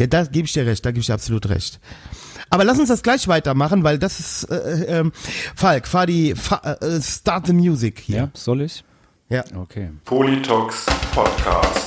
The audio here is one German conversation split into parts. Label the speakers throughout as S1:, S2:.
S1: Ja, da gebe ich dir recht, da gebe ich dir absolut recht. Aber lass uns das gleich weitermachen, weil das ist äh, äh, Falk, fahr die fahr, äh, Start the Music hier.
S2: Ja, soll ich?
S1: Ja.
S2: Okay.
S3: Politox Podcast.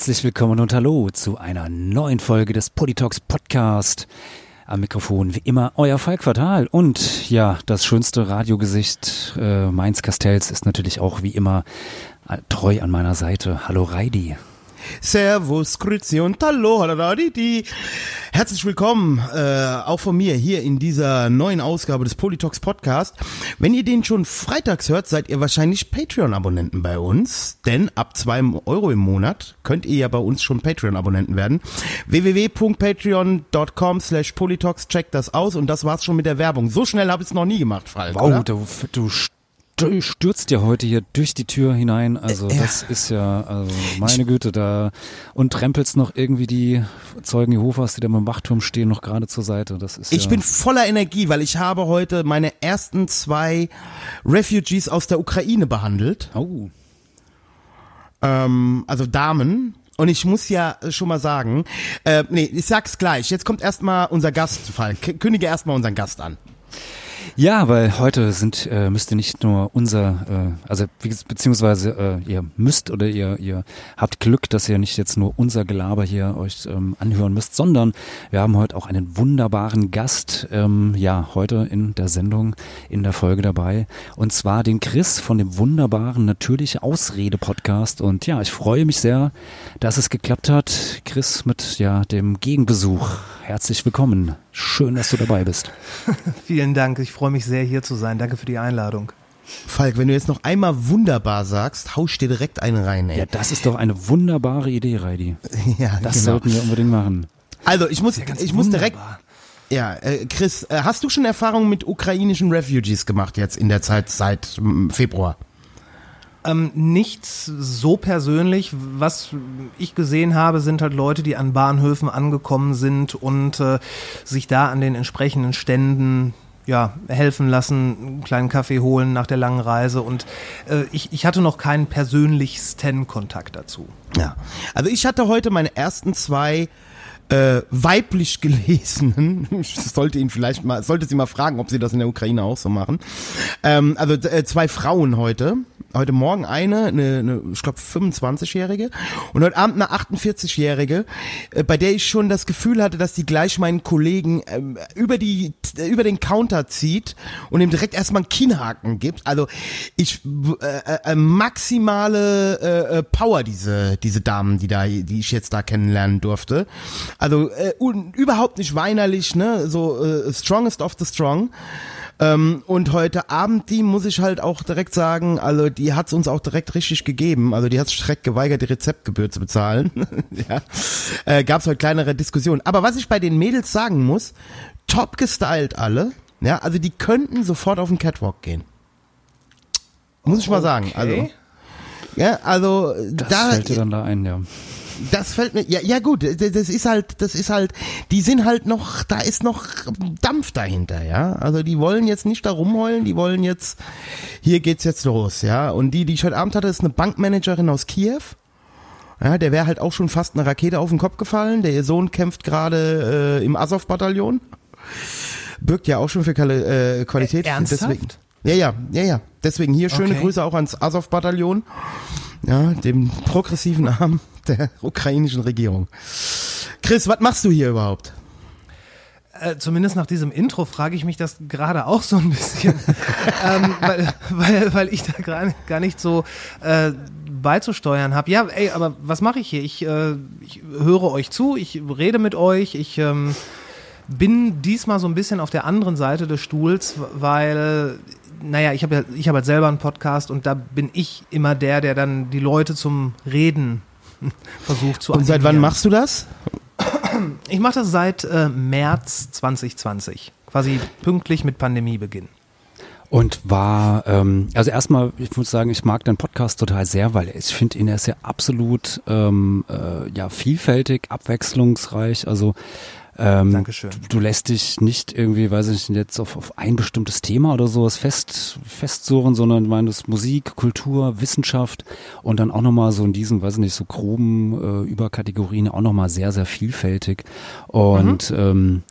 S2: Herzlich willkommen und hallo zu einer neuen Folge des Politox Podcast. Am Mikrofon wie immer euer Falk Fatal und ja, das schönste Radiogesicht äh, Mainz Castells ist natürlich auch wie immer äh, treu an meiner Seite. Hallo Reidi.
S1: Servus, Grüezi und Hallo, Haladadidi. Herzlich willkommen, äh, auch von mir hier in dieser neuen Ausgabe des Politox Podcast. Wenn ihr den schon freitags hört, seid ihr wahrscheinlich Patreon-Abonnenten bei uns, denn ab zwei Euro im Monat könnt ihr ja bei uns schon Patreon-Abonnenten werden. www.patreon.com slash Politox, checkt das aus und das war's schon mit der Werbung. So schnell habe ich es noch nie gemacht, Falk.
S2: Wow,
S1: oder?
S2: du, du stürzt ja heute hier durch die Tür hinein. Also
S1: Äh, ja.
S2: das ist ja, also meine Güte, da und trempelst noch irgendwie die Zeugen Jehovas, die da im Wachturm stehen, noch gerade zur Seite. Das ist
S1: Ich
S2: ja,
S1: bin voller Energie, weil ich habe heute meine ersten zwei Refugees aus der Ukraine behandelt.
S2: Oh.
S1: ähm, also Damen. Und ich muss ja schon mal sagen, äh, nee, ich sag's gleich. Jetzt kommt erstmal unser Gastfall. K kündige erstmal unseren Gast an.
S2: Ja, weil heute sind äh, müsst ihr nicht nur unser, äh, also beziehungsweise äh, ihr müsst oder ihr ihr habt Glück, dass ihr nicht jetzt nur unser Gelaber hier euch ähm, anhören müsst, sondern wir haben heute auch einen wunderbaren Gast, ähm, ja heute in der Sendung in der Folge dabei und zwar den Chris von dem wunderbaren natürliche Ausrede Podcast und ja, ich freue mich sehr, dass es geklappt hat, Chris mit ja dem Gegenbesuch. Herzlich willkommen. Schön, dass du dabei bist.
S4: Vielen Dank. Ich freue mich sehr, hier zu sein. Danke für die Einladung.
S1: Falk, wenn du jetzt noch einmal wunderbar sagst, hausch dir direkt einen rein, ey.
S2: Ja, das ist doch eine wunderbare Idee, Reidi.
S1: Ja,
S2: Das
S1: genau.
S2: sollten wir unbedingt machen.
S1: Also ich muss, ich muss direkt, ja, äh, Chris, äh, hast du schon Erfahrungen mit ukrainischen Refugees gemacht jetzt in der Zeit seit Februar?
S4: Ähm, nicht so persönlich. Was ich gesehen habe, sind halt Leute, die an Bahnhöfen angekommen sind und äh, sich da an den entsprechenden Ständen ja, helfen lassen, einen kleinen Kaffee holen nach der langen Reise. Und äh, ich, ich hatte noch keinen persönlichsten Kontakt dazu.
S1: Ja. Also ich hatte heute meine ersten zwei äh, weiblich gelesenen, ich sollte ihn vielleicht mal, sollte sie mal fragen, ob sie das in der Ukraine auch so machen. Ähm, also äh, zwei Frauen heute. Heute Morgen eine, eine, eine ich glaube 25-Jährige und heute Abend eine 48-Jährige, äh, bei der ich schon das Gefühl hatte, dass die gleich meinen Kollegen ähm, über die äh, über den Counter zieht und ihm direkt erstmal einen Kinnhaken gibt. Also ich äh, äh, maximale äh, äh, Power diese diese Damen, die da die ich jetzt da kennenlernen durfte. Also äh, überhaupt nicht weinerlich, ne, so äh, strongest of the strong. Ähm, und heute Abend, die muss ich halt auch direkt sagen, also die hat's uns auch direkt richtig gegeben. Also die hat sich direkt geweigert, die Rezeptgebühr zu bezahlen. ja. äh, Gab's heute kleinere Diskussionen. Aber was ich bei den Mädels sagen muss, top gestylt alle. Ja, also die könnten sofort auf den Catwalk gehen. Muss ich mal sagen. Also, ja, also
S2: Das
S1: da,
S2: fällt dir dann da ein, ja.
S1: Das fällt mir, ja, ja gut, das ist halt, das ist halt, die sind halt noch, da ist noch Dampf dahinter, ja. Also die wollen jetzt nicht da rumheulen, die wollen jetzt, hier geht's jetzt los, ja. Und die, die ich heute Abend hatte, ist eine Bankmanagerin aus Kiew. Ja, der wäre halt auch schon fast eine Rakete auf den Kopf gefallen. Der ihr Sohn kämpft gerade äh, im Azov-Bataillon. Birgt ja auch schon für äh, Qualität.
S4: Ä- ernsthaft?
S1: Deswegen, ja, ja, ja, ja. Deswegen hier schöne
S4: Okay.
S1: Grüße auch ans Azov-Bataillon. Ja, dem progressiven Arm der ukrainischen Regierung. Chris, was machst du hier überhaupt?
S4: Äh, zumindest nach diesem Intro frage ich mich das gerade auch so ein bisschen, ähm, weil, weil, weil ich da gar, gar nicht so äh, beizusteuern habe. Ja, ey, aber was mache ich hier? Ich, äh, ich höre euch zu, ich rede mit euch, ich ähm, bin diesmal so ein bisschen auf der anderen Seite des Stuhls, weil naja, ich habe ja, ich habe halt selber einen Podcast und da bin ich immer der, der dann die Leute zum Reden versucht zu
S1: Und seit wann machst du das?
S4: Ich mache das seit äh, März 2020, quasi pünktlich mit Pandemiebeginn.
S2: Und war, ähm, also erstmal, ich muss sagen, ich mag deinen Podcast total sehr, weil ich finde ihn, er ist ja absolut ähm, äh, ja, vielfältig, abwechslungsreich. Also ähm,
S4: Dankeschön.
S2: Du, du lässt dich nicht irgendwie, weiß ich nicht, jetzt auf, auf ein bestimmtes Thema oder sowas fest, festsuchen, sondern ist Musik, Kultur, Wissenschaft und dann auch nochmal so in diesen, weiß ich nicht, so groben äh, Überkategorien auch nochmal sehr, sehr vielfältig. Und ähm,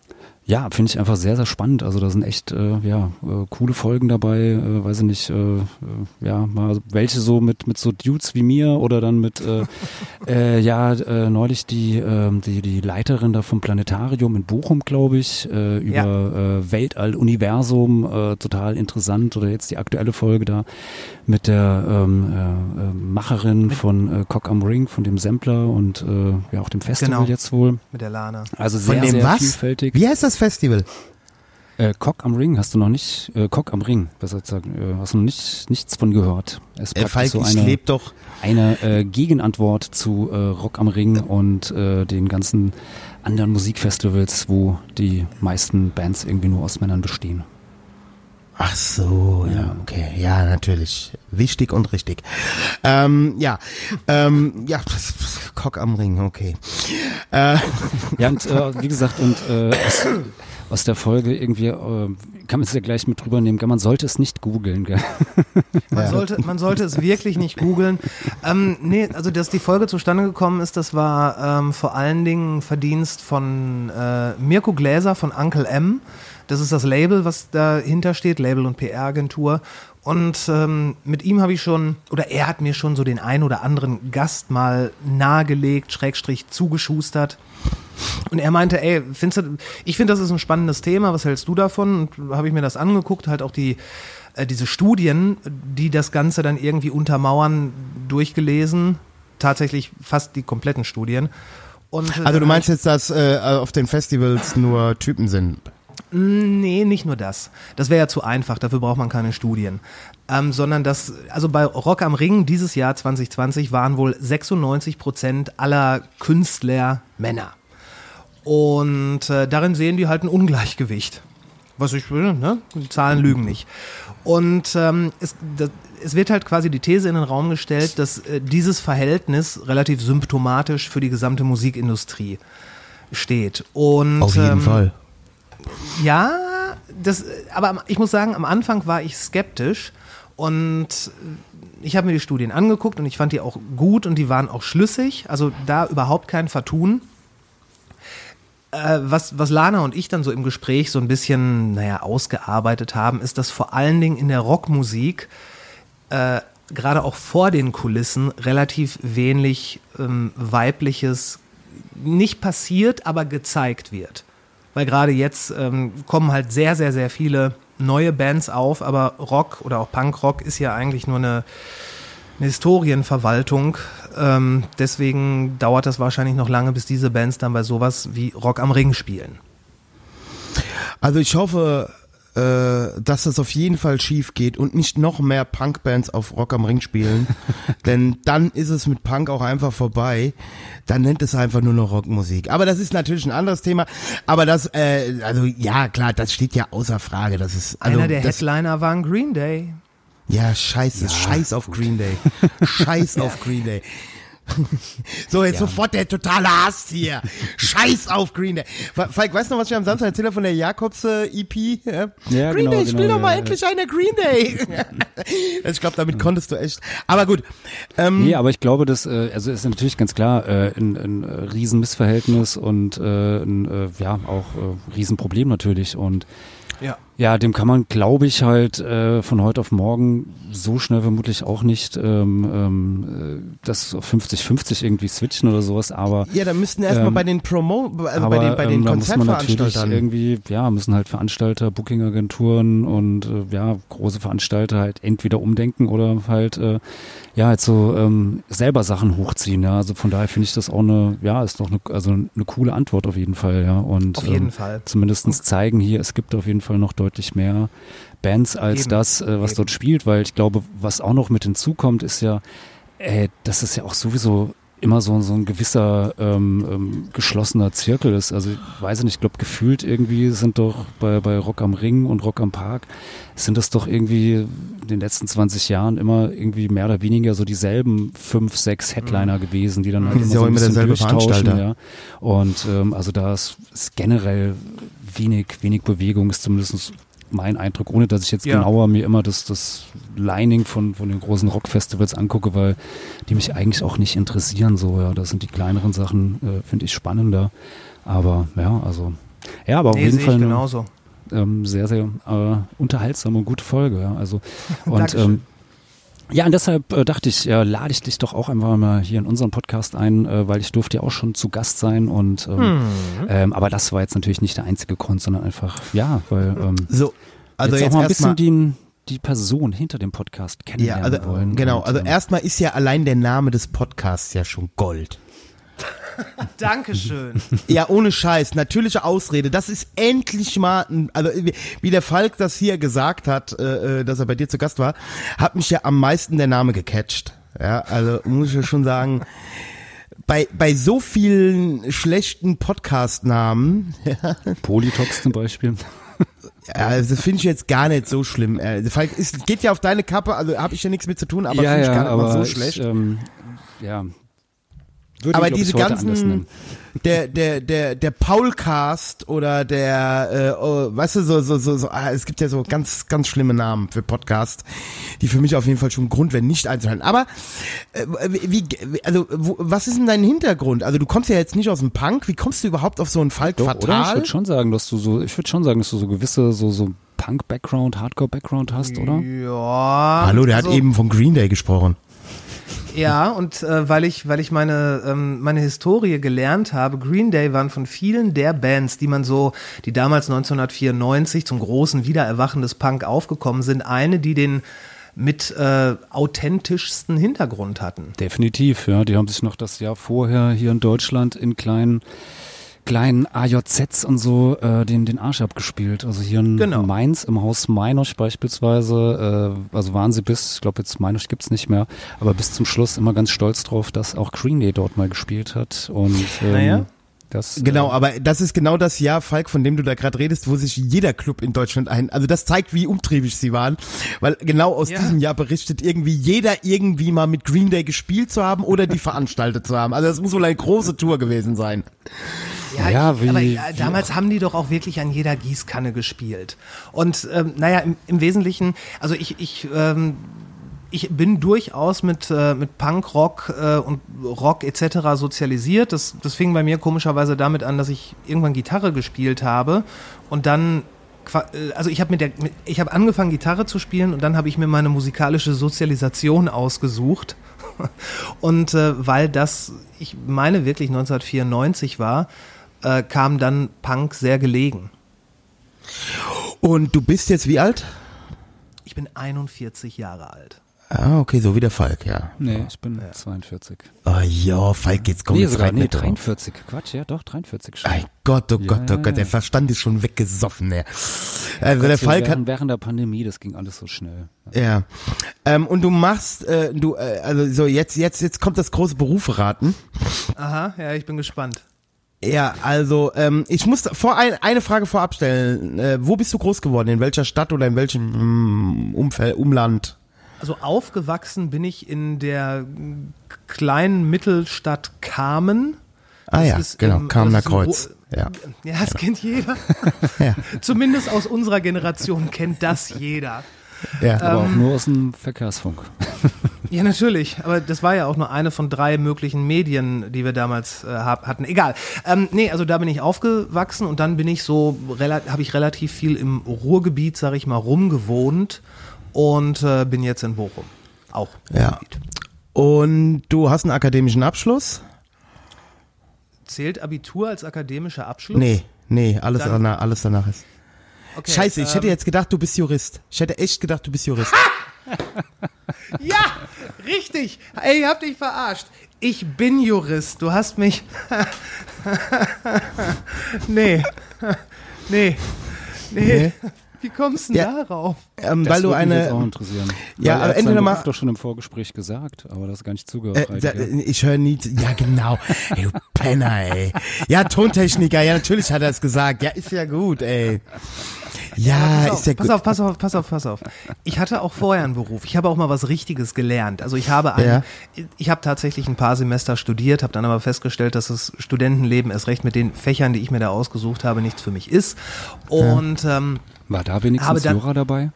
S2: ja, finde ich einfach sehr, sehr spannend. Also da sind echt äh, ja, äh, coole Folgen dabei, äh, weiß ich nicht, äh, äh, ja, mal welche so mit, mit so Dudes wie mir oder dann mit äh, äh, ja, äh, neulich die, äh, die, die Leiterin da vom Planetarium in Bochum, glaube ich, äh, über äh, Weltall, Universum, äh, total interessant. Oder jetzt die aktuelle Folge da mit der ähm, äh, äh, Macherin von äh, Cock am Ring, von dem Sampler und äh, ja auch dem Festival
S4: Genau.
S2: jetzt wohl.
S4: Mit der Lana.
S2: Also sehr,
S1: dem
S2: sehr
S1: was?
S2: vielfältig.
S1: Wie heißt das Festival?
S2: Äh, Cock am Ring hast du noch nicht, äh, Cock am Ring, besser gesagt, äh, hast du noch nicht, nichts von gehört. Es
S1: Äh, Falk,
S2: so eine,
S1: lebe doch.
S2: eine äh, Gegenantwort zu äh, Rock am Ring und äh, den ganzen anderen Musikfestivals, wo die meisten Bands irgendwie nur aus Männern bestehen.
S1: Ach so, ja,
S2: Ja.
S1: okay, ja, natürlich. Wichtig und richtig. Ähm, ja, ähm, ja, Cock am Ring, okay. Äh,
S2: Ja, und äh, wie gesagt, und äh, aus, aus der Folge irgendwie äh, kann man es ja gleich mit drüber nehmen, gell? man sollte es nicht googeln, gell?
S4: Man,
S1: Ja.
S4: sollte, man sollte es wirklich nicht googeln. Ähm, nee, also dass die Folge zustande gekommen ist, das war ähm, vor allen Dingen Verdienst von äh, Mirko Gläser von Uncle M. Das ist das Label, was dahinter steht, Label- und PR-Agentur. Und ähm, mit ihm habe ich schon, oder er hat mir schon so den ein oder anderen Gast mal nahegelegt, Schrägstrich zugeschustert. Und er meinte, ey, findest du, ich finde, das ist ein spannendes Thema, was hältst du davon? Und habe ich mir das angeguckt, halt auch die, äh, diese Studien, die das Ganze dann irgendwie untermauern, durchgelesen. Tatsächlich fast die kompletten Studien. Und, äh,
S1: also du meinst jetzt, dass äh, auf den Festivals nur Typen sind?
S4: Nee, nicht nur das. Das wäre ja zu einfach, dafür braucht man keine Studien. Ähm, sondern das, also bei Rock am Ring dieses Jahr 2020 waren wohl 96 Prozent aller Künstler Männer. Und äh, darin sehen die halt ein Ungleichgewicht. Was ich will, ne? Die Zahlen lügen nicht. Und ähm, es, das, es wird halt quasi die These in den Raum gestellt, dass äh, dieses Verhältnis relativ symptomatisch für die gesamte Musikindustrie steht. Und,
S1: Auf jeden
S4: ähm,
S1: Fall.
S4: Ja, das, aber ich muss sagen, am Anfang war ich skeptisch und ich habe mir die Studien angeguckt und ich fand die auch gut und die waren auch schlüssig. Also da überhaupt kein Vertun. Äh, was, was Lana und ich dann so im Gespräch so ein bisschen, naja, ausgearbeitet haben, ist, dass vor allen Dingen in der Rockmusik äh, gerade auch vor den Kulissen relativ wenig ähm, weibliches nicht passiert, aber gezeigt wird. Weil gerade jetzt ähm, kommen halt sehr, sehr, sehr viele neue Bands auf, aber Rock oder auch Punkrock ist ja eigentlich nur eine, eine Historienverwaltung. Ähm, deswegen dauert das wahrscheinlich noch lange, bis diese Bands dann bei sowas wie Rock am Ring spielen.
S1: Also ich hoffe, äh, dass das auf jeden Fall schief geht und nicht noch mehr Punkbands auf Rock am Ring spielen. Denn dann ist es mit Punk auch einfach vorbei. Dann nennt es einfach nur noch Rockmusik. Aber das ist natürlich ein anderes Thema. Aber das, äh, also ja, klar, das steht ja außer Frage. Das ist also
S4: Einer der
S1: das,
S4: Headliner war ein Green Day.
S1: Ja, scheiße, scheiß auf Green Day. Scheiß auf Green Day. So, jetzt sofort der totale Hass hier. Scheiß auf Green Day. Falk, weißt du noch, was ich am Samstag erzählt habe von der Jakobs äh, EP? Ja,
S2: Ja,
S1: Green
S2: genau,
S1: Day,
S2: genau,
S1: spiel doch
S2: ja,
S1: mal
S2: ja.
S1: endlich eine Green Day. ich glaube, damit konntest du echt. Aber gut. Ähm,
S2: Nee, aber ich glaube, dass, äh, also ist natürlich ganz klar äh, ein, ein äh, Riesenmissverhältnis und äh, ein, äh, ja, auch äh, Riesenproblem natürlich. Und
S4: Ja.
S2: Ja, dem kann man, glaube ich, halt äh, von heute auf morgen so schnell vermutlich auch nicht ähm, ähm, äh, das auf 50-50 irgendwie switchen oder sowas, aber
S1: ja, da müssten erstmal
S2: Ähm,
S1: bei den Promo, also
S2: aber
S1: bei den, bei den
S2: ähm, da muss man natürlich
S1: Konzertveranstaltern.
S2: irgendwie, ja, müssen halt Veranstalter, Bookingagenturen und äh, ja, große Veranstalter halt entweder umdenken oder halt äh, ja, halt so ähm, selber Sachen hochziehen, ja. Also von daher finde ich das auch eine, ja, ist doch eine, also eine coole Antwort auf jeden Fall, ja. Und
S4: Auf jeden
S2: ähm,
S4: Fall.
S2: zumindestens zeigen hier, es gibt auf jeden Fall noch deutlich mehr Bands als
S4: Eben.
S2: das, äh, was
S4: Eben.
S2: dort spielt, weil ich glaube, was auch noch mit hinzukommt, ist ja, äh, dass es ja auch sowieso immer so, so ein gewisser ähm, ähm, geschlossener Zirkel ist. Also ich weiß nicht, ich glaube gefühlt irgendwie sind doch bei, bei Rock am Ring und Rock am Park sind das doch irgendwie in den letzten 20 Jahren immer irgendwie mehr oder weniger so dieselben fünf, sechs Headliner gewesen, die dann halt
S1: Das ist
S2: immer so ein
S1: immer
S2: bisschen durchtauschen.
S1: Veranstalter.
S2: Ja. Und ähm, also da ist, ist generell wenig, wenig Bewegung, ist zumindest mein Eindruck, ohne dass ich jetzt
S4: Ja.
S2: genauer mir immer das, das Lining von, von den großen Rockfestivals angucke, weil die mich eigentlich auch nicht interessieren. So, ja, das sind die kleineren Sachen, äh, finde ich spannender. Aber ja, also ja, aber auf
S4: Nee,
S2: jeden Fall eine
S4: genauso.
S2: ähm, sehr, sehr äh, unterhaltsame und gute Folge. Ja. Also und ähm, ja, und deshalb äh, dachte ich, äh, lade ich dich doch auch einfach mal hier in unseren Podcast ein, äh, weil ich durfte ja auch schon zu Gast sein und ähm,
S4: Hm.
S2: ähm, aber das war jetzt natürlich nicht der einzige Grund, sondern einfach ja, weil ähm,
S1: So, also
S2: jetzt,
S1: jetzt,
S2: auch mal ein bisschen die, die Person hinter dem Podcast
S1: Ja,
S2: kennenlernen
S1: also
S2: wollen.
S1: genau.
S2: Und,
S1: Also
S2: ähm,
S1: erstmal ist ja allein der Name des Podcasts ja schon Gold.
S4: Dankeschön.
S1: Ja, ohne Scheiß, natürliche Ausrede. Das ist endlich mal, ein, also wie- der Falk das hier gesagt hat, äh, äh, dass er bei dir zu Gast war, hat mich ja am meisten der Name gecatcht. Ja, also muss ich ja schon sagen, bei, bei so vielen schlechten Podcast-Namen,
S2: Polytox zum Beispiel.
S1: ja, also das finde ich jetzt gar nicht so schlimm. Äh, Falk, es geht ja auf deine Kappe, also habe ich ja nichts mit zu tun, aber
S2: ja,
S1: finde ich
S2: ja,
S1: gar nicht
S2: aber
S1: mal so
S2: ich,
S1: schlecht.
S2: ähm, ja. Würde
S1: Aber
S2: ich,
S1: diese ganzen, der, der, der, der Paulcast oder der, äh, oh, weißt du, so, so, so, so ah, es gibt ja so ganz, ganz schlimme Namen für Podcast, die für mich auf jeden Fall schon ein Grund wären, nicht einzuhalten. Aber, äh, wie, also, wo, was ist denn dein Hintergrund? Also, du kommst ja jetzt nicht aus dem Punk, wie kommst du überhaupt auf so einen Falk
S2: Doch, oder? Ich
S1: Fatal?
S2: würde schon sagen, dass du so, ich würde schon sagen, dass du so gewisse, so, so Punk-Background, Hardcore-Background hast, oder?
S4: Ja.
S1: Hallo, der
S4: also,
S1: hat eben von Green Day gesprochen.
S4: Ja, und äh, weil ich, weil ich meine, ähm, meine Historie gelernt habe, Green Day waren von vielen der Bands, die man so, die damals 1994 zum großen Wiedererwachen des Punk aufgekommen sind, eine, die den mit äh, authentischsten Hintergrund hatten.
S2: Definitiv, ja. Die haben sich noch das Jahr vorher hier in Deutschland in kleinen kleinen AJZs und so äh, den, den Arsch abgespielt. Also hier in
S4: Genau.
S2: Mainz, im Haus Meinosch beispielsweise, äh, also waren sie bis, ich glaube jetzt Meinosch gibt's nicht mehr, aber bis zum Schluss immer ganz stolz drauf, dass auch Green Day dort mal gespielt hat. Und ähm,
S4: Naja.
S2: Das,
S1: Genau,
S2: äh,
S1: aber das ist genau das Jahr, Falk, von dem du da gerade redest, wo sich jeder Club in Deutschland ein, also das zeigt, wie umtriebig sie waren, weil genau aus
S4: Ja.
S1: diesem Jahr berichtet irgendwie jeder irgendwie mal mit Green Day gespielt zu haben oder die veranstaltet zu haben. Also das muss wohl eine große Tour gewesen sein.
S2: Ja, wie-
S4: aber ja,
S2: wie
S4: damals haben die doch auch wirklich an jeder Gießkanne gespielt. Und ähm, naja, im, im Wesentlichen, also ich, ich, ähm, ich bin durchaus mit, äh, mit Punk, Rock äh, und Rock etc. sozialisiert. Das, das fing bei mir komischerweise damit an, dass ich irgendwann Gitarre gespielt habe und dann äh, also ich habe mit der ich habe angefangen Gitarre zu spielen und dann habe ich mir meine musikalische Sozialisation ausgesucht und äh, weil das ich meine wirklich 1994 war äh, kam dann Punk sehr gelegen.
S1: Und du bist jetzt wie alt?
S4: Ich bin 41 Jahre alt.
S1: Ah, okay, so wie der Falk, ja.
S2: Nee, ich bin 42.
S1: Oh ja, Falk, jetzt komm
S2: nee,
S1: jetzt
S2: sogar,
S1: rein
S2: nee,
S1: mit drauf.
S2: 43. Quatsch, ja doch, 43 schon.
S1: Gott, oh Gott, oh
S2: Ja.
S1: Gott, der Verstand ist schon weggesoffen, ja. Also der Falk hat,
S2: während, während der Pandemie, das ging alles so schnell.
S1: ja. Ähm, und du machst, äh, du, äh, also so jetzt, jetzt, jetzt kommt das große Beruferaten.
S4: Aha, ja, ich bin gespannt.
S1: Ja, also ähm, ich muss vor ein, eine Frage vorab stellen. Äh, wo bist du groß geworden? In welcher Stadt oder in welchem mm, Umfeld, Umland?
S4: Also aufgewachsen bin ich in der kleinen Mittelstadt Kamen.
S1: Ah ja,
S4: ist
S1: genau,
S4: im-
S1: Kamener Kreuz. Ja.
S4: Ja, das kennt jeder.
S1: Ja.
S4: Zumindest aus unserer Generation kennt das jeder.
S1: ja.
S2: Aber auch nur aus dem Verkehrsfunk.
S4: Ja, natürlich. Aber das war ja auch nur eine von drei möglichen Medien, die wir damals äh, hatten. Egal. Ähm, nee, also da bin ich aufgewachsen und dann bin ich so, habe ich relativ viel im Ruhrgebiet, sag ich mal, rumgewohnt und äh, bin jetzt in Bochum. Auch.
S1: Ja. Und du hast einen akademischen Abschluss?
S4: Zählt Abitur als akademischer Abschluss?
S1: Nee, nee, alles,
S4: Dann-
S1: danach, alles danach ist.
S4: Okay,
S1: Scheiße, ich hätte
S4: ähm,
S1: jetzt gedacht, du bist Jurist. Ich hätte echt gedacht, du bist Jurist.
S4: Ja, richtig. Ey, habt dich verarscht. Ich bin Jurist. Du hast mich. nee. Nee. Nee. Wie kommst du denn
S1: Ja.
S4: darauf?
S1: Ähm,
S2: Das
S1: weil du
S2: würde mich auch
S1: eine.
S2: interessieren.
S1: Ja,
S2: Weil
S1: aber
S2: er hat
S1: entweder mal-
S2: doch schon im Vorgespräch gesagt, aber das ist gar nicht zugehört.
S1: Äh, da, ich höre nie. zu- Ja, genau. Ey, du Penner, ey. Ja, Tontechniker, ja, natürlich hat er es gesagt. Ja, ist ja gut, ey. Ja,
S4: Pass auf,
S1: ist ja
S4: pass
S1: gut.
S4: auf, pass auf, pass auf, pass auf. Ich hatte auch vorher einen Beruf. Ich habe auch mal was Richtiges gelernt. Also ich habe ein,
S1: Ja.
S4: ich habe tatsächlich ein paar Semester studiert, habe dann aber festgestellt, dass das Studentenleben erst recht mit den Fächern, die ich mir da ausgesucht habe, nichts für mich ist. Und ähm,
S2: War da wenigstens
S4: dann-
S2: Jura dabei?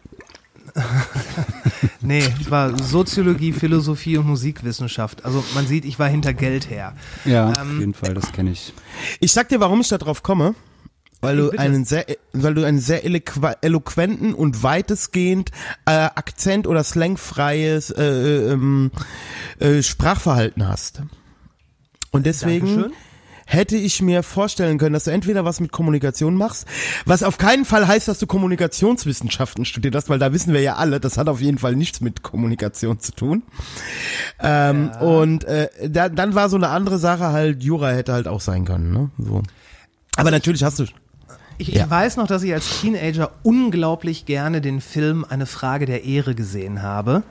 S4: nee, es war Soziologie, Philosophie und Musikwissenschaft. Also man sieht, ich war hinter Geld her.
S2: Ja,
S4: Ähm,
S2: auf jeden Fall, das kenne ich.
S1: Ich sag dir, warum ich da drauf komme. Weil du einen sehr, weil du einen sehr eloqu- eloquenten und weitestgehend äh, Akzent oder slangfreies äh, ähm, äh, Sprachverhalten hast. Und deswegen
S4: Dankeschön.
S1: Hätte ich mir vorstellen können, dass du entweder was mit Kommunikation machst, was auf keinen Fall heißt, dass du Kommunikationswissenschaften studiert hast, weil da wissen wir ja alle, das hat auf jeden Fall nichts mit Kommunikation zu tun. Ähm, Und äh, da, dann war so eine andere Sache halt, Jura hätte halt auch sein können. Ne? So. Aber natürlich hast du.
S4: Ich,
S1: Ja.
S4: ich weiß noch, dass ich als Teenager unglaublich gerne den Film Eine Frage der Ehre gesehen habe.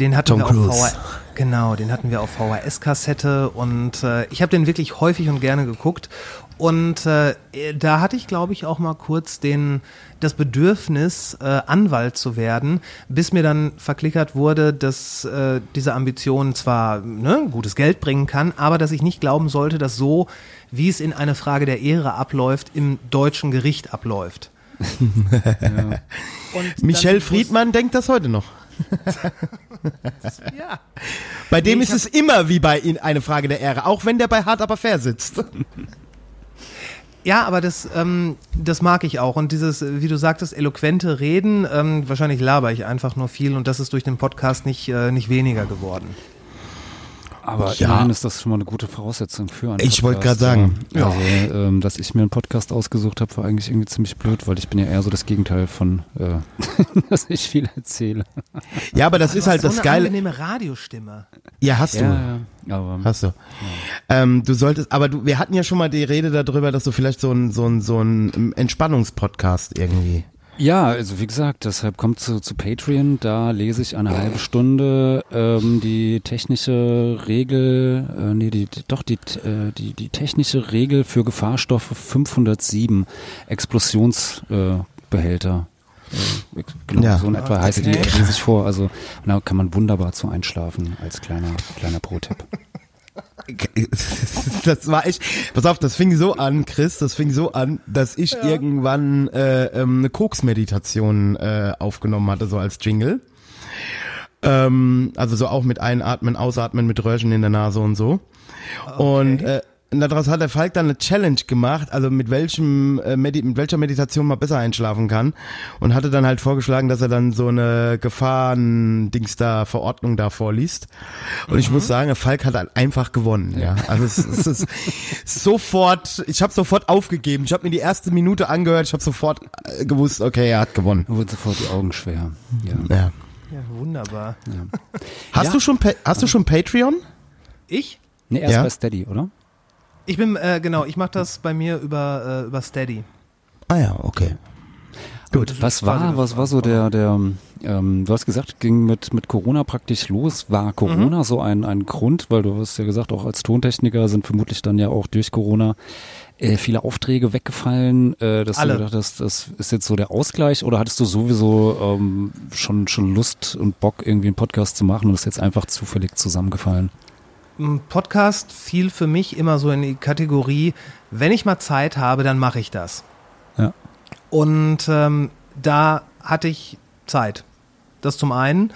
S4: Den hatten
S1: Tom
S4: wir
S1: Cruise.
S4: auf VH genau, den hatten wir auf VHS-Kassette und äh, ich habe den wirklich häufig und gerne geguckt. Und äh, da hatte ich, glaube ich, auch mal kurz den das Bedürfnis, äh, Anwalt zu werden, bis mir dann verklickert wurde, dass äh, diese Ambition zwar ne, gutes Geld bringen kann, aber dass ich nicht glauben sollte, dass so, wie es in eine Frage der Ehre abläuft, im deutschen Gericht abläuft. Und
S1: Michel Friedmann denkt das heute noch.
S4: Ja.
S1: Bei dem
S4: Nee,
S1: ist es immer wie bei ihn eine Frage der Ehre, auch wenn der bei Hart aber fair sitzt.
S4: Ja, aber das, ähm, das mag ich auch. Und dieses, wie du sagtest, eloquente Reden, ähm, wahrscheinlich laber ich einfach nur viel und das ist durch den Podcast nicht, äh, nicht weniger geworden.
S2: Aber
S1: Ja.
S2: immerhin ist das schon mal eine gute Voraussetzung für einen
S1: Ich wollte gerade sagen.
S2: Ja. Also, ähm, dass ich mir einen Podcast ausgesucht habe, war eigentlich irgendwie ziemlich blöd, weil ich bin ja eher so das Gegenteil von, äh, dass ich viel erzähle.
S1: Ja, aber das ist halt
S4: so
S1: das
S4: eine
S1: Geile.
S4: angenehme Radiostimme.
S1: Ja, hast du.
S2: ja. Aber
S1: Hast du. Ähm, du solltest, aber du, wir hatten ja schon mal die Rede darüber, dass du vielleicht so ein, so ein, so ein Entspannungspodcast irgendwie.
S2: Ja, also wie gesagt, deshalb kommt zu, zu Patreon, da lese ich eine halbe Stunde ähm, die technische Regel, äh, nee, die, die, doch die, äh, die, die technische Regel für Gefahrstoffe 507 Explosionsbehälter. Äh, genau,
S1: Ja.
S2: so in etwa heißt die, lese ich vor. Also da kann man wunderbar zu einschlafen als kleiner, kleiner Pro-Tipp.
S1: Das war echt, pass auf, das fing so an, Chris, das fing so an, dass ich irgendwann äh, ähm, eine Koks-Meditation äh, aufgenommen hatte, so als Jingle. Ähm, also so auch mit Einatmen, Ausatmen, mit Röhrchen in der Nase und so. Und äh, und daraus hat der Falk dann eine Challenge gemacht, also mit welchem äh, Medi mit welcher Meditation man besser einschlafen kann und hatte dann halt vorgeschlagen, dass er dann so eine Gefahren-Dings da Verordnung da vorliest. Und ich muss sagen, der Falk hat halt einfach gewonnen, ja. Also es, es ist sofort, ich habe sofort aufgegeben. Ich habe mir die erste Minute angehört, ich habe sofort äh, gewusst, okay, er hat gewonnen.
S2: Da wurden sofort die Augen schwer. Ja.
S1: Ja.
S4: Ja, wunderbar.
S1: Hast
S2: Ja.
S1: du schon Pa- hast du schon Patreon?
S4: Ich?
S2: Nee, erst
S1: Ja.
S2: bei Steady, oder?
S4: Ich bin, äh, genau, ich mache das bei mir über, äh, über Steady.
S1: Ah ja, okay. Gut.
S2: Was war, was war so der, der, ähm, du hast gesagt, ging mit, mit Corona praktisch los. War Corona so ein, ein Grund, weil du hast ja gesagt, auch als Tontechniker sind vermutlich dann ja auch durch Corona äh, viele Aufträge weggefallen, äh, dass
S4: Alle.
S2: du gedacht hast, das ist jetzt so der Ausgleich oder hattest du sowieso ähm, schon, schon Lust und Bock, irgendwie einen Podcast zu machen und ist jetzt einfach zufällig zusammengefallen?
S4: Ein Podcast fiel für mich immer so in die Kategorie, wenn ich mal Zeit habe, dann mache ich das.
S2: Ja.
S4: Und ähm, da hatte ich Zeit. Das zum einen.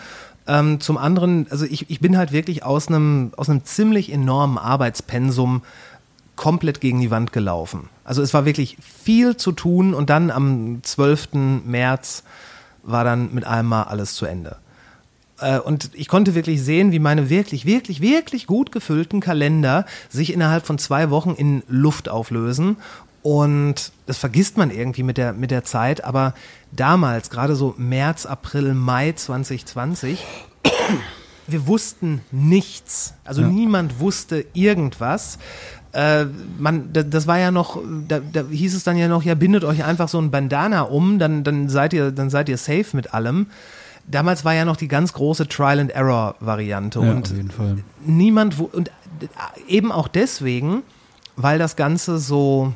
S4: Ähm, zum anderen, also ich, ich bin halt wirklich aus einem, aus einem ziemlich enormen Arbeitspensum komplett gegen die Wand gelaufen. Also es war wirklich viel zu tun und dann am 12. März war dann mit einem Mal alles zu Ende. Äh, Und ich konnte wirklich sehen, wie meine wirklich, wirklich, wirklich gut gefüllten Kalender sich innerhalb von zwei Wochen in Luft auflösen. Und das vergisst man irgendwie mit der, mit der Zeit. Aber damals, gerade so März, April, Mai 2020, wir wussten nichts. Also niemand wusste irgendwas. äh, man, da, das war ja noch, da, da hieß es dann ja noch, ja, bindet euch einfach so ein Bandana um, dann, dann seid ihr, dann seid ihr safe mit allem. Damals war ja noch die ganz große Trial and Error Variante
S2: Ja,
S4: und
S2: auf jeden Fall.
S4: niemand wo- und eben auch deswegen, weil das Ganze so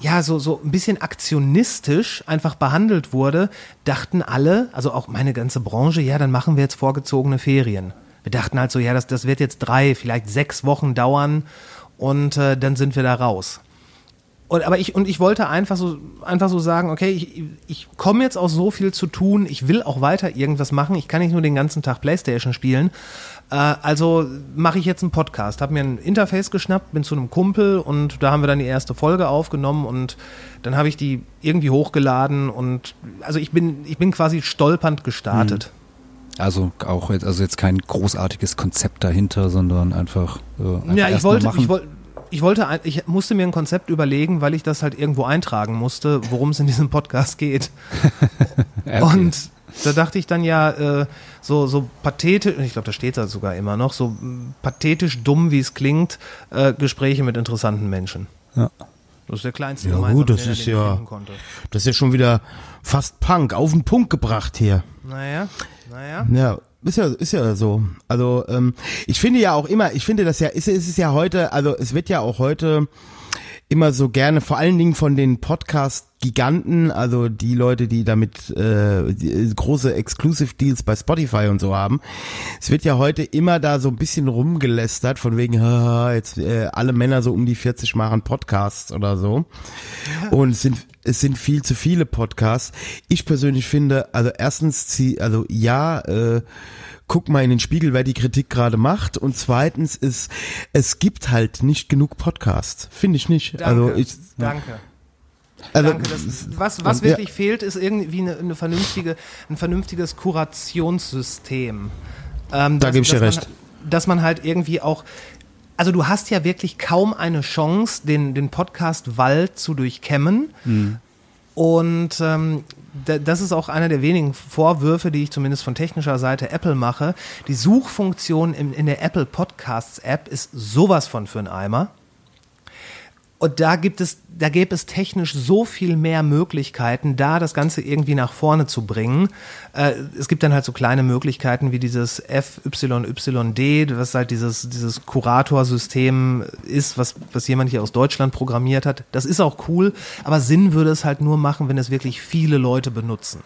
S4: ja, so, so ein bisschen aktionistisch einfach behandelt wurde, dachten alle, also auch meine ganze Branche, ja, dann machen wir jetzt vorgezogene Ferien. Wir dachten halt so, ja, das, das wird jetzt drei, vielleicht sechs Wochen dauern und äh, dann sind wir da raus. Und, aber ich, und ich wollte einfach so, einfach so sagen, okay, ich, ich komme jetzt aus so viel zu tun, ich will auch weiter irgendwas machen, ich kann nicht nur den ganzen Tag Playstation spielen. Äh, also mache ich jetzt einen Podcast, habe mir ein Interface geschnappt, bin zu einem Kumpel und da haben wir dann die erste Folge aufgenommen und dann habe ich die irgendwie hochgeladen und also ich bin, ich bin quasi stolpernd gestartet.
S2: Also auch jetzt, also jetzt kein großartiges Konzept dahinter, sondern einfach. Äh, einfach
S4: Ja, ich wollte, ich wollte, ich wollte, ich musste mir ein Konzept überlegen, weil ich das halt irgendwo eintragen musste, worum es in diesem Podcast geht.
S2: Okay.
S4: Und da dachte ich dann ja, äh, so, so pathetisch, ich glaube, da steht da sogar immer noch, so mm, pathetisch dumm, wie es klingt, äh, Gespräche mit interessanten Menschen.
S2: Ja.
S4: Das ist der kleinste
S1: Ja, gut, das ist ja-
S4: finden konnte.
S1: Das ist ja schon wieder fast Punk, auf den Punkt gebracht hier.
S4: Naja, naja.
S1: Ja, ist ja, ist ja so. Also ähm, ich finde ja auch immer, ich finde das ja, ist, ist es ja heute, also es wird ja auch heute immer so gerne, vor allen Dingen von den Podcast-Giganten, also die Leute, die damit äh, die, äh, große Exclusive-Deals bei Spotify und so haben. Es wird ja heute immer da so ein bisschen rumgelästert, von wegen, haha, jetzt äh, alle Männer so um die 40 machen Podcasts oder so. Und es sind es sind viel zu viele Podcasts. Ich persönlich finde, also erstens, zieh- also ja, äh, guck mal in den Spiegel, wer die Kritik gerade macht. Und zweitens ist, es gibt halt nicht genug Podcasts. Finde ich nicht.
S4: Danke,
S1: also ich,
S4: danke.
S1: also,
S4: Danke. Das, was was
S1: ja.
S4: wirklich fehlt, ist irgendwie eine, eine vernünftige, ein vernünftiges Kurationssystem. Ähm,
S1: Da gebe ich dir recht.
S4: Man, dass man halt irgendwie auch, also du hast ja wirklich kaum eine Chance, den, den Podcast Wald zu durchkämmen. Und ähm, das ist auch einer der wenigen Vorwürfe, die ich zumindest von technischer Seite Apple mache. Die Suchfunktion in, in der Apple Podcasts App ist sowas von für einen Eimer. Und da gibt es, da gäbe es technisch so viel mehr Möglichkeiten, da das Ganze irgendwie nach vorne zu bringen. Äh, es gibt dann halt so kleine Möglichkeiten wie dieses FYYD, was halt dieses, dieses Kuratorsystem ist, was, was jemand hier aus Deutschland programmiert hat. Das ist auch cool, aber Sinn würde es halt nur machen, wenn es wirklich viele Leute benutzen.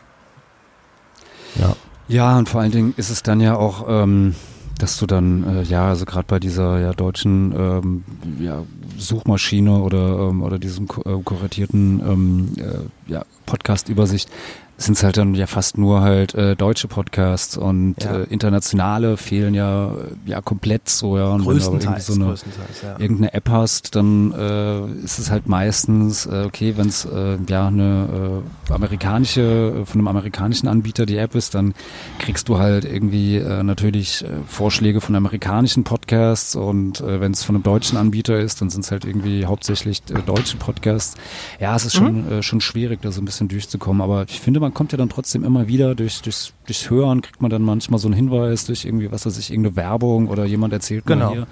S1: ja.
S2: Ja, und vor allen Dingen ist es dann ja auch, ähm, dass du dann, äh, ja, also gerade bei dieser ja, deutschen ähm, ja, Suchmaschine oder, ähm, oder diesem äh, kuratierten ähm, äh, ja, Podcast-Übersicht, sind es halt dann ja fast nur halt äh, deutsche Podcasts und
S4: Ja.
S2: äh, internationale fehlen ja ja komplett so ja und wenn du
S4: Größtenteils,
S2: so eine
S4: größtenteils, ja.
S2: irgendeine App hast, dann äh, ist es halt meistens, äh, okay, wenn es äh, ja eine äh, amerikanische, äh, von einem amerikanischen Anbieter die App ist, dann kriegst du halt irgendwie äh, natürlich äh, Vorschläge von amerikanischen Podcasts und äh, wenn es von einem deutschen Anbieter ist, dann sind es halt irgendwie hauptsächlich äh, deutsche Podcasts. Ja, es ist schon, äh, schon schwierig, da so ein bisschen durchzukommen, aber ich finde, man kommt ja dann trotzdem immer wieder durch, durchs, durchs Hören, kriegt man dann manchmal so einen Hinweis durch irgendwie, was weiß ich, irgendeine Werbung oder jemand erzählt
S4: Genau.
S2: mir hier,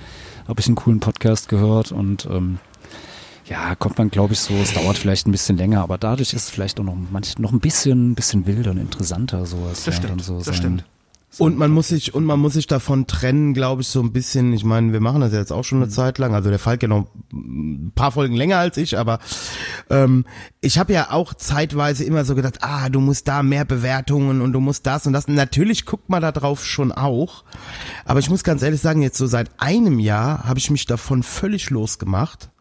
S2: habe ich einen coolen Podcast gehört und ähm, ja, kommt man, glaube ich, so, es dauert vielleicht ein bisschen länger, aber dadurch ist es vielleicht auch noch, manch, noch ein bisschen, bisschen wilder und interessanter, so als
S4: Das
S2: ja,
S4: stimmt,
S2: so
S4: das stimmt.
S1: Und man muss sich und man muss sich davon trennen, glaube ich, so ein bisschen. Ich meine, wir machen das ja jetzt auch schon eine Zeit lang. Also der Falk ja noch ein paar Folgen länger als ich, aber ähm, ich habe ja auch zeitweise immer so gedacht, ah, du musst da mehr Bewertungen und du musst das und das. Natürlich guckt man da drauf schon auch. Aber ich muss ganz ehrlich sagen, jetzt so seit einem Jahr habe ich mich davon völlig losgemacht.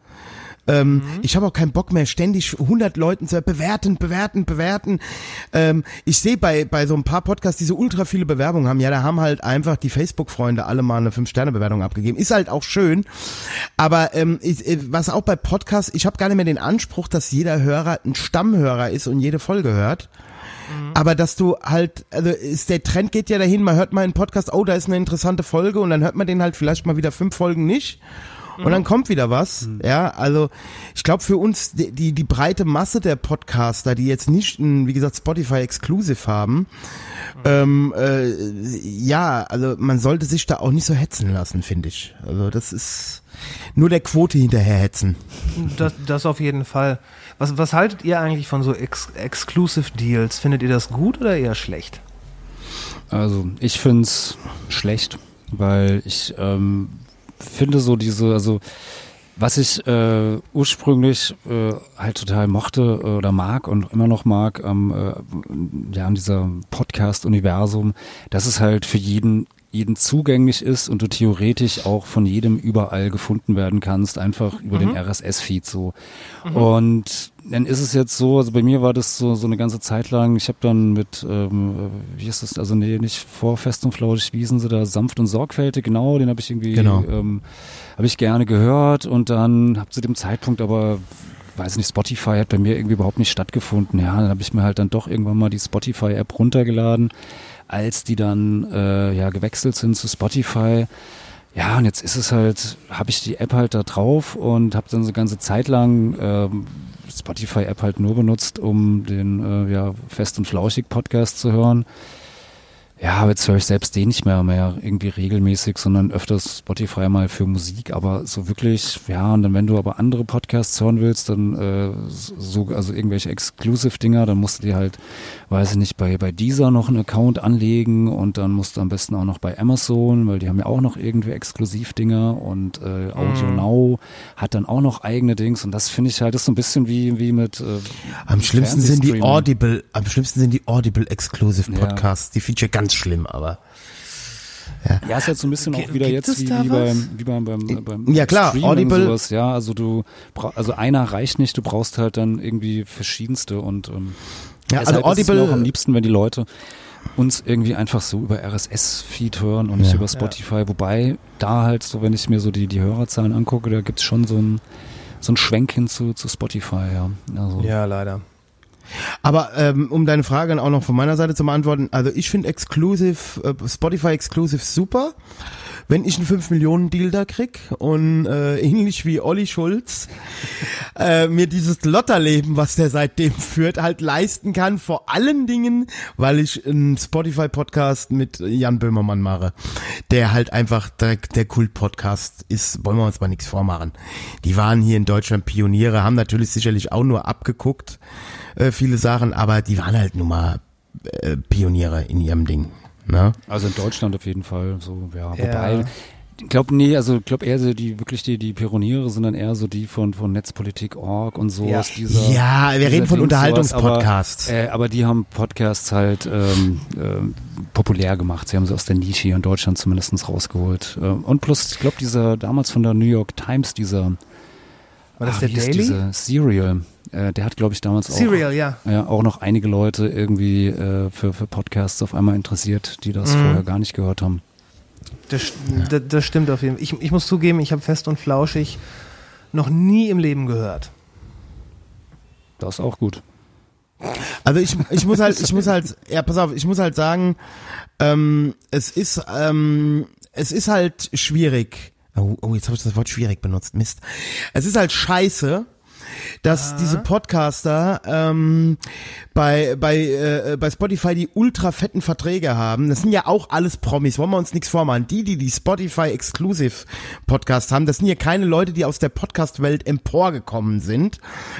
S1: Ähm, Ich habe auch keinen Bock mehr, ständig 100 Leuten zu bewerten, bewerten, bewerten. Ähm, ich sehe bei, bei so ein paar Podcasts, die so ultra viele Bewerbungen haben, ja, da haben halt einfach die Facebook-Freunde alle mal eine 5-Sterne-Bewertung abgegeben. Ist halt auch schön. Aber ähm, ich, äh, was auch bei Podcasts, ich habe gar nicht mehr den Anspruch, dass jeder Hörer ein Stammhörer ist und jede Folge hört. Aber dass du halt, also ist der Trend geht ja dahin, man hört mal einen Podcast, oh, da ist eine interessante Folge und dann hört man den halt vielleicht mal wieder fünf Folgen nicht. Und dann kommt wieder was. Ja, also ich glaube für uns die, die die breite Masse der Podcaster, die jetzt nicht ein, wie gesagt Spotify Exclusive haben, ähm, äh, ja, also man sollte sich da auch nicht so hetzen lassen, finde ich. Also das ist nur der Quote hinterher hetzen.
S4: Das, das auf jeden Fall. Was, was haltet ihr eigentlich von so Ex Exclusive Deals? Findet ihr das gut oder eher schlecht?
S2: Also ich finde es schlecht, weil ich ähm, finde so diese, also was ich äh, ursprünglich äh, halt total mochte äh, oder mag und immer noch mag am äh, ja, an dieser Podcast-Universum, dass es halt für jeden jeden zugänglich ist und du theoretisch auch von jedem überall gefunden werden kannst, einfach über den RSS-Feed so. Und dann ist es jetzt so, also bei mir war das so, so eine ganze Zeit lang, ich habe dann mit, ähm, wie ist das, also nee, nicht vor Fest und Flauschig, wie hießen sie da, sanft und sorgfältig, genau, den habe ich irgendwie,
S1: Genau.
S2: ähm, habe ich gerne gehört und dann habe zu dem Zeitpunkt aber weiß nicht, Spotify hat bei mir irgendwie überhaupt nicht stattgefunden. Ja, dann habe ich mir halt dann doch irgendwann mal die Spotify-App runtergeladen, als die dann äh, ja gewechselt sind zu Spotify. Ja, und jetzt ist es halt, habe ich die App halt da drauf und habe dann so ganze Zeit lang ähm, Spotify-App halt nur benutzt, um den äh, ja, Fest und Flauschig Podcast zu hören. Ja, aber jetzt höre ich selbst den nicht mehr mehr irgendwie regelmäßig, sondern öfters Spotify mal für Musik, aber so wirklich, ja, und dann wenn du aber andere Podcasts hören willst, dann äh, so, also irgendwelche Exclusive-Dinger, dann musst du dir halt, weiß ich nicht, bei, bei Deezer noch einen Account anlegen und dann musst du am besten auch noch bei Amazon, weil die haben ja auch noch irgendwie Exklusivdinger und äh, Audio Now hat dann auch noch eigene Dings und das finde ich halt, das ist so ein bisschen wie, wie mit äh,
S1: Am schlimmsten sind die. Audible, am schlimmsten sind die Audible Exclusive
S2: Ja.
S1: Podcasts. Die finde ich ja ganz schlimm, aber
S2: Ja, ist jetzt so ein bisschen auch wieder
S4: gibt
S2: jetzt
S4: es
S2: wie, wie, beim, wie beim, beim, beim
S1: Ja, klar,
S2: Streaming
S1: Audible-
S2: sowas, ja, also du also einer reicht nicht, du brauchst halt dann irgendwie verschiedenste und ähm,
S1: Ja, also
S2: ist es mir
S1: Audible-
S2: auch am liebsten, wenn die Leute uns irgendwie einfach so über RSS-Feed hören und nicht
S1: Ja.
S2: über Spotify, wobei da halt so, wenn ich mir so die, die Hörerzahlen angucke, da gibt's schon so ein so ein Schwenk hin zu, zu Spotify, ja. Also,
S4: Ja, leider.
S1: Aber ähm, um deine Frage auch noch von meiner Seite zu beantworten, also ich finde Exclusive, äh, Spotify Exclusive super. Wenn ich einen 5 Millionen Deal da krieg und äh, ähnlich wie Olli Schulz äh, mir dieses Lotterleben, was der seitdem führt, halt leisten kann, vor allen Dingen, weil ich einen Spotify Podcast mit Jan Böhmermann mache, der halt einfach der, der Kult-Podcast ist, wollen wir uns mal nichts vormachen. Die waren hier in Deutschland Pioniere, haben natürlich sicherlich auch nur abgeguckt, äh, viele Sachen, aber die waren halt nun mal äh, Pioniere in ihrem Ding. Ne?
S2: Also in Deutschland auf jeden Fall, so, ja.
S4: Ja.
S2: Wobei, ich glaube, nee, also ich glaube eher so die, wirklich die, die Pioniere sind dann eher so die von, von Netzpolitik.org und so
S4: Ja.
S2: aus dieser.
S1: Ja, wir
S2: dieser
S1: reden von Unterhaltungspodcasts.
S2: sowas, Aber, äh, aber die haben Podcasts halt ähm, ähm, populär gemacht. Sie haben sie aus der Nische hier in Deutschland zumindest rausgeholt. Ähm, und plus, ich glaube, dieser damals von der New York Times, dieser
S4: War das
S2: ah,
S4: der
S2: wie
S4: Daily?
S2: dieser Serial, äh, der hat, glaube ich, damals auch
S4: Serial, ja.
S2: ja, auch noch einige Leute irgendwie äh, für, für Podcasts auf einmal interessiert, die das
S4: Mhm.
S2: vorher gar nicht gehört haben.
S4: Das, das, das stimmt auf jeden Fall. Ich, ich muss zugeben, ich habe fest und flauschig noch nie im Leben gehört.
S2: Das ist auch gut.
S1: Also ich, ich muss halt, ich muss halt, ja, pass auf, ich muss halt sagen, ähm, es ist, ähm, es ist halt schwierig. Oh, oh jetzt habe ich das Wort schwierig benutzt, Mist. Es ist halt scheiße, dass diese Podcaster ähm, bei bei äh, bei Spotify die ultra fetten Verträge haben. Das sind ja auch alles Promis. Wollen wir uns nichts vormachen? Die, die die Spotify Exclusive Podcast haben, das sind ja keine Leute, die aus der Podcast-Welt emporgekommen sind,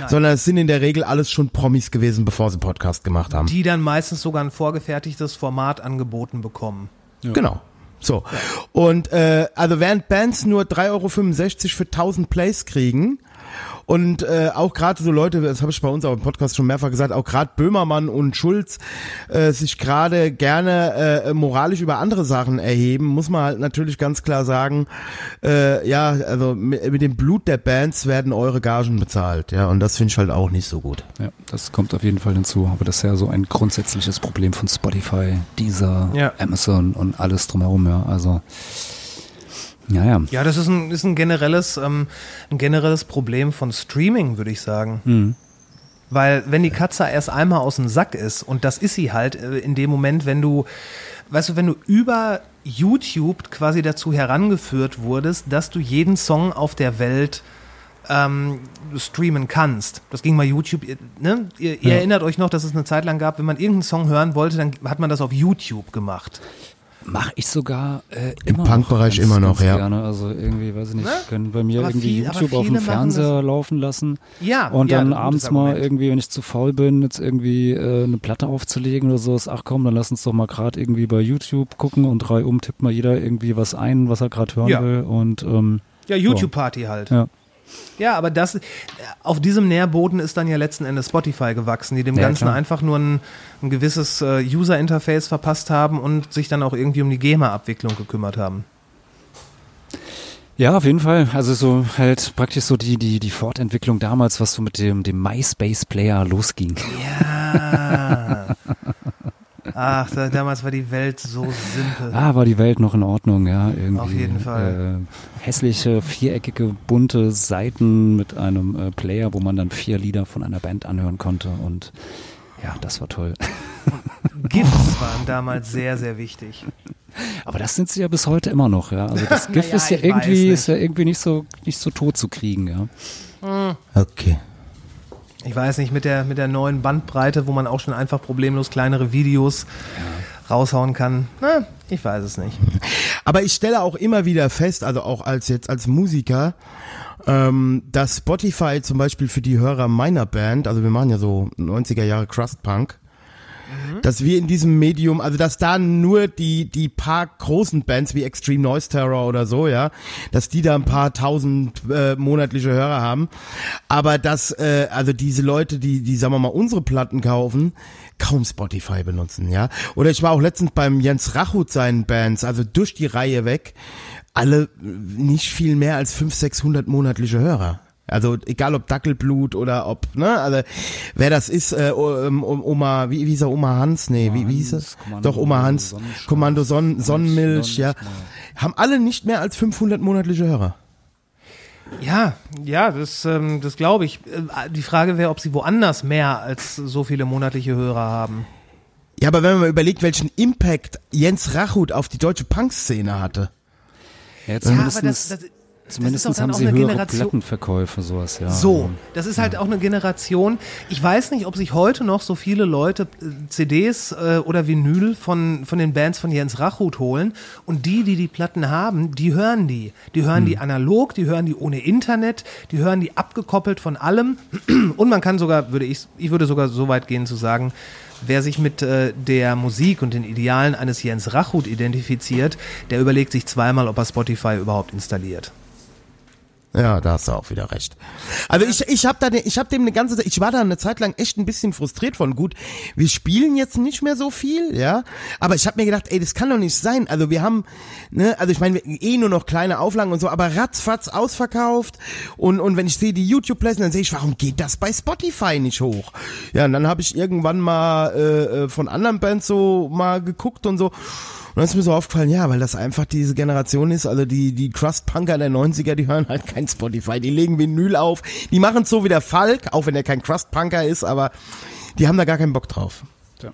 S1: sondern es sind in der Regel alles schon Promis gewesen, bevor sie Podcast gemacht haben.
S4: Die dann meistens sogar ein vorgefertigtes Format angeboten bekommen.
S1: Genau. So. Und äh, also während Bands nur 3,65 Euro für 1000 Plays kriegen und äh, auch gerade so Leute, das habe ich bei uns auch im Podcast schon mehrfach gesagt, auch gerade Böhmermann und Schulz äh, sich gerade gerne äh, moralisch über andere Sachen erheben, muss man halt natürlich ganz klar sagen, äh, ja, also mit, mit dem Blut der Bands werden eure Gagen bezahlt, ja, und das finde ich halt auch nicht so gut.
S2: Ja, das kommt auf jeden Fall hinzu. Aber das ist ja so ein grundsätzliches Problem von Spotify, Deezer,
S4: Ja.
S2: Amazon und alles drumherum, ja. Also, ja, ja.
S4: Ja, das ist ein, ist ein generelles, ähm, ein generelles Problem von Streaming, würde ich sagen.
S2: Mhm.
S4: Weil wenn die Katze erst einmal aus dem Sack ist, und das ist sie halt äh, in dem Moment, wenn du, weißt du, wenn du über YouTube quasi dazu herangeführt wurdest, dass du jeden Song auf der Welt ähm, streamen kannst. Das ging mal YouTube, ihr- ne? Ihr, ihr
S2: Ja.
S4: erinnert euch noch, dass es eine Zeit lang gab, wenn man irgendeinen Song hören wollte, dann hat man das auf YouTube gemacht.
S2: Mache ich sogar äh,
S1: Im
S2: immer
S1: Punkbereich immer noch, ja.
S2: Gerne. Also irgendwie, weiß ich nicht,
S4: Ne?
S2: können bei mir
S4: Aber
S2: irgendwie
S4: viel-
S2: YouTube auf dem Fernseher laufen lassen
S4: Ja,
S2: und
S4: ja,
S2: dann abends mal irgendwie, wenn ich zu faul bin, jetzt irgendwie äh, eine Platte aufzulegen oder so, ist, ach komm, dann lass uns doch mal gerade irgendwie bei YouTube gucken und drei um tippt mal jeder irgendwie was ein, was er gerade hören
S4: Ja.
S2: will und ähm,
S4: Ja, YouTube-Party halt.
S2: ja.
S4: Ja, aber das, auf diesem Nährboden ist dann ja letzten Endes Spotify gewachsen, die dem
S2: Ja,
S4: Ganzen
S2: klar.
S4: einfach nur ein, ein gewisses äh, User-Interface verpasst haben und sich dann auch irgendwie um die GEMA-Abwicklung gekümmert haben.
S2: Ja, auf jeden Fall. Also so halt praktisch so die, die, die Fortentwicklung damals, was so mit dem, dem MySpace-Player losging.
S4: Ja. Ach, da, damals war die Welt so simpel.
S2: Ah, war die Welt noch in Ordnung, ja. Irgendwie,
S4: Auf jeden Fall.
S2: Äh, hässliche, viereckige, bunte Seiten mit einem äh, Player, wo man dann vier Lieder von einer Band anhören konnte und ja, das war toll.
S4: GIFs waren damals sehr, sehr wichtig.
S2: Aber das sind sie ja bis heute immer noch, ja. Also das GIF
S4: Naja,
S2: ist ja irgendwie, ist ja irgendwie nicht so, nicht so tot zu kriegen, ja.
S1: Okay.
S4: Ich weiß nicht, mit der, mit der neuen Bandbreite, wo man auch schon einfach problemlos kleinere Videos raushauen kann. Na, ich weiß es nicht.
S1: Aber ich stelle auch immer wieder fest, also auch als jetzt als Musiker, ähm, dass Spotify zum Beispiel für die Hörer meiner Band, also wir machen ja so 90er Jahre Crust Punk, dass wir in diesem Medium, also dass da nur die die paar großen Bands wie Extreme Noise Terror oder so, ja, dass die da ein paar tausend äh, monatliche Hörer haben, aber dass äh, also diese Leute, die die sagen wir mal unsere Platten kaufen, kaum Spotify benutzen, ja. Oder ich war auch letztens beim Jens Rachut seinen Bands, also durch die Reihe weg, alle nicht viel mehr als 500, 600 monatliche Hörer. Also egal ob Dackelblut oder ob, ne, also wer das ist, äh, um, Oma, wie, wie hieß er, Oma Hans, nee, wie, wie hieß
S2: Hans,
S1: es?
S2: Kommando
S1: Doch, Oma Hans, Kommando Sonnen, Sonnenmilch, ja, haben alle nicht mehr als 500 monatliche Hörer.
S4: Ja, ja, das, ähm, das glaube ich. Äh, Die Frage wäre, ob sie woanders mehr als so viele monatliche Hörer haben.
S1: Ja, aber wenn man mal überlegt, welchen Impact Jens Rachut auf die deutsche Punk-Szene hatte.
S2: Ja,
S4: Ja,
S2: zumindest,
S4: aber das, das, das
S2: zumindest haben
S4: auch
S2: sie
S4: eine
S2: höhere
S4: Generation.
S2: Plattenverkäufe, sowas, ja.
S4: So, das ist halt auch eine Generation. Ich weiß nicht, ob sich heute noch so viele Leute äh, CDs äh, oder Vinyl von, von den Bands von Jens Rachut holen. Und die, die die Platten haben, die hören die. Die hören die analog, die hören die ohne Internet, die hören die abgekoppelt von allem. Und man kann sogar, würde ich, ich würde sogar so weit gehen zu sagen, Wer sich mit äh, der Musik und den Idealen eines Jens Rachut identifiziert, der überlegt sich zweimal, ob er Spotify überhaupt installiert.
S1: Ja, da hast du auch wieder recht. Also ich, ich habe da, ne, ich habe dem eine ganze, Zeit- ich war da eine Zeit lang echt ein bisschen frustriert von. Gut, wir spielen jetzt nicht mehr so viel, ja, aber ich habe mir gedacht, ey, das kann doch nicht sein. Also wir haben, ne, also ich meine, eh nur noch kleine Auflagen und so, aber ratzfatz ausverkauft und und wenn ich sehe die YouTube Plays, dann sehe ich, warum geht das bei Spotify nicht hoch? Ja, und dann habe ich irgendwann mal äh, äh, von anderen Bands so mal geguckt und so. Und dann ist mir so aufgefallen, ja, weil das einfach diese Generation ist, also die, die Crust-Punker der 90er, die hören halt kein Spotify, die legen Vinyl auf, die machen so wie der Falk, auch wenn er kein Crust-Punker ist, aber die haben da gar keinen Bock drauf.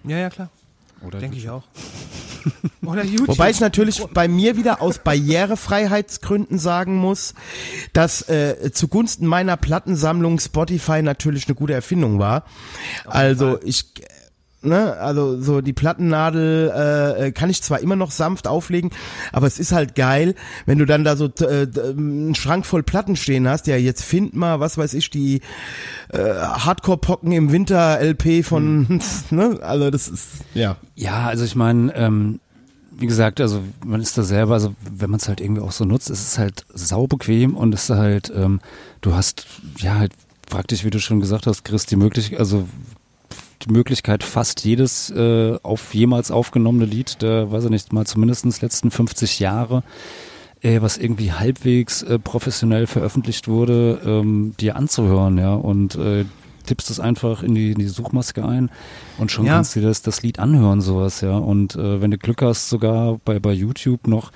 S4: Ja, ja, klar.
S2: Oder
S4: Denke ich auch. Oder YouTube.
S1: Wobei ich natürlich bei mir wieder aus Barrierefreiheitsgründen sagen muss, dass äh, zugunsten meiner Plattensammlung Spotify natürlich eine gute Erfindung war. Also ich ne, also so die Plattennadel äh, kann ich zwar immer noch sanft auflegen, aber es ist halt geil, wenn du dann da so äh, d- einen Schrank voll Platten stehen hast, ja jetzt find mal, was weiß ich, die äh, Hardcore-Pocken im Winter LP von, ne, also das ist, ja.
S2: Ja, also ich meine, ähm, wie gesagt, also man ist da selber, also wenn man es halt irgendwie auch so nutzt, ist es halt saubequem und es ist halt, ähm, du hast ja halt praktisch, wie du schon gesagt hast, Chris, die Möglichkeit, also die Möglichkeit, fast jedes äh, auf jemals aufgenommene Lied der, weiß ich nicht, mal zumindestens letzten 50 Jahre, äh, was irgendwie halbwegs äh, professionell veröffentlicht wurde, ähm, dir anzuhören, ja. Und äh, tippst es einfach in die, in die Suchmaske ein und schon
S4: Ja.
S2: kannst du dir das, das Lied anhören, sowas, ja. Und äh, wenn du Glück hast, sogar bei, bei YouTube noch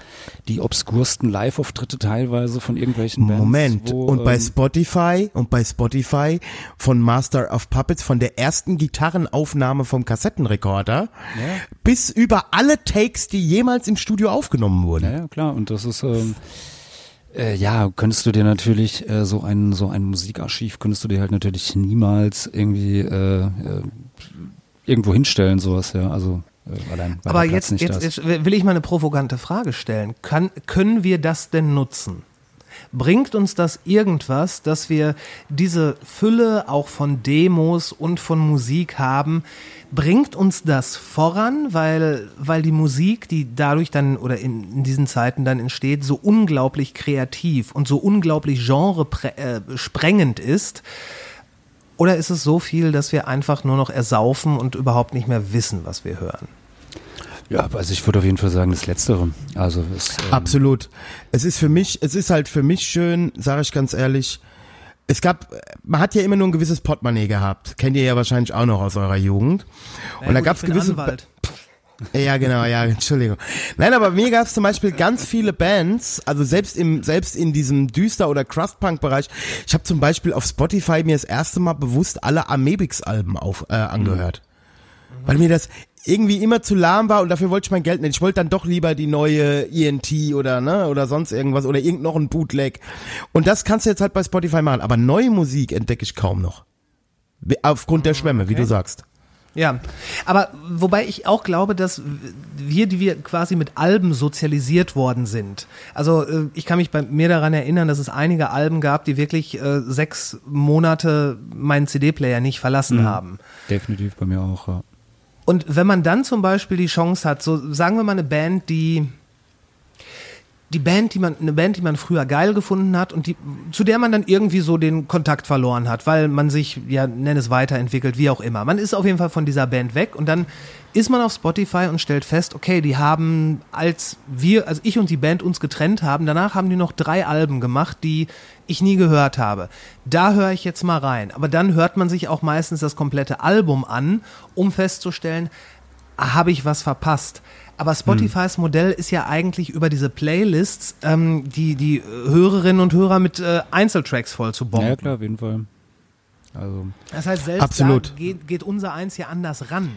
S2: die obskursten Live-Auftritte teilweise von irgendwelchen Bands.
S1: Moment.
S2: Wo,
S1: und bei
S2: ähm,
S1: Spotify und bei Spotify von Master of Puppets von der ersten Gitarrenaufnahme vom Kassettenrekorder bis über alle Takes, die jemals im Studio aufgenommen wurden.
S2: Ja, ja, klar. Und das ist, ähm, äh, ja, könntest du dir natürlich äh, so ein so ein Musikarchiv könntest du dir halt natürlich niemals irgendwie äh, äh, irgendwo hinstellen, sowas, ja. Also äh, allein weil
S4: Aber
S2: der Platz
S4: jetzt, jetzt, jetzt will ich mal eine provokante Frage stellen. Kann, können wir das denn nutzen? Bringt uns das irgendwas, dass wir diese Fülle auch von Demos und von Musik haben? Bringt uns das voran, weil, weil die Musik, die dadurch dann oder in, in diesen Zeiten dann entsteht, so unglaublich kreativ und so unglaublich genresprengend ist? Oder ist es so viel, dass wir einfach nur noch ersaufen und überhaupt nicht mehr wissen, was wir hören?
S2: Ja, also ich würde auf jeden Fall sagen, das Letztere. Also es, ähm,
S1: Absolut. Es ist für mich, es ist halt für mich schön, sage ich ganz ehrlich. Es gab, man hat ja immer nur ein gewisses Portemonnaie gehabt. Kennt ihr ja wahrscheinlich auch noch aus eurer Jugend. Und da gab es gewisse.
S4: Anwalt.
S1: Ja, genau, ja, Entschuldigung. Nein, aber mir gab es zum Beispiel ganz viele Bands, also selbst im, selbst in diesem Düster- oder Crust-Punk-Bereich. Ich habe zum Beispiel auf Spotify mir das erste Mal bewusst alle Amebix-Alben auf, äh, angehört. Weil mir das irgendwie immer zu lahm war und dafür wollte ich mein Geld nicht. Ich wollte dann doch lieber die neue ENT oder ne oder sonst irgendwas oder irgend noch ein Bootleg. Und das kannst du jetzt halt bei Spotify machen. Aber neue Musik entdecke ich kaum noch. Aufgrund der Schwämme, wie du sagst.
S4: Ja, aber wobei ich auch glaube, dass wir, die wir quasi mit Alben sozialisiert worden sind. Also äh, ich kann mich bei mir daran erinnern, dass es einige Alben gab, die wirklich äh, sechs Monate meinen CD-Player nicht verlassen haben.
S2: definitiv bei mir auch. Ja.
S4: Und wenn man dann zum Beispiel die Chance hat, so sagen wir mal eine Band, die die Band, die man eine Band, die man früher geil gefunden hat und die zu der man dann irgendwie so den Kontakt verloren hat, weil man sich ja nenn es weiterentwickelt, wie auch immer. Man ist auf jeden Fall von dieser Band weg und dann ist man auf Spotify und stellt fest, okay, die haben als wir, also ich und die Band uns getrennt haben, danach haben die noch drei Alben gemacht, die ich nie gehört habe. Da höre ich jetzt mal rein. Aber dann hört man sich auch meistens das komplette Album an, um festzustellen, habe ich was verpasst. Aber Spotifys Modell ist ja eigentlich über diese Playlists ähm, die, die äh, Hörerinnen und Hörer mit äh, Einzeltracks voll zu bomben.
S2: ja, klar, auf jeden Fall. Also,
S4: Das heißt, selbst
S1: Absolut.
S4: geht, geht unser Eins hier anders ran.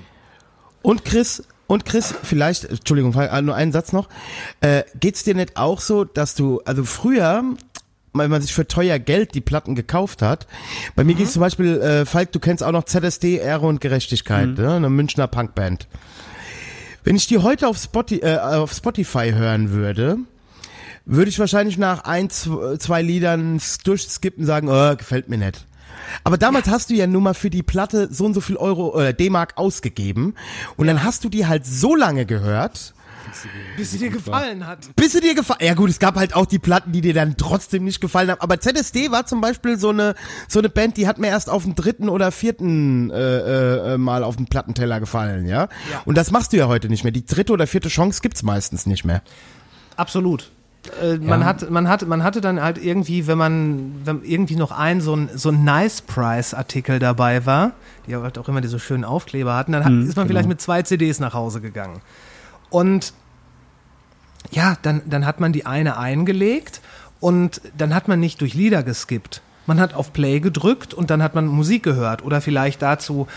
S1: Und Chris, und Chris, vielleicht, Entschuldigung, äh, nur einen Satz noch. Äh, geht's dir nicht auch so, dass du, also früher, weil man sich für teuer Geld die Platten gekauft hat. Bei mir geht's zum Beispiel, äh, Falk, du kennst auch noch ZSD, Ehre und Gerechtigkeit, ne? eine Münchner Punkband. Wenn ich die heute auf, Spotify, äh, auf Spotify hören würde, würde ich wahrscheinlich nach ein, zwei, Liedern durchskippen und sagen, oh, gefällt mir nicht. Aber damals hast du ja nur mal für die Platte so und so viel Euro äh, D-Mark ausgegeben. Und dann hast du die halt so lange gehört,
S4: Bis sie dir gefallen hat.
S1: bis sie dir gefallen. Ja gut, es gab halt auch die Platten, die dir dann trotzdem nicht gefallen haben. Aber ZSD war zum Beispiel so eine so eine Band, die hat mir erst auf dem dritten oder vierten äh, äh, Mal auf dem Plattenteller gefallen, ja?
S4: Ja.
S1: Und das machst du ja heute nicht mehr. Die dritte oder vierte Chance gibt's meistens nicht mehr.
S4: Absolut. Äh, man,
S2: Ja.
S4: hat, man, hat, man hatte dann halt irgendwie, wenn man wenn irgendwie noch ein so ein, so ein Nice Price Artikel dabei war, die halt auch immer diese schönen Aufkleber hatten, dann hat, ist man vielleicht mit zwei CDs nach Hause gegangen. Und ja, dann, dann hat man die eine eingelegt und dann hat man nicht durch Lieder geskippt. Man hat auf Play gedrückt und dann hat man Musik gehört oder vielleicht dazu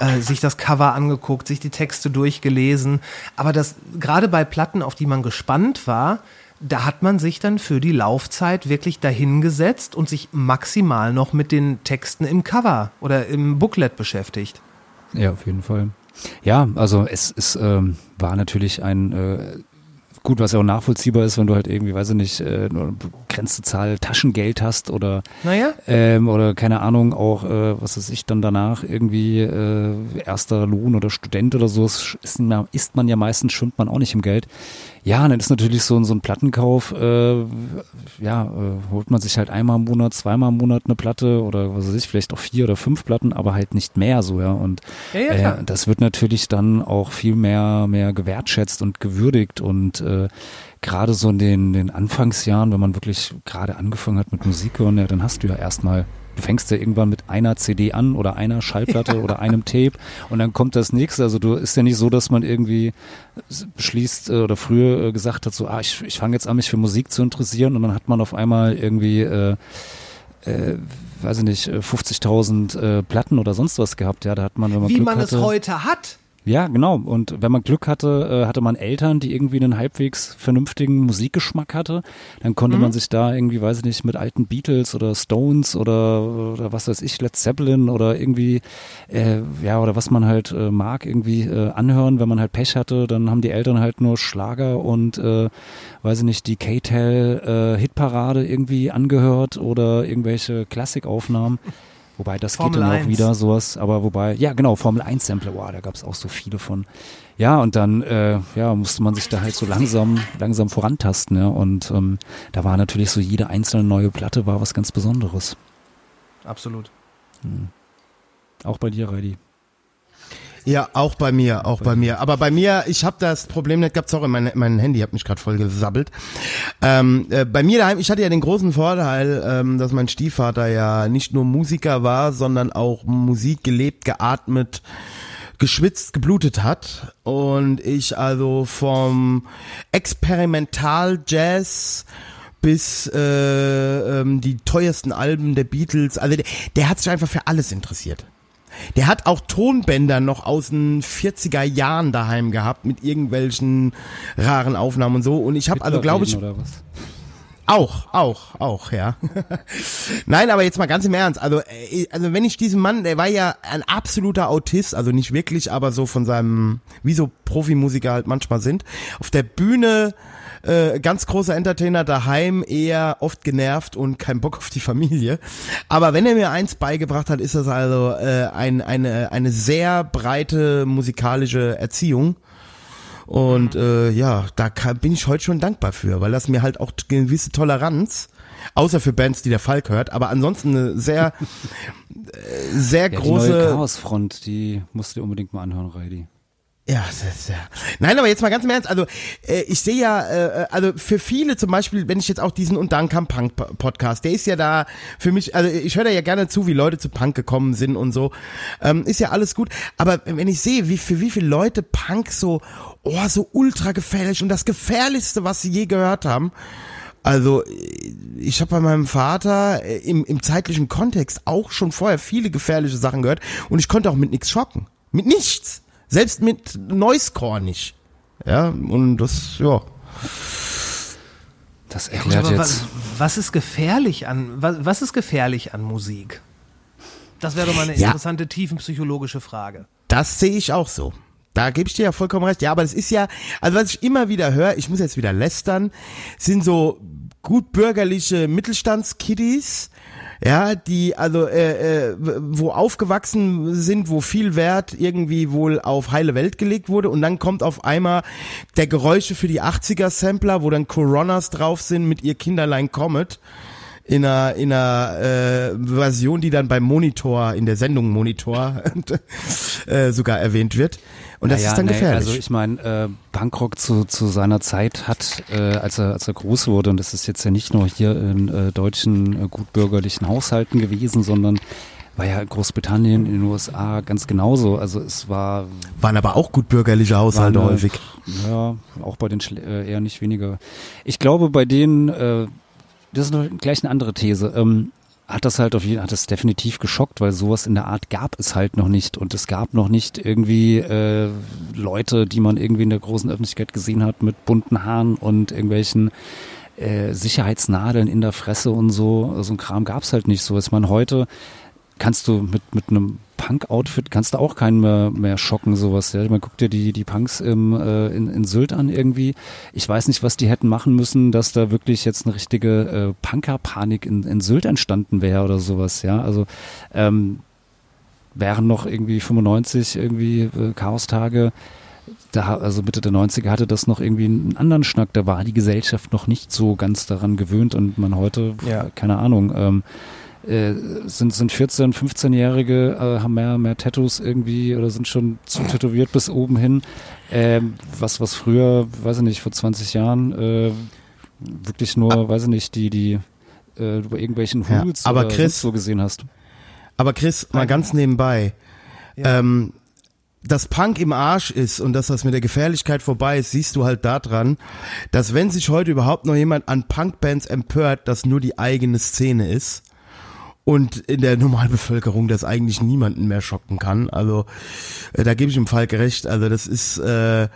S4: äh, sich das Cover angeguckt, sich die Texte durchgelesen. Aber das gerade bei Platten, auf die man gespannt war, da hat man sich dann für die Laufzeit wirklich dahingesetzt und sich maximal noch mit den Texten im Cover oder im Booklet beschäftigt.
S2: Ja, auf jeden Fall. Ja, also es, es ähm, war natürlich ein äh, gut, was ja auch nachvollziehbar ist, wenn du halt irgendwie, weiß ich nicht, äh, nur eine begrenzte Zahl Taschengeld hast oder
S4: Naja,
S2: ähm, oder keine Ahnung, auch, äh, was weiß ich, dann danach irgendwie äh, erster Lohn oder Student oder so, ist, man- ist man ja meistens, schwimmt man auch nicht im Geld. Ja, dann ist natürlich so, ein- so ein Plattenkauf, äh, ja, äh, holt man sich halt einmal im Monat, zweimal im Monat eine Platte oder was weiß ich, vielleicht auch vier oder fünf Platten, aber halt nicht mehr so, ja. Und
S4: Ja, ja,
S2: äh, das wird natürlich dann auch viel mehr, mehr gewertschätzt und gewürdigt und äh, gerade so in den, den Anfangsjahren, wenn man wirklich gerade angefangen hat mit Musik hören, ja, dann hast du ja erstmal du fängst ja irgendwann mit einer CD an oder einer Schallplatte oder einem Tape und dann kommt das nächste. Also du ist ja nicht so, dass man irgendwie beschließt äh, oder früher äh, gesagt hat, so, ah, ich, ich fange jetzt an, mich für Musik zu interessieren und dann hat man auf einmal irgendwie äh, äh, weiß ich nicht, 50.000 äh, Platten oder sonst was gehabt. Ja, da hat man, wenn man
S4: Wie
S2: Glück
S4: man
S2: hatte,
S4: es heute hat.
S2: Ja, genau. Und wenn man Glück hatte, äh, hatte man Eltern, die irgendwie einen halbwegs vernünftigen Musikgeschmack hatte. Dann konnte man sich da irgendwie, weiß ich nicht, mit alten Beatles oder Stones oder, oder was weiß ich, Led Zeppelin oder irgendwie, äh, ja, oder was man halt äh, mag, irgendwie äh, anhören. Wenn man halt Pech hatte, dann haben die Eltern halt nur Schlager und, äh, weiß ich nicht, die K-Tel äh, Hitparade irgendwie angehört oder irgendwelche Klassikaufnahmen. Wobei, das
S4: Formel
S2: geht dann
S4: 1.
S2: auch wieder sowas, aber wobei, ja genau, Formel 1 Sampler, wow, da gab es auch so viele von. Ja, und dann äh, ja, musste man sich da halt so langsam, langsam vorantasten, ja. Und ähm, da war natürlich so jede einzelne neue Platte war was ganz Besonderes.
S4: Absolut.
S2: Auch bei dir, Reidi.
S1: Ja, auch bei mir, auch bei mir. Aber bei mir, ich habe das Problem nicht gehabt, sorry, mein, mein Handy hat mich gerade voll gesabbelt. Ähm, äh, bei mir daheim, ich hatte ja den großen Vorteil, ähm, dass mein Stiefvater ja nicht nur Musiker war, sondern auch Musik gelebt, geatmet, geschwitzt, geblutet hat. Und ich also vom Experimental-Jazz bis äh, ähm, die teuersten Alben der Beatles, also der, der hat sich einfach für alles interessiert. Der hat auch Tonbänder noch aus den 40er Jahren daheim gehabt mit irgendwelchen raren Aufnahmen und so. Und ich habe also, glaube ich, auch, auch, auch, ja. Nein, aber jetzt mal ganz im Ernst. Also, äh, also wenn ich diesen Mann, der war ja ein absoluter Autist, also nicht wirklich, aber so von seinem, wie so Profimusiker halt manchmal sind, auf der Bühne äh, ganz großer Entertainer daheim, eher oft genervt und kein Bock auf die Familie. Aber wenn er mir eins beigebracht hat, ist das also äh, ein, eine, eine sehr breite musikalische Erziehung. Und äh, ja, da kann, bin ich heute schon dankbar für, weil das mir halt auch gewisse Toleranz, außer für Bands, die der Falk hört, aber ansonsten eine sehr, äh, sehr
S2: Ja, die neue
S1: große.
S2: Chaosfront, die musst du dir unbedingt mal anhören, Reidi.
S1: Ja, das ist ja. Nein, aber jetzt mal ganz im Ernst. Also äh, ich sehe ja, äh, also für viele zum Beispiel, wenn ich jetzt auch diesen und dann kam Punk Podcast, der ist ja da für mich. Also ich höre da ja gerne zu, wie Leute zu Punk gekommen sind und so. Ähm, ist ja alles gut. Aber wenn ich sehe, wie für wie viele Leute Punk so, oh, so ultra gefährlich und das gefährlichste, was sie je gehört haben. Also ich habe bei meinem Vater äh, im, im zeitlichen Kontext auch schon vorher viele gefährliche Sachen gehört und ich konnte auch mit nichts schocken. Mit nichts. Selbst mit Noisecore nicht. Ja, und das, ja.
S2: Das
S4: Ja,
S2: erklärt
S4: aber
S2: jetzt.
S4: was, was ist gefährlich an was, was ist gefährlich an Musik? Das wäre doch mal eine
S1: Ja.
S4: interessante tiefenpsychologische Frage.
S1: Das sehe ich auch so. Da gebe ich dir ja vollkommen recht. Ja, aber das ist ja, also was ich immer wieder höre, ich muss jetzt wieder lästern, sind so gut bürgerliche Mittelstandskiddies, ja, die also äh, äh, wo aufgewachsen sind, wo viel Wert irgendwie wohl auf heile Welt gelegt wurde und dann kommt auf einmal der Geräusche für die 80er Sampler, wo dann Coronas drauf sind mit ihr Kinderlein Comet in einer, in einer äh, Version, die dann beim Monitor, in der Sendung Monitor äh, sogar erwähnt wird. Und das
S2: Naja,
S1: ist dann
S2: nee,
S1: gefährlich.
S2: Also ich meine, äh, Punkrock zu, zu seiner Zeit hat, äh, als er als er groß wurde, und das ist jetzt ja nicht nur hier in äh, deutschen äh, gutbürgerlichen Haushalten gewesen, sondern war ja in Großbritannien, in den USA ganz genauso. Also es war
S1: Waren aber auch gut bürgerliche Haushalte
S2: eine-
S1: häufig.
S2: Ja, auch bei den Schle äh, eher nicht weniger. Ich glaube, bei denen, äh, das ist noch gleich eine andere These, ähm, hat das halt auf jeden hat das definitiv geschockt, weil sowas in der Art gab es halt noch nicht und es gab noch nicht irgendwie äh, Leute, die man irgendwie in der großen Öffentlichkeit gesehen hat mit bunten Haaren und irgendwelchen äh, Sicherheitsnadeln in der Fresse und so. So ein Kram gab's halt nicht so. Ich meine, heute kannst du mit, mit einem Punk-Outfit kannst du auch keinen mehr, mehr schocken, sowas. Ja? Man guckt dir die, die Punks im, äh, in, in Sylt an irgendwie. Ich weiß nicht, was die hätten machen müssen, dass da wirklich jetzt eine richtige äh, Punker-Panik in, in Sylt entstanden wäre oder sowas, ja. Also ähm, wären noch irgendwie 95 irgendwie äh, Chaostage, da, also Mitte der 90er hatte das noch irgendwie einen anderen Schnack, da war die Gesellschaft noch nicht so ganz daran gewöhnt und man heute,
S4: Ja.
S2: keine Ahnung, ähm, äh, sind, sind 14, 15-Jährige, äh, haben mehr, mehr Tattoos irgendwie oder sind schon zu tätowiert bis oben hin. Ähm, was, was früher, weiß ich nicht, vor 20 Jahren äh, wirklich nur, ah. weiß ich nicht, die, die äh, bei irgendwelchen Hools
S1: ja, aber Chris,
S2: so gesehen hast.
S1: Aber Chris, mal ganz nebenbei. Ja. Ähm, dass Punk im Arsch ist und dass das mit der Gefährlichkeit vorbei ist, siehst du halt daran, dass wenn sich heute überhaupt noch jemand an Punkbands empört, das nur die eigene Szene ist und in der Normalbevölkerung das eigentlich niemanden mehr schocken kann. Also äh, da gebe ich dem Falk recht. Also das ist äh,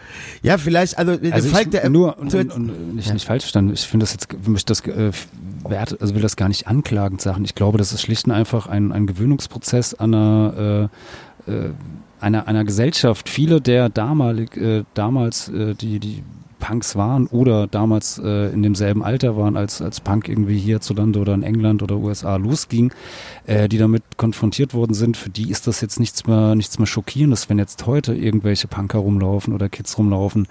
S1: ja vielleicht also,
S2: also Falk der nur und, und, und nicht, ja. nicht falsch verstanden. Ich finde das jetzt möchte das äh, wert, also will das gar nicht anklagend sagen. Ich glaube, das ist schlicht und einfach ein, ein Gewöhnungsprozess an einer äh, äh, einer, einer Gesellschaft. Viele der damalig, äh, damals äh, die die Punks waren oder damals äh, in demselben Alter waren, als, als Punk irgendwie hierzulande oder in England oder USA losging, äh, die damit konfrontiert worden sind, für die ist das jetzt nichts mehr, nichts mehr Schockierendes, wenn jetzt heute irgendwelche Punker rumlaufen oder Kids rumlaufen,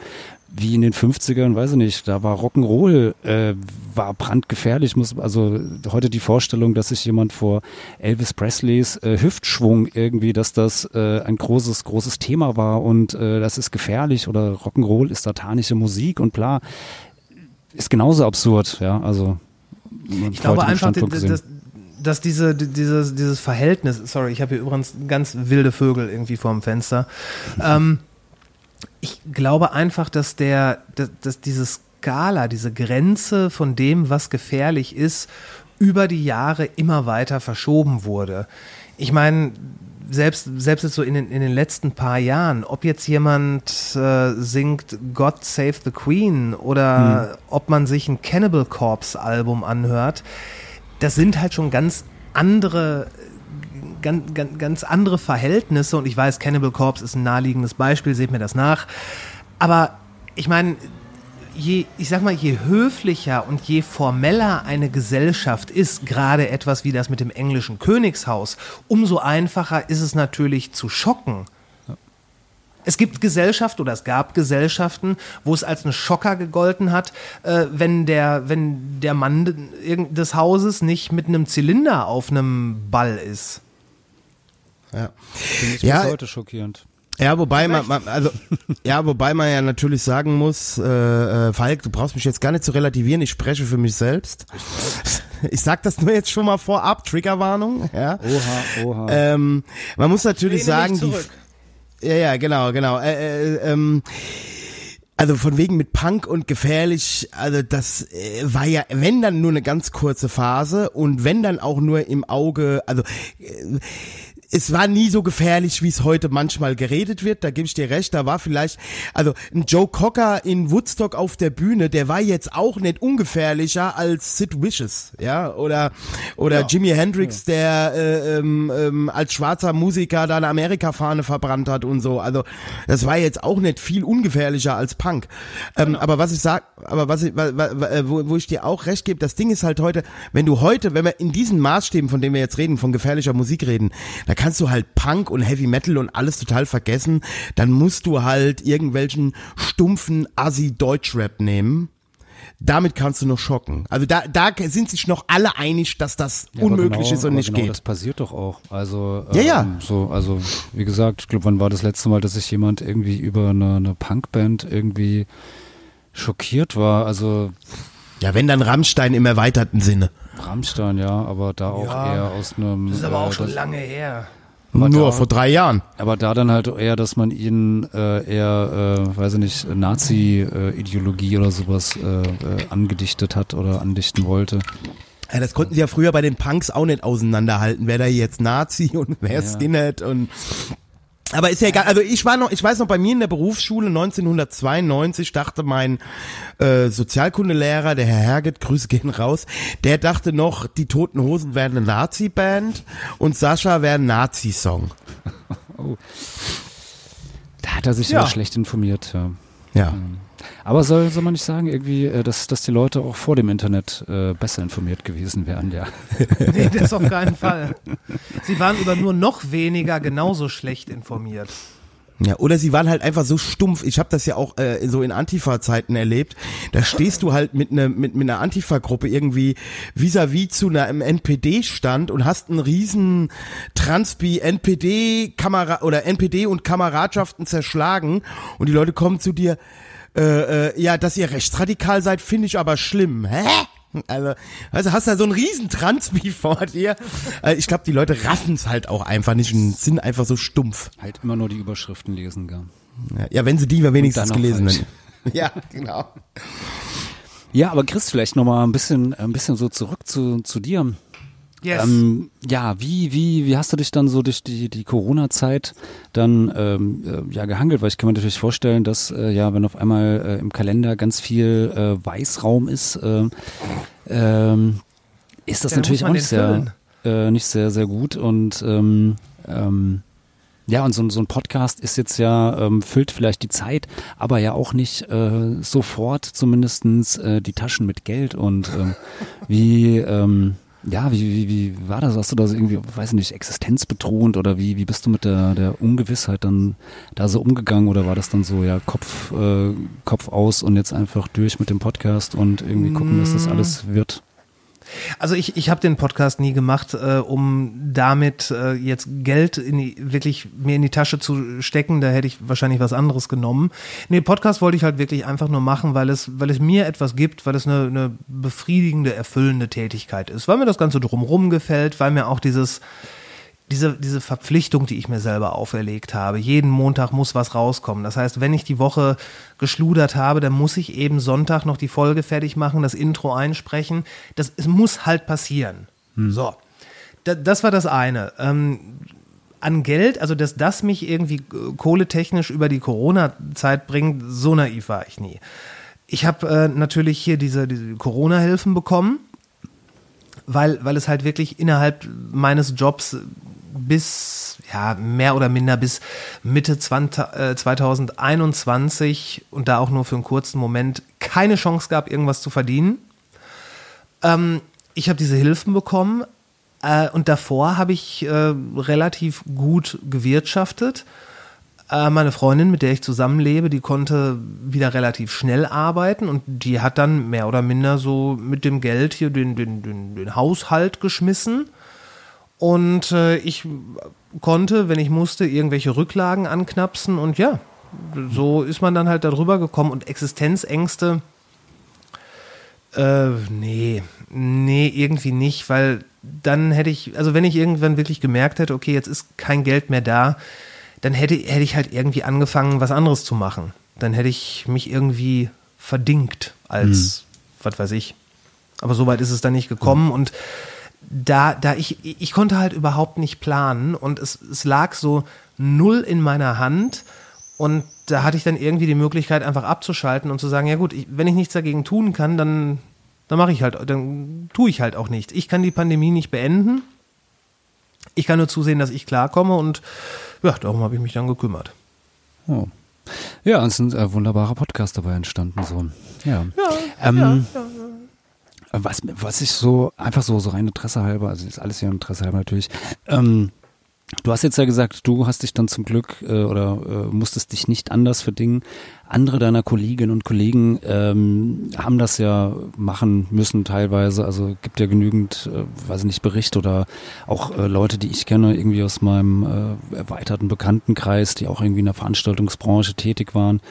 S2: wie in den 50ern, weiß ich nicht, da war Rock'n'Roll, äh, war brandgefährlich. Muss, also heute die Vorstellung, dass sich jemand vor Elvis Presleys äh, Hüftschwung irgendwie, dass das äh, ein großes, großes Thema war und äh, das ist gefährlich oder Rock'n'Roll ist satanische Musik und bla, ist genauso absurd, ja, also.
S4: Ich glaube einfach, dass, dass diese, dieses, dieses Verhältnis, sorry, ich habe hier übrigens ganz wilde Vögel irgendwie vorm Fenster, ähm, ich glaube einfach, dass der, dass, dass diese Skala, diese Grenze von dem, was gefährlich ist, über die Jahre immer weiter verschoben wurde. Ich meine, selbst, selbst jetzt so in den, in den letzten paar Jahren, ob jetzt jemand äh, singt God Save the Queen oder hm. ob man sich ein Cannibal Corpse Album anhört, das sind halt schon ganz andere ganz, ganz, ganz andere Verhältnisse und ich weiß, Cannibal Corpse ist ein naheliegendes Beispiel, seht mir das nach. Aber ich meine, je, ich sag mal, je höflicher und je formeller eine Gesellschaft ist, gerade etwas wie das mit dem englischen Königshaus, umso einfacher ist es natürlich zu schocken. Es gibt Gesellschaften oder es gab Gesellschaften, wo es als ein Schocker gegolten hat, äh, wenn, der, wenn der Mann des Hauses nicht mit einem Zylinder auf einem Ball ist.
S2: Ja. Finde ich ja, bis heute schockierend.
S1: Ja, wobei man, man, also ja, wobei man ja natürlich sagen muss, äh, äh, Falk, du brauchst mich jetzt gar nicht zu relativieren, ich spreche für mich selbst. Ich sag das nur jetzt schon mal vorab, Triggerwarnung, ja.
S2: Oha, oha.
S1: Ähm, man muss natürlich sagen, die, ja, ja, genau, genau. Äh, äh, ähm, also von wegen mit Punk und gefährlich, also das äh, war ja, wenn dann nur eine ganz kurze Phase und wenn dann auch nur im Auge, also äh, es war nie so gefährlich, wie es heute manchmal geredet wird. Da gebe ich dir recht. Da war vielleicht, also ein Joe Cocker in Woodstock auf der Bühne, der war jetzt auch nicht ungefährlicher als Sid Vicious, ja, oder oder ja. Jimi Hendrix, der äh, ähm, ähm, als schwarzer Musiker da eine Amerika-Fahne verbrannt hat und so. Also das war jetzt auch nicht viel ungefährlicher als Punk. Ähm, genau. Aber was ich sag, aber was ich, wo, wo ich dir auch recht gebe, das Ding ist halt heute, wenn du heute, wenn wir in diesen Maßstäben, von denen wir jetzt reden, von gefährlicher Musik reden, da kannst du halt Punk und Heavy Metal und alles total vergessen. Dann musst du halt irgendwelchen stumpfen Assi-Deutschrap nehmen damit kannst du noch schocken. Also da, da sind sich noch alle einig, dass das ja, unmöglich genau, ist und nicht genau, geht.
S2: Das passiert doch auch. Also
S1: ja, ja.
S2: Ähm, so, also wie gesagt, ich glaube, wann war das letzte Mal, dass sich jemand irgendwie über eine, eine Punkband irgendwie schockiert war? Also
S1: ja, wenn dann Rammstein im erweiterten Sinne.
S2: Rammstein, ja, aber da auch ja, eher aus einem.
S4: Das ist aber auch äh, schon lange her.
S1: Aber Nur da, vor drei Jahren.
S2: Aber da dann halt eher, dass man ihnen äh, eher, äh, weiß ich nicht, Nazi-Ideologie äh, oder sowas äh, äh, angedichtet hat oder andichten wollte.
S1: Ja, das konnten sie ja früher bei den Punks auch nicht auseinanderhalten. Wer da jetzt Nazi und wer ja. Skinhead und aber ist ja egal. Also ich war noch, ich weiß noch, bei mir in der Berufsschule 1992 dachte mein äh, Sozialkundelehrer, der Herr Herget, Grüße gehen raus, der dachte noch, die Toten Hosen wären eine Nazi-Band und Sascha wäre ein Nazi-Song. oh.
S2: Da hat er sich ja schlecht informiert. Ja.
S1: ja.
S2: Aber soll, soll man nicht sagen, irgendwie, äh, dass, dass die Leute auch vor dem Internet äh, besser informiert gewesen wären, ja.
S4: nee, das auf keinen Fall. Sie waren über nur noch weniger genauso schlecht informiert.
S1: Ja, oder sie waren halt einfach so stumpf. Ich habe das ja auch äh, so in Antifa-Zeiten erlebt. Da stehst du halt mit, ne, mit, mit einer Antifa-Gruppe irgendwie vis-à-vis zu einem NPD-Stand und hast einen riesen Transpi NPD Kamera oder NPD und Kameradschaften zerschlagen und die Leute kommen zu dir, äh, äh, ja, dass ihr rechtsradikal seid, finde ich aber schlimm. Hä? Also, also hast du da so einen riesen Transpi vor dir. Äh, ich glaube, die Leute raffen es halt auch einfach nicht und sind einfach so stumpf.
S2: Halt immer nur die Überschriften lesen, gell?
S1: Ja, wenn sie die mal wenigstens gelesen
S2: falsch.
S1: hätten. Ja, genau.
S2: Ja, aber Chris, vielleicht noch mal ein bisschen, ein bisschen so zurück zu, zu dir.
S4: Yes.
S2: Ähm, ja, wie, wie, wie hast du dich dann so durch die, die Corona-Zeit dann ähm, äh, ja, gehangelt? Weil ich kann mir natürlich vorstellen, dass äh, ja, wenn auf einmal äh, im Kalender ganz viel äh, Weißraum ist, äh, ähm, ist das
S4: Ja,
S2: natürlich auch nicht sehr, äh, nicht sehr, sehr gut. Und ähm, ähm, ja, und so, ein- so ein Podcast ist jetzt ja, ähm, füllt vielleicht die Zeit, aber ja auch nicht äh, sofort zumindestens äh, die Taschen mit Geld. Und ähm, wie, ähm, ja, wie, wie, wie war das? Hast du da so irgendwie, weiß ich nicht, existenzbedrohend oder wie, wie bist du mit der, der Ungewissheit dann da so umgegangen oder war das dann so, ja, Kopf, äh, Kopf aus und jetzt einfach durch mit dem Podcast und irgendwie gucken, dass das alles wird?
S4: Also ich, ich habe den Podcast nie gemacht, äh, um damit äh, jetzt Geld in die, wirklich mir in die Tasche zu stecken. Da hätte ich wahrscheinlich was anderes genommen. Nee, Podcast wollte ich halt wirklich einfach nur machen, weil es, weil es mir etwas gibt, weil es eine, eine befriedigende, erfüllende Tätigkeit ist. Weil mir das Ganze drumherum gefällt, weil mir auch dieses diese, diese Verpflichtung, die ich mir selber auferlegt habe. Jeden Montag muss was rauskommen. Das heißt, wenn ich die Woche geschludert habe, dann muss ich eben Sonntag noch die Folge fertig machen, das Intro einsprechen. Das es muss halt passieren. So. Da, das war das eine. Ähm, an Geld, also dass das mich irgendwie äh, kohletechnisch über die Corona-Zeit bringt, so naiv war ich nie. Ich habe äh, natürlich hier diese, diese Corona-Hilfen bekommen weil, weil es halt wirklich innerhalb meines Jobs bis, ja, mehr oder minder bis Mitte 20, äh, 2021 und da auch nur für einen kurzen Moment keine Chance gab, irgendwas zu verdienen. Ähm, ich habe diese Hilfen bekommen äh, und davor habe ich äh, relativ gut gewirtschaftet. Äh, meine Freundin, mit der ich zusammenlebe, die konnte wieder relativ schnell arbeiten und die hat dann mehr oder minder so mit dem Geld hier den, den, den, den Haushalt geschmissen. Und äh, ich konnte, wenn ich musste, irgendwelche Rücklagen anknapsen und ja, so ist man dann halt darüber gekommen und Existenzängste, äh, nee, nee, irgendwie nicht, weil dann hätte ich, also wenn ich irgendwann wirklich gemerkt hätte, okay, jetzt ist kein Geld mehr da, dann hätte, hätte ich halt irgendwie angefangen, was anderes zu machen. Dann hätte ich mich irgendwie verdingt als, was weiß ich. Aber so weit ist es dann nicht gekommen und da, da ich, ich konnte halt überhaupt nicht planen und es, es lag so null in meiner Hand und da hatte ich dann irgendwie die Möglichkeit, einfach abzuschalten und zu sagen, ja gut, ich, wenn ich nichts dagegen tun kann, dann, dann mache ich halt, dann tue ich halt auch nichts. Ich kann die Pandemie nicht beenden. Ich kann nur zusehen, dass ich klarkomme und ja, darum habe ich mich dann gekümmert.
S2: Oh. Ja, es sind äh, wunderbare Podcasts dabei entstanden. So. Ja. ähm, Was, was ich so, einfach so, so rein Interesse halber, also ist alles ja Interesse halber natürlich. Ähm, du hast jetzt ja gesagt, du hast dich dann zum Glück äh, oder äh, musstest dich nicht anders verdingen. Andere deiner Kolleginnen und Kollegen ähm, haben das ja machen müssen teilweise. Also gibt ja genügend, äh, weiß ich nicht, Bericht oder auch äh, Leute, die ich kenne, irgendwie aus meinem äh, erweiterten Bekanntenkreis, die auch irgendwie in der Veranstaltungsbranche tätig waren,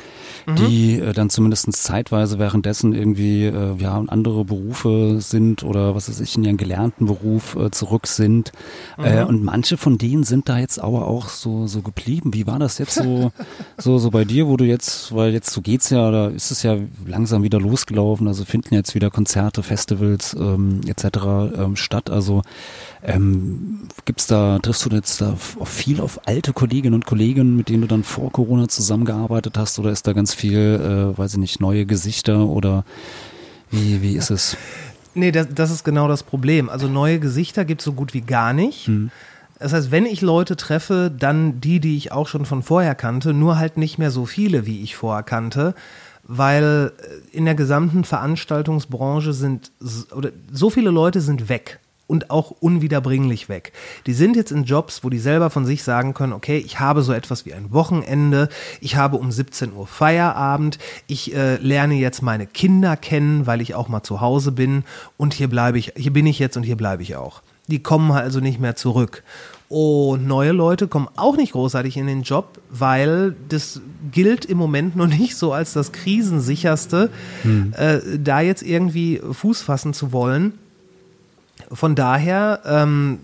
S2: die äh, dann zumindest zeitweise währenddessen irgendwie äh, ja in andere Berufe sind oder was weiß ich, in ihren gelernten Beruf äh, zurück sind. Äh, und manche von denen sind da jetzt aber auch so, so geblieben. Wie war das jetzt so, so, so bei dir, wo du jetzt, weil jetzt so geht's ja, da ist es ja langsam wieder losgelaufen, also finden jetzt wieder Konzerte, Festivals ähm, etc. Ähm, statt. Also ähm, gibt's da, triffst du jetzt da viel auf alte Kolleginnen und Kollegen, mit denen du dann vor Corona zusammengearbeitet hast, oder ist da ganz viel, äh, weiß ich nicht, neue Gesichter oder wie, wie ist es?
S4: Nee, das, das ist genau das Problem. Also neue Gesichter gibt es so gut wie gar nicht. Das heißt, wenn ich Leute treffe, dann die, die ich auch schon von vorher kannte, nur halt nicht mehr so viele, wie ich vorher kannte, weil äh, in der gesamten Veranstaltungsbranche sind oder so viele Leute sind weg. und auch unwiederbringlich weg. Die sind jetzt in Jobs, wo die selber von sich sagen können, okay, ich habe so etwas wie ein Wochenende, ich habe um 17 Uhr Feierabend, ich äh, lerne jetzt meine Kinder kennen, weil ich auch mal zu Hause bin und hier bleibe ich, hier bin ich jetzt und hier bleibe ich auch. Die kommen also nicht mehr zurück. Und neue Leute kommen auch nicht großartig in den Job, weil das gilt im Moment noch nicht so als das krisensicherste, hm. äh, da jetzt irgendwie Fuß fassen zu wollen. Von daher, ähm,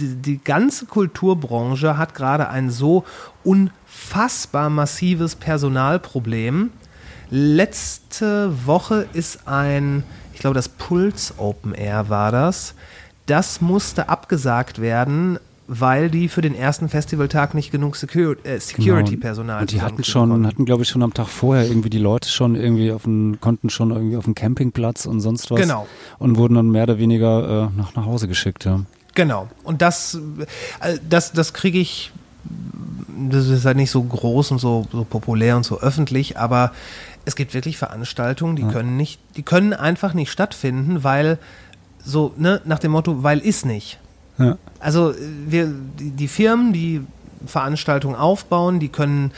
S4: die, die ganze Kulturbranche hat gerade ein so unfassbar massives Personalproblem. Letzte Woche ist ein, ich glaube, das Puls Open Air war das, das musste abgesagt werden, weil die für den ersten Festivaltag nicht genug äh, Security-Personal
S2: genau. Und die hatten schon, konnten. hatten glaube ich schon am Tag vorher irgendwie die Leute schon irgendwie auf dem, konnten schon irgendwie auf dem Campingplatz und sonst was.
S4: Genau.
S2: Und wurden dann mehr oder weniger äh, nach, nach Hause geschickt, ja.
S4: Genau. Und das, äh, das, das kriege ich, das ist halt nicht so groß und so, so populär und so öffentlich, aber es gibt wirklich Veranstaltungen, die ja. können nicht, die können einfach nicht stattfinden, weil so, ne, nach dem Motto, weil ist nicht. Ja. Also wir, die, die Firmen, die Veranstaltungen aufbauen, die können,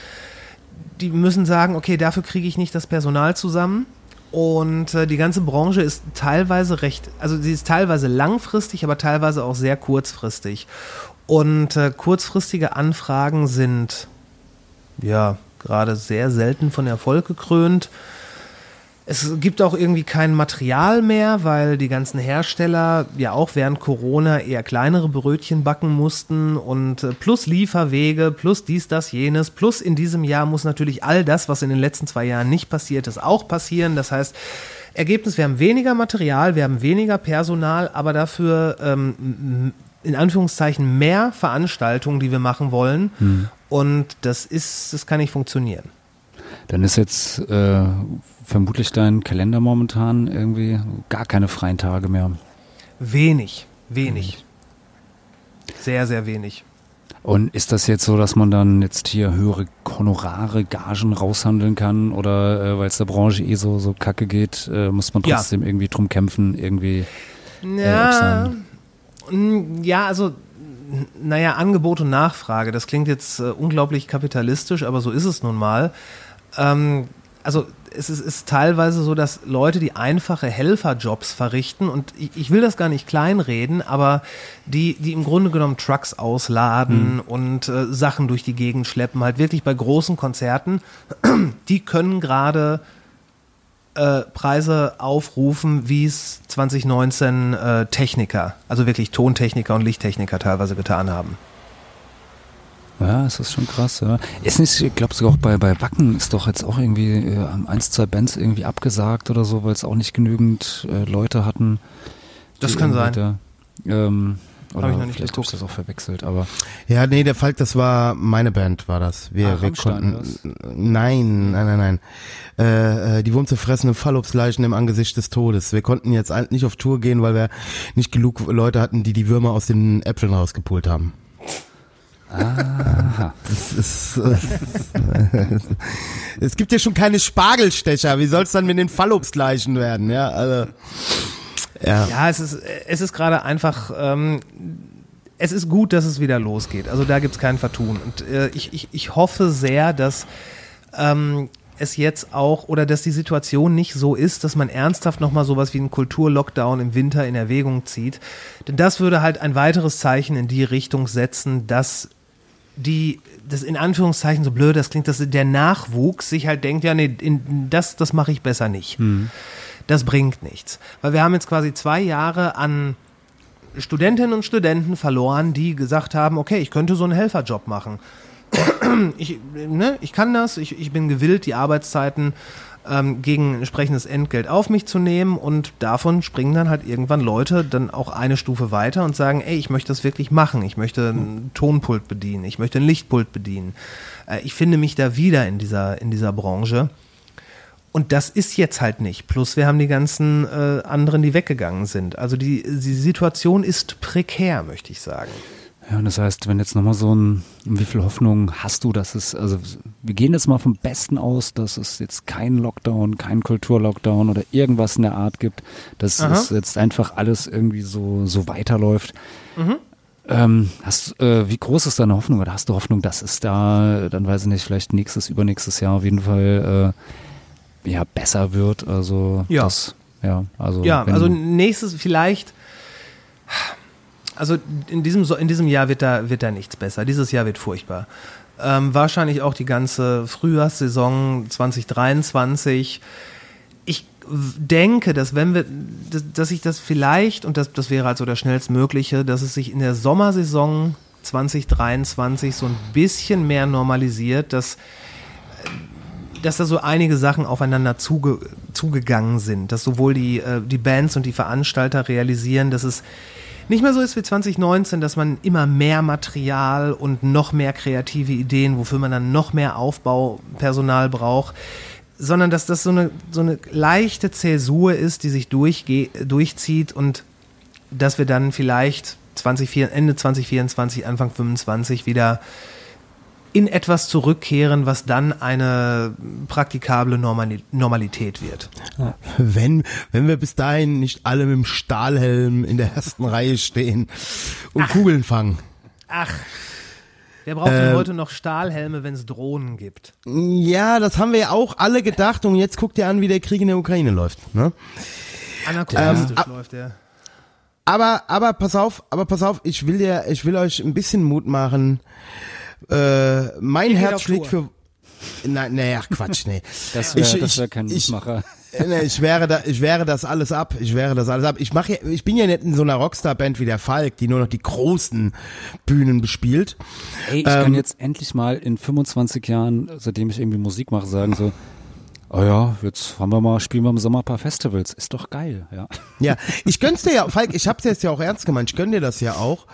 S4: die müssen sagen, okay, dafür kriege ich nicht das Personal zusammen. Und äh, die ganze Branche ist teilweise recht, also sie ist teilweise langfristig, aber teilweise auch sehr kurzfristig. Und äh, kurzfristige Anfragen sind ja gerade sehr selten von Erfolg gekrönt. Es gibt auch irgendwie kein Material mehr, weil die ganzen Hersteller ja auch während Corona eher kleinere Brötchen backen mussten und äh, plus Lieferwege, plus dies, das, jenes, plus in diesem Jahr muss natürlich all das, was in den letzten zwei Jahren nicht passiert ist, auch passieren. Das heißt, Ergebnis, wir haben weniger Material, wir haben weniger Personal, aber dafür ähm, in Anführungszeichen mehr Veranstaltungen, die wir machen wollen. Hm. Und das ist, das kann nicht funktionieren.
S2: Dann ist jetzt äh, vermutlich dein Kalender momentan irgendwie gar keine freien Tage mehr.
S4: Wenig, wenig. Sehr, sehr wenig.
S2: Und ist das jetzt so, dass man dann jetzt hier höhere Honorare, Gagen raushandeln kann? Oder äh, weil es der Branche eh so, so kacke geht, äh, muss man trotzdem ja. irgendwie drum kämpfen, irgendwie
S4: äh, ja, ja, also naja, Angebot und Nachfrage, das klingt jetzt äh, unglaublich kapitalistisch, aber so ist es nun mal. Ähm, also es ist, ist, teilweise so, dass Leute, die einfache Helferjobs verrichten, und ich, ich, will das gar nicht kleinreden, aber die, die im Grunde genommen Trucks ausladen mhm. und äh, Sachen durch die Gegend schleppen, halt wirklich bei großen Konzerten, die können gerade äh, Preise aufrufen, wie es 2019 äh, Techniker, also wirklich Tontechniker und Lichttechniker teilweise getan haben.
S2: Ja, es ist schon krass, ja. Ist nicht, ich glaube sogar auch bei, bei Wacken ist doch jetzt auch irgendwie äh, eins, zwei Bands irgendwie abgesagt oder so, weil es auch nicht genügend äh, Leute hatten.
S4: Das kann sein.
S2: Da, ähm, oder hab ich noch nicht vielleicht habe ich das auch verwechselt, aber.
S1: Ja, nee, der Falk, das war meine Band, war das. Wir, ah, wir konnten. Was? Nein, nein, nein, nein. Äh, äh die wurmzerfressenen Fallobsleichen im Angesicht des Todes. Wir konnten jetzt nicht auf Tour gehen, weil wir nicht genug Leute hatten, die die Würmer aus den Äpfeln rausgepult haben.
S2: Aha.
S1: Es gibt ja schon keine Spargelstecher. Wie soll es dann mit den Fallobstleichen werden? Ja, also.
S4: Ja, ja es ist, es ist gerade einfach. Ähm, es ist gut, dass es wieder losgeht. Also da gibt es kein Vertun. Und äh, ich, ich, ich hoffe sehr, dass ähm, es jetzt auch oder dass die Situation nicht so ist, dass man ernsthaft nochmal sowas wie einen Kulturlockdown im Winter in Erwägung zieht. Denn das würde halt ein weiteres Zeichen in die Richtung setzen, dass die, das in Anführungszeichen so blöd, das klingt, dass der Nachwuchs sich halt denkt, ja, nee, in, das, das mache ich besser nicht. Mhm. Das bringt nichts. Weil wir haben jetzt quasi zwei Jahre an Studentinnen und Studenten verloren, die gesagt haben, okay, ich könnte so einen Helferjob machen. Ich, ne, ich kann das, ich, ich bin gewillt, die Arbeitszeiten ähm, gegen entsprechendes Entgelt auf mich zu nehmen und davon springen dann halt irgendwann Leute dann auch eine Stufe weiter und sagen, ey, ich möchte das wirklich machen, ich möchte ein Tonpult bedienen, ich möchte ein Lichtpult bedienen. Äh, ich finde mich da wieder in dieser, in dieser Branche. Und das ist jetzt halt nicht. Plus wir haben die ganzen äh, anderen, die weggegangen sind. Also die, die Situation ist prekär, möchte ich sagen.
S2: Ja, und das heißt, wenn jetzt nochmal so ein, wie viel Hoffnung hast du, dass es, also wir gehen jetzt mal vom Besten aus, dass es jetzt keinen Lockdown, keinen Kulturlockdown oder irgendwas in der Art gibt, dass
S4: Aha.
S2: es jetzt einfach alles irgendwie so, so weiterläuft. Ähm, hast, äh, wie groß ist deine Hoffnung oder hast du Hoffnung, dass es da, dann weiß ich nicht, vielleicht nächstes, übernächstes Jahr auf jeden Fall äh, ja, besser wird? Also,
S4: Ja.
S2: Das, ja, also,
S4: Ja, also nächstes vielleicht. Also in diesem, in diesem Jahr wird da, wird da nichts besser. Dieses Jahr wird furchtbar. Ähm, wahrscheinlich auch die ganze Frühjahrssaison 2023. Ich denke, dass wenn wir, dass, dass sich das vielleicht, und das, das wäre also das schnellstmögliche, dass es sich in der Sommersaison 2023 so ein bisschen mehr normalisiert, dass dass da so einige Sachen aufeinander zuge zugegangen sind, dass sowohl die, äh, die Bands und die Veranstalter realisieren, dass es nicht mehr so ist wie 2019, dass man immer mehr Material und noch mehr kreative Ideen, wofür man dann noch mehr Aufbaupersonal braucht, sondern dass das so eine, so eine leichte Zäsur ist, die sich durchzieht und dass wir dann vielleicht 20, Ende 2024, Anfang 25 wieder in etwas zurückkehren, was dann eine praktikable Normali Normalität wird.
S1: Wenn, wenn wir bis dahin nicht alle mit dem Stahlhelm in der ersten Reihe stehen und Kugeln fangen.
S4: Ach, wer braucht denn heute noch Stahlhelme, wenn es Drohnen gibt?
S1: Ja, das haben wir ja auch alle gedacht und jetzt guckt ihr an, wie der Krieg in der Ukraine läuft. Ne?
S4: Anachronistisch
S1: Ähm,
S4: läuft der.
S1: Aber, aber pass auf, aber pass auf, ich will dir, ich will euch ein bisschen Mut machen. Äh, mein Herz schlägt für. Nein, nee, ach Quatsch, nee.
S2: das wäre
S1: ich-
S2: das wär kein
S1: ich-
S2: Mutmacher.
S1: Äh, nee, ich wäre da, ich wäre das alles ab. Ich wäre das alles ab. Ich mache, ja, ich bin ja nicht in so einer Rockstar-Band wie der Falk, die nur noch die großen Bühnen bespielt.
S2: Ey, ich kann jetzt endlich mal in 25 Jahren, seitdem ich irgendwie Musik mache, sagen so, oh ja, jetzt haben wir mal, spielen wir im Sommer ein paar Festivals. Ist doch geil, ja.
S1: Ja, ich gönn's dir ja, Falk, ich hab's jetzt ja auch ernst gemeint, ich gönn dir das ja auch.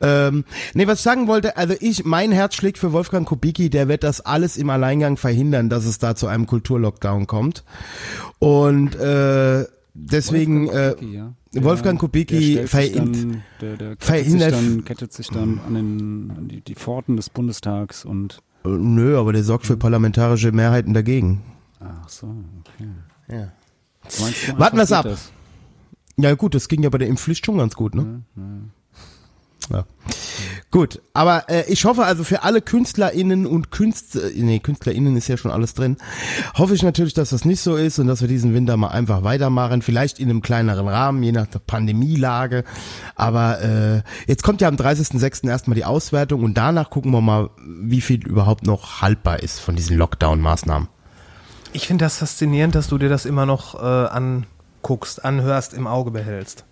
S1: Ähm, nee, was ich sagen wollte, also ich, mein Herz schlägt für Wolfgang Kubicki, der wird das alles im Alleingang verhindern, dass es da zu einem Kulturlockdown kommt. Und äh, deswegen
S2: Wolfgang
S1: äh,
S2: Kubicki, ja.
S1: Wolfgang Kubicki verhindert-
S2: dann, der, der kettet, sich
S1: verhindert-
S2: dann, kettet sich dann an, den, an die, die Pforten des Bundestags und
S1: äh, nö, aber der sorgt für parlamentarische Mehrheiten dagegen.
S2: Ach so, okay.
S1: Ja.
S2: Du
S1: Warten
S2: einfach
S1: wir's ab.
S2: das?
S1: Ja gut, das ging ja bei der Impfpflicht schon ganz gut, ne? Ja. Gut, aber äh, ich hoffe also für alle KünstlerInnen und Künstler, nee, KünstlerInnen ist ja schon alles drin, hoffe ich natürlich, dass das nicht so ist und dass wir diesen Winter mal einfach weitermachen, vielleicht in einem kleineren Rahmen, je nach der Pandemielage. Aber äh, jetzt kommt ja am 30.06. erstmal die Auswertung und danach gucken wir mal, wie viel überhaupt noch haltbar ist von diesen Lockdown-Maßnahmen.
S4: Ich finde das faszinierend, dass du dir das immer noch äh, anguckst, anhörst, im Auge behältst.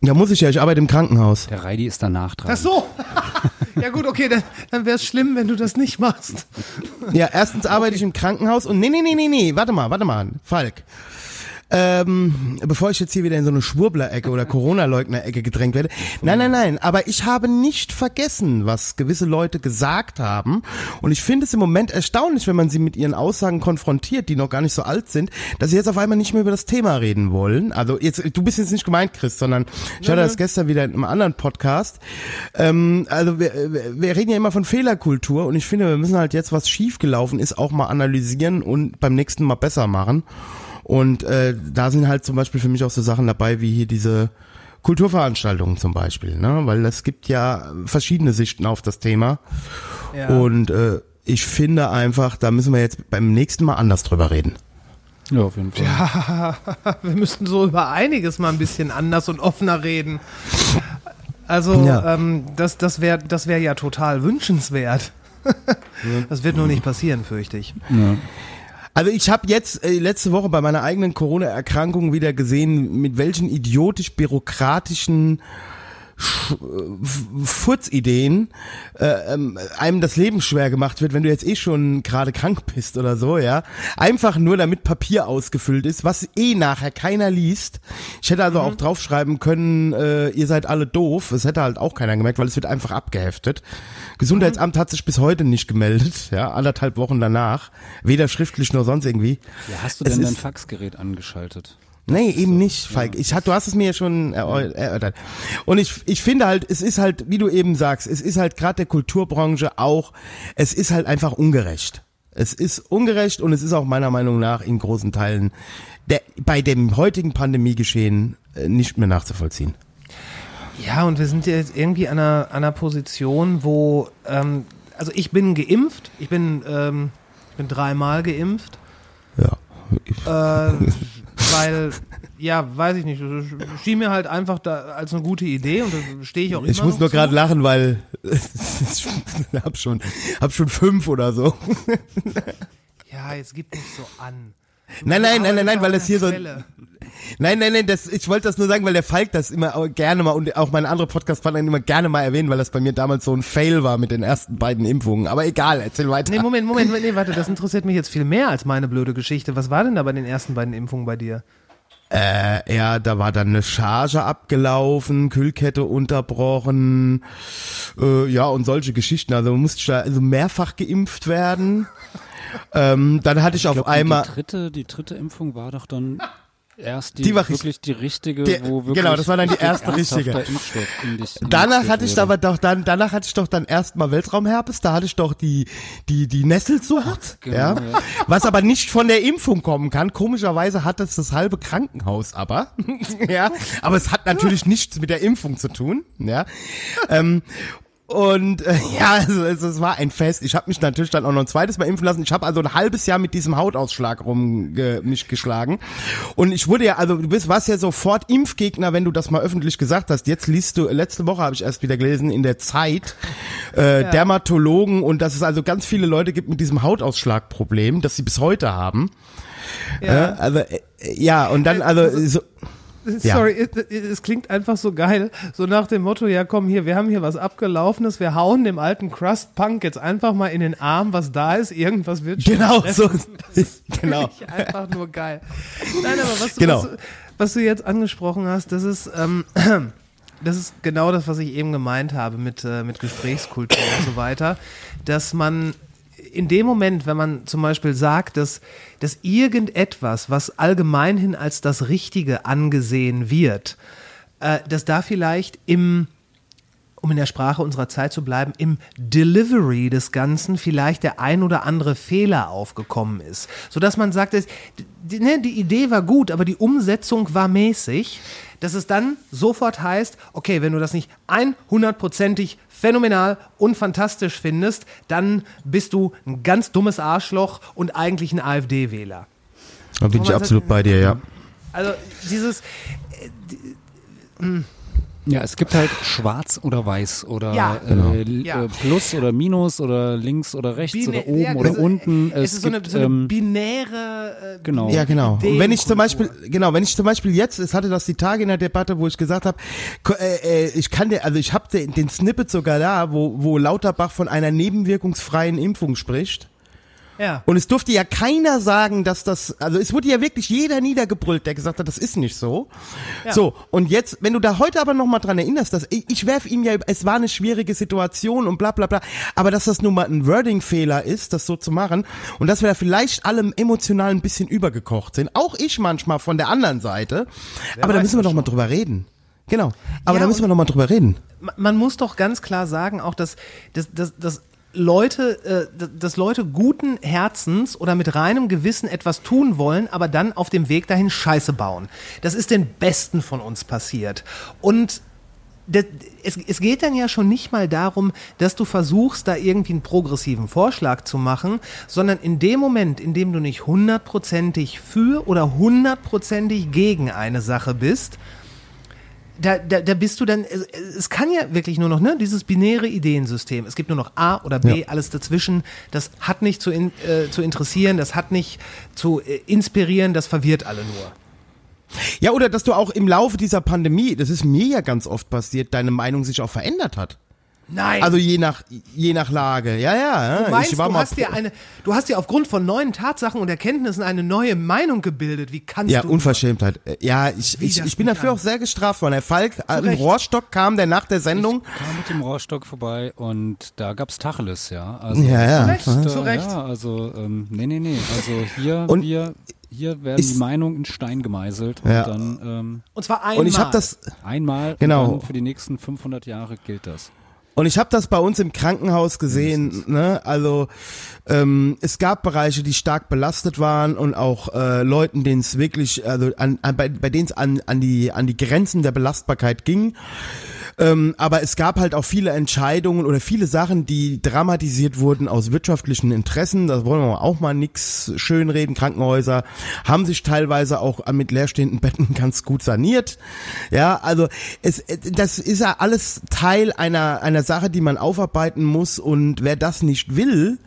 S1: Ja, muss ich ja, ich arbeite im Krankenhaus.
S2: Der Reidi ist danach dran.
S4: Ach so. ja gut, okay, dann, dann wäre es schlimm, wenn du das nicht machst.
S1: Ja, erstens arbeite ich im Krankenhaus und nee, nee, nee, nee, nee, warte mal, warte mal, Falk. Ähm, bevor ich jetzt hier wieder in so eine Schwurbler-Ecke oder Corona-Leugner-Ecke gedrängt werde. Nein, nein, nein, aber ich habe nicht vergessen, was gewisse Leute gesagt haben. Und ich finde es im Moment erstaunlich, wenn man sie mit ihren Aussagen konfrontiert, die noch gar nicht so alt sind, dass sie jetzt auf einmal nicht mehr über das Thema reden wollen. Also jetzt, du bist jetzt nicht gemeint, Chris, sondern ich hatte das gestern wieder in einem anderen Podcast. Ähm, also wir, wir wir reden ja immer von Fehlerkultur und ich finde, wir müssen halt jetzt, was schiefgelaufen ist, auch mal analysieren und beim nächsten Mal besser machen. Und äh, da sind halt zum Beispiel für mich auch so Sachen dabei, wie hier diese Kulturveranstaltungen zum Beispiel, ne? Weil es gibt ja verschiedene Sichten auf das Thema.
S4: Ja.
S1: Und äh, ich finde einfach, da müssen wir jetzt beim nächsten Mal anders drüber reden.
S2: Ja, auf jeden Fall.
S4: Wir müssten so über einiges mal ein bisschen anders und offener reden. Also,
S1: Ja.
S4: ähm, das, das wäre das wär ja total wünschenswert. Das wird nur nicht passieren, fürchte ich.
S2: Ja.
S1: Also ich habe jetzt äh, letzte Woche bei meiner eigenen Corona-Erkrankung wieder gesehen, mit welchen idiotisch bürokratischen Furzideen äh, ähm, einem das Leben schwer gemacht wird, wenn du jetzt eh schon gerade krank bist oder so, ja. Einfach nur damit Papier ausgefüllt ist, was eh nachher keiner liest. Ich hätte also auch draufschreiben können, äh, ihr seid alle doof. Das hätte halt auch keiner gemerkt, weil es wird einfach abgeheftet. Gesundheitsamt hat sich bis heute nicht gemeldet, ja, anderthalb Wochen danach. Weder schriftlich noch sonst irgendwie.
S2: Ja, hast du
S1: Es
S2: denn dein
S1: ist-
S2: Faxgerät angeschaltet?
S1: Nee, eben nicht, Falk. Ich, du hast es mir ja schon erör- erörtert. Und ich, ich finde halt, es ist halt, wie du eben sagst, es ist halt gerade der Kulturbranche auch, es ist halt einfach ungerecht. Es ist ungerecht und es ist auch meiner Meinung nach in großen Teilen der, bei dem heutigen Pandemiegeschehen äh, nicht mehr nachzuvollziehen.
S4: Ja, und wir sind jetzt irgendwie an einer, an einer Position, wo, ähm, also ich bin geimpft, ich bin, ähm, ich bin dreimal geimpft,
S1: Ja.
S4: äh, weil, ja, weiß ich nicht, schien mir halt einfach da als eine gute Idee und da stehe ich auch immer
S1: Ich muss
S4: noch
S1: nur gerade lachen, weil ich hab schon, hab schon fünf oder so.
S4: Ja, jetzt gib nicht so an.
S1: Nein, nein, nein, nein, nein, weil
S4: das
S1: hier so. Nein, nein, nein, das, ich wollte das nur sagen, weil der Falk das immer gerne mal und auch meine andere Podcast-Partner immer gerne mal erwähnen, weil das bei mir damals so ein Fail war mit den ersten beiden Impfungen. Aber egal, erzähl weiter.
S4: Nee, Moment, Moment, nee, warte, das interessiert mich jetzt viel mehr als meine blöde Geschichte. Was war denn da bei den ersten beiden Impfungen bei dir?
S1: Äh, ja, da war dann eine Charge abgelaufen, Kühlkette unterbrochen, äh, ja, und solche Geschichten. Also man musste da also mehrfach geimpft werden. Ähm, dann hatte ich,
S2: Ich
S1: auf
S2: glaub,
S1: einmal.
S2: Die dritte, die dritte Impfung war doch dann erst die,
S1: Die war
S2: wirklich die richtige,
S1: Die-
S2: wo wirklich
S1: genau, das war dann die erste richtige. Danach hatte ich
S2: wurde.
S1: aber doch dann, danach hatte ich doch dann erstmal Weltraumherpes, da hatte ich doch die, die, die Nesselsucht,
S2: genau,
S1: ja.
S2: ja.
S1: Was aber nicht von der Impfung kommen kann. Komischerweise hat es das halbe Krankenhaus aber, ja. Aber es hat natürlich nichts mit der Impfung zu tun, ja. Ähm, und äh, ja, also, also es war ein Fest. Ich habe mich natürlich dann auch noch ein zweites Mal impfen lassen. Ich habe also ein halbes Jahr mit diesem Hautausschlag rum ge, mich geschlagen. Und ich wurde ja, also du bist, warst ja sofort Impfgegner, wenn du das mal öffentlich gesagt hast. Jetzt liest du, letzte Woche habe ich erst wieder gelesen in der Zeit, äh, Dermatologen und dass es also ganz viele Leute gibt mit diesem Hautausschlagproblem, das sie bis heute haben. Ja. also äh, ja, und dann also so, Ja.
S4: Sorry, es, klingt einfach so geil. So nach dem Motto, ja komm hier, wir haben hier was abgelaufenes, wir hauen dem alten Crust Punk jetzt einfach mal in den Arm, was da ist, irgendwas wird schon
S1: genau so, genau.
S4: Finde ich einfach nur geil. Nein, aber was,
S1: Genau.
S4: was, was du jetzt angesprochen hast, das ist, ähm, das ist genau das, was ich eben gemeint habe mit, äh, mit Gesprächskultur und so weiter, dass man in dem Moment, wenn man zum Beispiel sagt, dass, dass irgendetwas, was allgemeinhin als das Richtige angesehen wird, äh, dass da vielleicht im um in der Sprache unserer Zeit zu bleiben, im Delivery des Ganzen vielleicht der ein oder andere Fehler aufgekommen ist. Sodass man sagt, die, ne, die Idee war gut, aber die Umsetzung war mäßig, dass es dann sofort heißt, okay, wenn du das nicht 100%ig phänomenal und fantastisch findest, dann bist du ein ganz dummes Arschloch und eigentlich ein AfD-Wähler.
S1: Da bin ich absolut bei dir, ja.
S4: Also dieses,
S2: Ja, es gibt halt schwarz oder weiß oder
S4: Ja.
S2: äh,
S1: Genau.
S2: äh, Plus oder Minus oder links oder rechts
S4: Binä-
S2: oder oben
S4: ja,
S2: oder
S4: also,
S2: unten.
S4: Es,
S2: Es,
S4: ist so eine,
S2: gibt,
S4: so eine
S2: ähm,
S4: binäre. Äh,
S2: genau.
S1: Ja, genau. Und wenn ich zum. Beispiel, genau, wenn ich zum Beispiel jetzt, es hatte das die Tage in der Debatte, wo ich gesagt habe, äh, äh, ich kann dir, also ich habe den, den Snippet sogar da, wo, wo Lauterbach von einer nebenwirkungsfreien Impfung spricht.
S4: Ja.
S1: Und es durfte ja keiner sagen, dass das, also es wurde ja wirklich jeder niedergebrüllt, der gesagt hat, das ist nicht so.
S4: Ja.
S1: So, und jetzt, wenn du da heute aber nochmal dran erinnerst, dass ich, ich werf ihm ja, es war eine schwierige Situation und bla bla bla, aber dass das nun mal ein Wording-Fehler ist, das so zu machen und dass wir da vielleicht alle emotional ein bisschen übergekocht sind, auch ich manchmal von der anderen Seite, aber da müssen wir
S4: das
S1: doch mal drüber reden. Genau, aber
S4: Ja,
S1: da müssen wir
S4: und-
S1: noch mal drüber reden.
S4: Ma- man muss doch ganz klar sagen, auch dass, dass, dass, dass Leute, äh, dass Leute guten Herzens oder mit reinem Gewissen etwas tun wollen, aber dann auf dem Weg dahin Scheiße bauen. Das ist den Besten von uns passiert. Und das, es, es geht dann ja schon nicht mal darum, dass du versuchst, da irgendwie einen progressiven Vorschlag zu machen, sondern in dem Moment, in dem du nicht hundertprozentig für oder hundertprozentig gegen eine Sache bist, da, da, da bist du dann, es, kann ja wirklich nur noch, ne, dieses binäre Ideensystem. Es gibt nur noch A oder B,
S1: Ja.
S4: alles dazwischen. Das hat nicht zu, in, äh, zu interessieren, das hat nicht zu äh, inspirieren, das verwirrt alle nur.
S1: Ja, oder dass du auch im Laufe dieser Pandemie, das ist mir ja ganz oft passiert, deine Meinung sich auch verändert hat.
S4: Nein.
S1: Also je nach je nach Lage. Ja, ja.
S4: du meinst,
S1: ich war
S4: du
S1: mal
S4: hast dir eine, du hast dir aufgrund von neuen Tatsachen und Erkenntnissen eine neue Meinung gebildet. Wie kannst
S1: ja,
S4: du?
S1: Unverschämtheit. Äh, Ja, ich, ich, ich bin dafür
S4: an?
S1: auch sehr gestraft worden. Herr Falk, äh, im. Rohrstock kam der nach der Sendung.
S2: kam mit dem Rohrstock vorbei und da gab's Tacheles, ja. Also,
S1: Ja, ja.
S4: Zu Recht,
S2: und,
S4: zu
S2: äh,
S4: Recht.
S2: Ja, also, ähm, nee, nee, nee. Also hier,
S1: Und-
S2: wir, hier werden die Meinungen in Stein gemeißelt
S1: Ja.
S2: und dann ähm,
S4: Und zwar einmal.
S1: Und ich habe das
S2: einmal
S1: Genau.
S2: und dann für die nächsten 500 Jahre gilt das.
S1: Und ich habe das bei uns im Krankenhaus gesehen. Ne? Also ähm, es gab Bereiche, die stark belastet waren und auch äh, Leuten, denen es wirklich, also an, an, bei, bei denen es an, an die an die Grenzen der Belastbarkeit ging. Ähm, aber es gab halt auch viele Entscheidungen oder viele Sachen, die dramatisiert wurden aus wirtschaftlichen Interessen. Da wollen wir auch mal nix schönreden. Krankenhäuser haben sich teilweise auch mit leerstehenden Betten ganz gut saniert. Ja, also es, das ist ja alles Teil einer, einer Sache, die man aufarbeiten muss. Und wer das nicht will,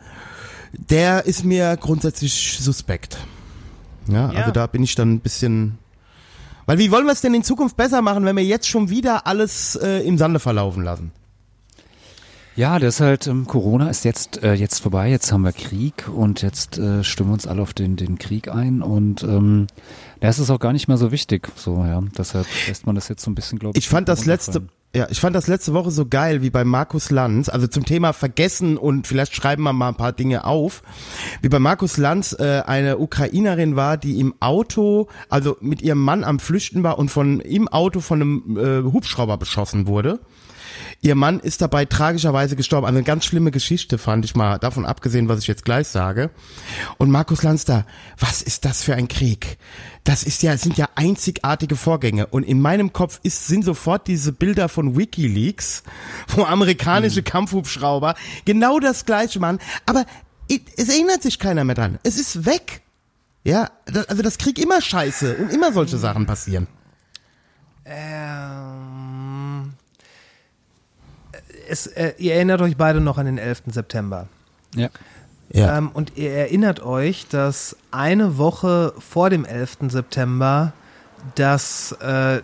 S1: der ist mir grundsätzlich suspekt. Ja,
S4: Ja.
S1: also da bin ich dann ein bisschen weil wie wollen wir es denn in Zukunft besser machen, wenn wir jetzt schon wieder alles äh, im Sande verlaufen lassen?
S2: Ja, das ist halt, ähm, Corona ist jetzt, äh, jetzt vorbei, jetzt haben wir Krieg und jetzt äh, stimmen wir uns alle auf den, den Krieg ein und ähm, das ist auch gar nicht mehr so wichtig. So, ja. Deshalb lässt man das jetzt so ein bisschen, glaube ich.
S1: Ich fand das letzte. Ja, ich fand das letzte Woche so geil wie bei Markus Lanz, also zum Thema Vergessen und vielleicht schreiben wir mal ein paar Dinge auf, wie bei Markus Lanz äh, eine Ukrainerin war, die im Auto, also mit ihrem Mann am Flüchten war und von im Auto von einem äh, Hubschrauber beschossen wurde. Ihr Mann ist dabei tragischerweise gestorben. Also eine ganz schlimme Geschichte fand ich mal, davon abgesehen, was ich jetzt gleich sage. Und Markus Lanz da, was ist das für ein Krieg? Das ist ja, es sind ja einzigartige Vorgänge. Und in meinem Kopf ist, sind sofort diese Bilder von Wikileaks, wo amerikanische Kampfhubschrauber genau das gleiche machen. Aber es erinnert sich keiner mehr dran. Es ist weg. Ja, also das Krieg immer scheiße und immer solche Sachen passieren.
S4: Ähm, es, äh, ihr erinnert euch beide noch an den 11. September.
S2: Ja.
S1: Ja.
S4: Ähm, und ihr erinnert euch, dass eine Woche vor dem 11. September das äh,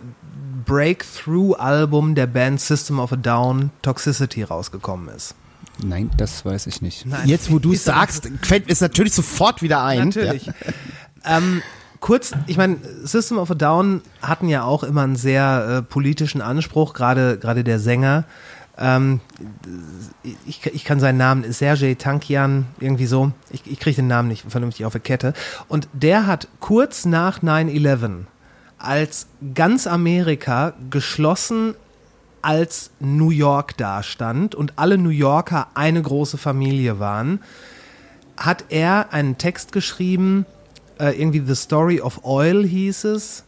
S4: Breakthrough-Album der Band System of a Down Toxicity rausgekommen ist.
S2: Nein, das weiß ich nicht.
S4: Nein,
S1: Jetzt, wo du es sagst, fällt mir es natürlich sofort wieder ein.
S4: Natürlich. Ähm, kurz, ich meine, System of a Down hatten ja auch immer einen sehr äh, politischen Anspruch, gerade gerade der Sänger. Ähm, ich, ich kann seinen Namen, Sergei Tankian, irgendwie so. Ich, ich kriege den Namen nicht vernünftig auf die Kette. Und der hat kurz nach 9-11, als ganz Amerika geschlossen als New York dastand und alle New Yorker eine große Familie waren, hat er einen Text geschrieben, äh, irgendwie The Story of Oil hieß es,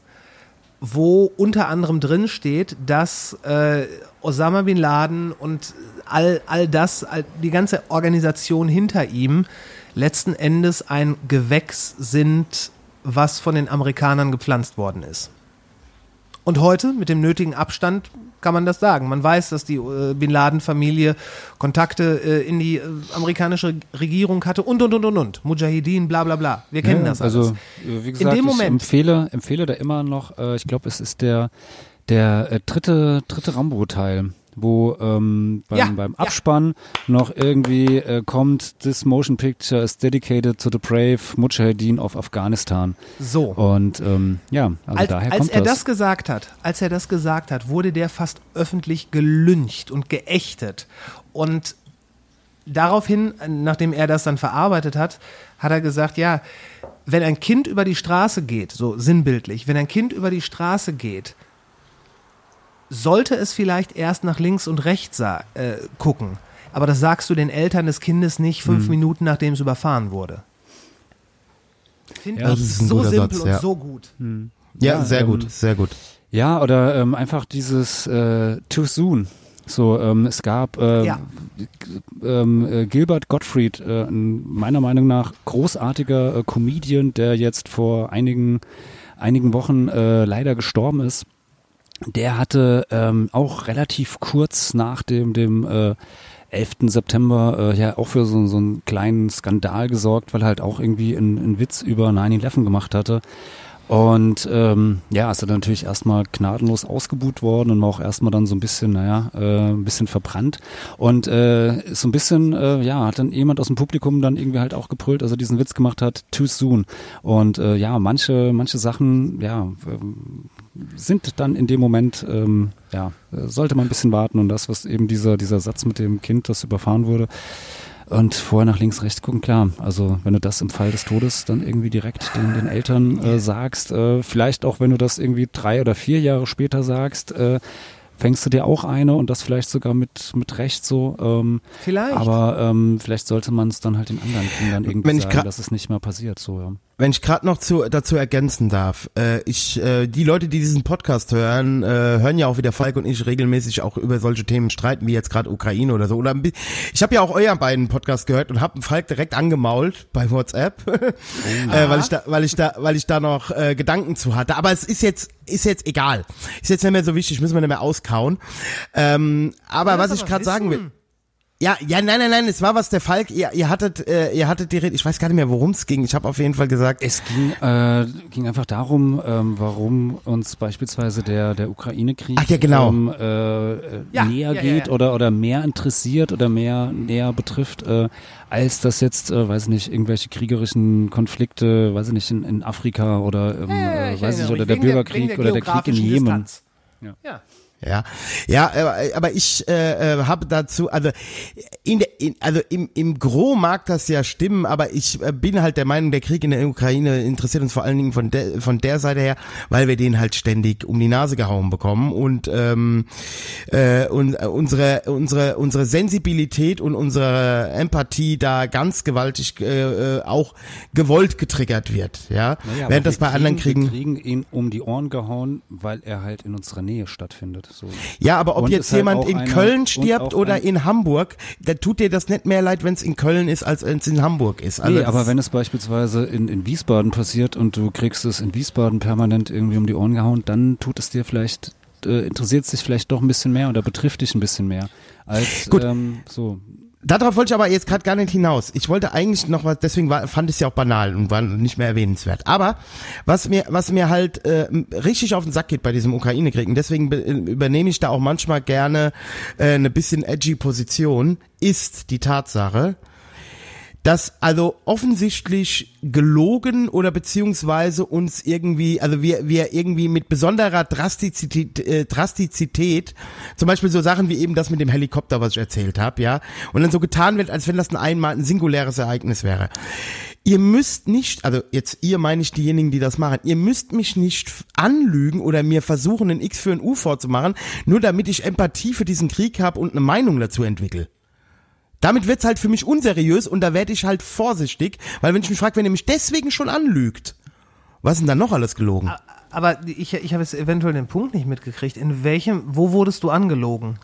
S4: wo unter anderem drin steht, dass äh, Osama bin Laden und all, all das, all, die ganze Organisation hinter ihm letzten Endes ein Gewächs sind, was von den Amerikanern gepflanzt worden ist. Und heute, mit dem nötigen Abstand, kann man das sagen. Man weiß, dass die äh, Bin Laden-Familie Kontakte äh, in die äh, amerikanische Regierung hatte und, und, und, und, und. Mujahideen, bla, bla, bla. Wir kennen
S2: Ja,
S4: das alles.
S2: Also, wie gesagt,
S4: dem
S2: ich
S4: Moment-
S2: empfehle, empfehle da immer noch, äh, ich glaube, es ist der, der äh, dritte, dritte Rambo-Teil, wo ähm, beim,
S4: Ja,
S2: beim
S4: ja.
S2: Abspann noch irgendwie äh, kommt, this motion picture is dedicated to the brave Mujahideen of Afghanistan.
S4: So.
S2: Und ähm, ja, also
S4: als,
S2: daher
S4: als
S2: kommt
S4: er
S2: das.
S4: das gesagt hat, als er das gesagt hat, wurde der fast öffentlich gelyncht und geächtet. Und daraufhin, nachdem er das dann verarbeitet hat, hat er gesagt, ja, wenn ein Kind über die Straße geht, so sinnbildlich, wenn ein Kind über die Straße geht, sollte es vielleicht erst nach links und rechts äh, gucken. Aber das sagst du den Eltern des Kindes nicht
S2: Hm.
S4: fünf Minuten, nachdem es überfahren wurde. Finde
S2: Ja,
S4: ich
S1: das ist ein
S4: so
S1: guter
S4: simpel
S1: Satz,
S4: und
S1: ja.
S4: so gut.
S1: Ja,
S2: Ja,
S1: sehr
S2: ähm,
S1: gut, sehr gut.
S2: Ja, oder ähm, einfach dieses äh, Too Soon. So, ähm, es gab äh,
S4: Ja.
S2: ähm, äh, Gilbert Gottfried, äh, ein meiner Meinung nach großartiger äh, Comedian, der jetzt vor einigen, einigen Wochen äh, leider gestorben ist. Der hatte ähm, auch relativ kurz nach dem, dem äh, 11. September äh, ja auch für so, so einen kleinen Skandal gesorgt, weil er halt auch irgendwie einen, einen Witz über 9-11 gemacht hatte. Und ähm, ja, ist er dann natürlich erstmal gnadenlos ausgebuht worden und war auch erstmal dann so ein bisschen, naja, äh, ein bisschen verbrannt. Und äh, so ein bisschen, äh, ja, hat dann jemand aus dem Publikum dann irgendwie halt auch gebrüllt, als er diesen Witz gemacht hat, too soon. Und äh, ja, manche, manche Sachen, ja, ähm, sind dann in dem Moment, ähm, ja, äh, sollte man ein bisschen warten und das, was eben dieser, dieser Satz mit dem Kind, das überfahren wurde, Und vorher nach links, rechts gucken, klar. Also wenn du das im Fall des Todes dann irgendwie direkt den, den Eltern äh, sagst, äh, vielleicht auch wenn du das irgendwie drei oder vier Jahre später sagst, äh, fängst du dir auch eine und das vielleicht sogar mit, mit Recht so. Ähm,
S4: Vielleicht.
S2: Aber ähm, vielleicht sollte man es dann halt den anderen Kindern irgendwie
S1: Wenn
S2: sagen, dass es nicht mehr passiert. So, ja.
S1: Wenn ich gerade noch zu, dazu ergänzen darf, äh, ich, äh, die Leute, die diesen Podcast hören, äh, hören ja auch, wie der Falk und ich regelmäßig auch über solche Themen streiten, wie jetzt gerade Ukraine oder so. Oder ich habe ja auch euren beiden Podcast gehört und habe Falk direkt angemault bei WhatsApp, äh, weil ich da, weil ich da, weil ich da noch äh, Gedanken zu hatte. Aber es ist jetzt, ist jetzt egal, ist jetzt nicht mehr so wichtig, müssen wir nicht mehr auskauen. Ähm, aber was ich gerade sagen will. Ja, ja, nein, nein, nein, es war was der Falk, ihr, ihr hattet, äh, ihr hattet die Rede, ich weiß gar nicht mehr, worum es ging. Ich habe auf jeden Fall gesagt,
S2: Es ging, äh, ging einfach darum, ähm, warum uns beispielsweise der, der Ukraine-Krieg
S1: ja, genau.
S2: ähm, äh, äh,
S4: Ja,
S2: näher
S4: ja,
S2: geht
S4: ja.
S2: Oder, oder mehr interessiert oder mehr näher betrifft, äh, als das jetzt, äh, weiß nicht, irgendwelche kriegerischen Konflikte, weiß ich nicht, in, in Afrika oder, ähm, äh, weiß ich, oder der Bürgerkrieg
S4: wegen
S2: oder der Krieg in Jemen.
S4: Distanz.
S2: Ja.
S4: Ja.
S1: Ja, ja, aber, aber ich äh, äh, habe dazu, also in der, in, also im im Gro mag das ja stimmen, aber ich äh, bin halt der Meinung, der Krieg in der Ukraine interessiert uns vor allen Dingen von der von der Seite her, weil wir den halt ständig um die Nase gehauen bekommen und ähm, äh, und äh, unsere unsere unsere Sensibilität und unsere Empathie da ganz gewaltig äh, äh, auch gewollt getriggert wird, ja,
S2: Naja,
S1: während das bei anderen
S2: kriegen,
S1: Kriegen
S2: Wir kriegen ihn um die Ohren gehauen, weil er halt in unserer Nähe stattfindet. So.
S1: Ja, aber ob
S2: Und
S1: jetzt
S2: halt
S1: jemand
S2: auch
S1: in Köln stirbt oder in Hamburg, da tut dir das nicht mehr leid, wenn es in Köln ist, als wenn es in Hamburg ist. Also
S2: nee, aber wenn es beispielsweise in, in Wiesbaden passiert und du kriegst es in Wiesbaden permanent irgendwie um die Ohren gehauen, dann tut es dir vielleicht, äh, interessiert es dich vielleicht doch ein bisschen mehr oder betrifft dich ein bisschen mehr als
S1: Gut.
S2: Ähm, so.
S1: Darauf wollte ich aber jetzt gerade gar nicht hinaus. Ich wollte eigentlich noch was, deswegen war, fand ich es ja auch banal und war nicht mehr erwähnenswert. Aber was mir, was mir halt äh, richtig auf den Sack geht bei diesem Ukraine-Krieg, und deswegen be- übernehme ich da auch manchmal gerne äh, eine bisschen edgy Position, ist die Tatsache, dass also offensichtlich gelogen oder beziehungsweise uns irgendwie, also wir, wir irgendwie mit besonderer Drastizität, äh, Drastizität, zum Beispiel so Sachen wie eben das mit dem Helikopter, was ich erzählt habe, ja, und dann so getan wird, als wenn das ein einmal ein singuläres Ereignis wäre. Ihr müsst nicht, also jetzt ihr meine ich diejenigen, die das machen, ihr müsst mich nicht anlügen oder mir versuchen, ein X für ein U vorzumachen, nur damit ich Empathie für diesen Krieg habe und eine Meinung dazu entwickle. Damit wird's halt für mich unseriös und da werde ich halt vorsichtig, weil wenn ich mich frage, wenn ihr mich deswegen schon anlügt, was ist denn dann noch alles gelogen?
S4: Aber ich, ich habe jetzt eventuell den Punkt nicht mitgekriegt. In welchem, wo wurdest du angelogen?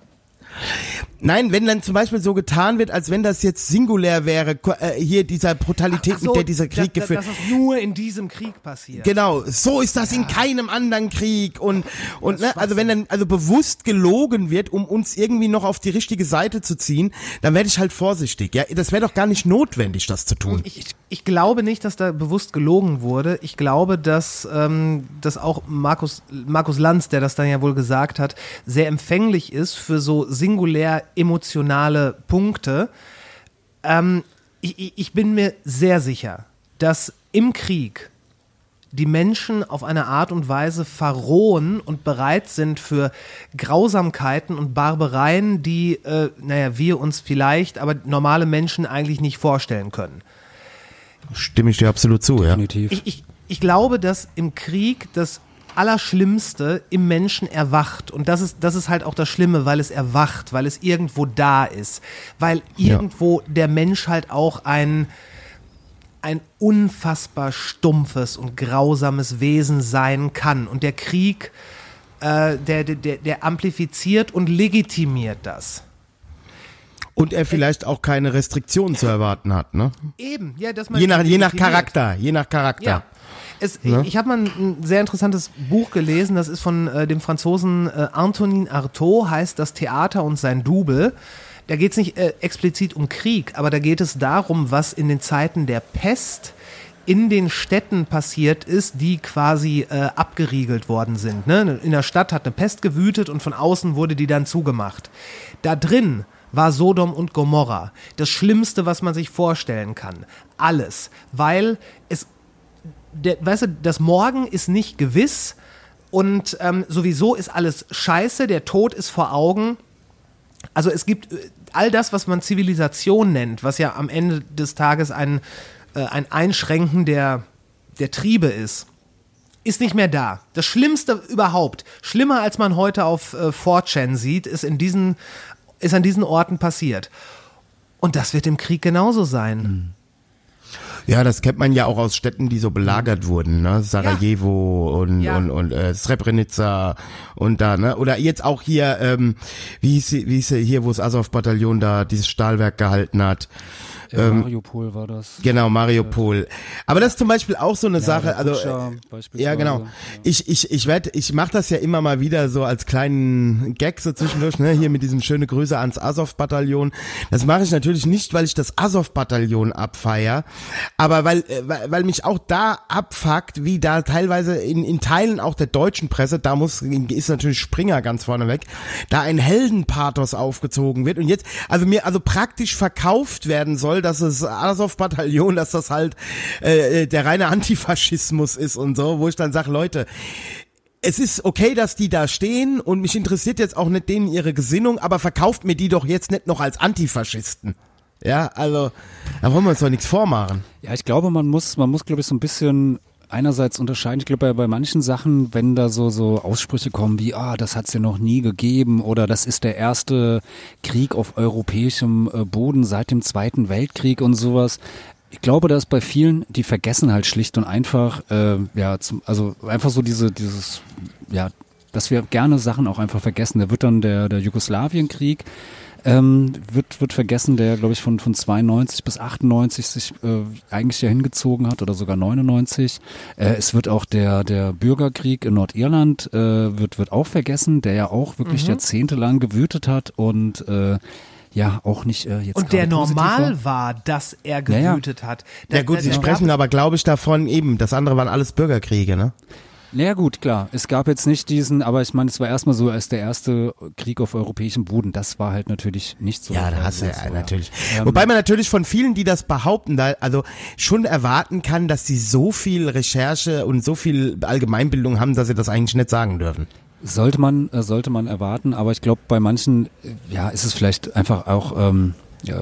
S1: Nein, wenn dann zum Beispiel so getan wird, als wenn das jetzt singulär wäre, äh, hier dieser Brutalität,
S4: Ach so,
S1: mit der dieser Krieg
S4: dass,
S1: geführt
S4: Dass es nur in diesem Krieg passiert.
S1: Genau, so ist das in keinem anderen Krieg und und ne, also wenn dann also bewusst gelogen wird, um uns irgendwie noch auf die richtige Seite zu ziehen, dann werde ich halt vorsichtig. Ja, das wäre doch gar nicht notwendig, das zu tun.
S4: Ich, ich glaube nicht, dass da bewusst gelogen wurde. Ich glaube, dass, ähm, dass auch Markus, Markus Lanz, der das dann ja wohl gesagt hat, sehr empfänglich ist für so singulär emotionale Punkte. Ähm, ich, ich- bin mir sehr sicher, dass im Krieg die Menschen auf eine Art und Weise verrohen und bereit sind für Grausamkeiten und Barbareien, die, äh, naja, wir uns vielleicht, aber normale Menschen eigentlich nicht vorstellen können.
S1: Stimme ich dir absolut zu, ja.
S2: Definitiv.
S4: Ich, ich, ich glaube, dass im Krieg das Allerschlimmste im Menschen erwacht. Und das ist, das ist halt auch das Schlimme, weil es erwacht, weil es irgendwo da ist. Weil
S1: Ja.
S4: irgendwo der Mensch halt auch ein, ein unfassbar stumpfes und grausames Wesen sein kann. Und der Krieg, äh, der, der, der, amplifiziert und legitimiert das.
S1: Und er vielleicht auch keine Restriktionen zu erwarten hat, ne?
S4: Eben, ja, dass man
S1: Je nach, je nach. Charakter, je nach Charakter.
S4: Ja. Es, Ich habe mal ein, ein sehr interessantes Buch gelesen, das ist von äh, dem Franzosen äh, Antonin Artaud, heißt Das Theater und sein Double. Da geht es nicht äh, explizit um Krieg, aber da geht es darum, was in den Zeiten der Pest in den Städten passiert ist, die quasi äh, abgeriegelt worden sind. Ne? In der Stadt hat eine Pest gewütet und von außen wurde die dann zugemacht. Da drin war Sodom und Gomorra. Das Schlimmste, was man sich vorstellen kann. Alles. Weil es der, weißt du, das Morgen ist nicht gewiss und ähm, sowieso ist alles scheiße, der Tod ist vor Augen. Also es gibt äh, all das, was man Zivilisation nennt, was ja am Ende des Tages ein, äh, ein Einschränken der, der Triebe ist, ist nicht mehr da. Das Schlimmste überhaupt, schlimmer als man heute auf äh, 4chan sieht, ist, in diesen, ist an diesen Orten passiert. Und das wird im Krieg genauso sein.
S1: Ja, das kennt man ja auch aus Städten, die so belagert wurden, ne? Sarajevo und,
S4: Ja.
S1: und, und äh, Srebrenica und da, ne? Oder jetzt auch hier, ähm, wie hieß, sie- wie hieß sie hier, wo das Azov-Bataillon da dieses Stahlwerk gehalten hat.
S2: Äh, Mariupol war das.
S1: Genau, Mariupol. Aber das ist zum Beispiel auch so eine Sache,
S2: oder
S1: also äh, ja genau. Ich ich ich werde ich mache das ja immer mal wieder so als kleinen Gag so zwischendurch, ne, hier mit diesem schöne Grüße ans Azov Bataillon. Das mache ich natürlich nicht, weil ich das Azov Bataillon abfeier, aber weil äh, weil, weil mich auch da abfuckt, wie da teilweise in in Teilen auch der deutschen Presse, da muss ist natürlich Springer ganz vorne weg, da ein Heldenpathos aufgezogen wird und jetzt also mir also praktisch verkauft werden soll, dass es Azov-Bataillon, dass das halt äh, äh, der reine Antifaschismus ist und so, wo ich dann sage, Leute, es ist okay, dass die da stehen und mich interessiert jetzt auch nicht denen ihre Gesinnung, aber verkauft mir die doch jetzt nicht noch als Antifaschisten. Ja, also da wollen wir uns doch nichts vormachen.
S2: Ja, ich glaube, man muss, man muss, glaube ich, so ein bisschen einerseits unterscheiden. Ich glaube, bei, manchen Sachen, wenn da so, so Aussprüche kommen wie, ah, das hat's ja noch nie gegeben oder das ist der erste Krieg auf europäischem äh, Boden seit dem Zweiten Weltkrieg und sowas. Ich glaube, dass bei vielen, die vergessen halt schlicht und einfach, äh, ja, zum, also einfach so diese, dieses, ja, dass wir gerne Sachen auch einfach vergessen. Da wird dann der, der Jugoslawienkrieg, ähm, wird, wird vergessen, der, glaube ich, von, von 92 bis 98 sich äh, eigentlich ja hingezogen hat oder sogar 99. Äh, es wird auch der, der Bürgerkrieg in Nordirland äh, wird, wird auch vergessen, der ja auch wirklich
S4: Mhm.
S2: jahrzehntelang gewütet hat und äh, ja, auch nicht äh, jetzt
S4: Und der
S2: war.
S4: normal war, dass er
S2: Ja, ja.
S4: gewütet hat. Da-
S1: Ja gut,
S4: da-
S1: sie sprechen aber, glaube ich, davon eben, das andere waren alles Bürgerkriege, ne?
S2: Na ja, gut, klar. Es gab jetzt nicht diesen, aber ich meine, es war erstmal so als der erste Krieg auf europäischem Boden. Das war halt natürlich nicht so.
S1: Ja, da hast du ja,
S2: so,
S1: natürlich.
S2: Ähm,
S1: Wobei man natürlich von vielen, die das behaupten, da also schon erwarten kann, dass sie so viel Recherche und so viel Allgemeinbildung haben, dass sie das eigentlich nicht sagen dürfen.
S2: Sollte man, äh, sollte man erwarten, aber ich glaube, bei manchen, äh, ja, ist es vielleicht einfach auch, ähm, ja,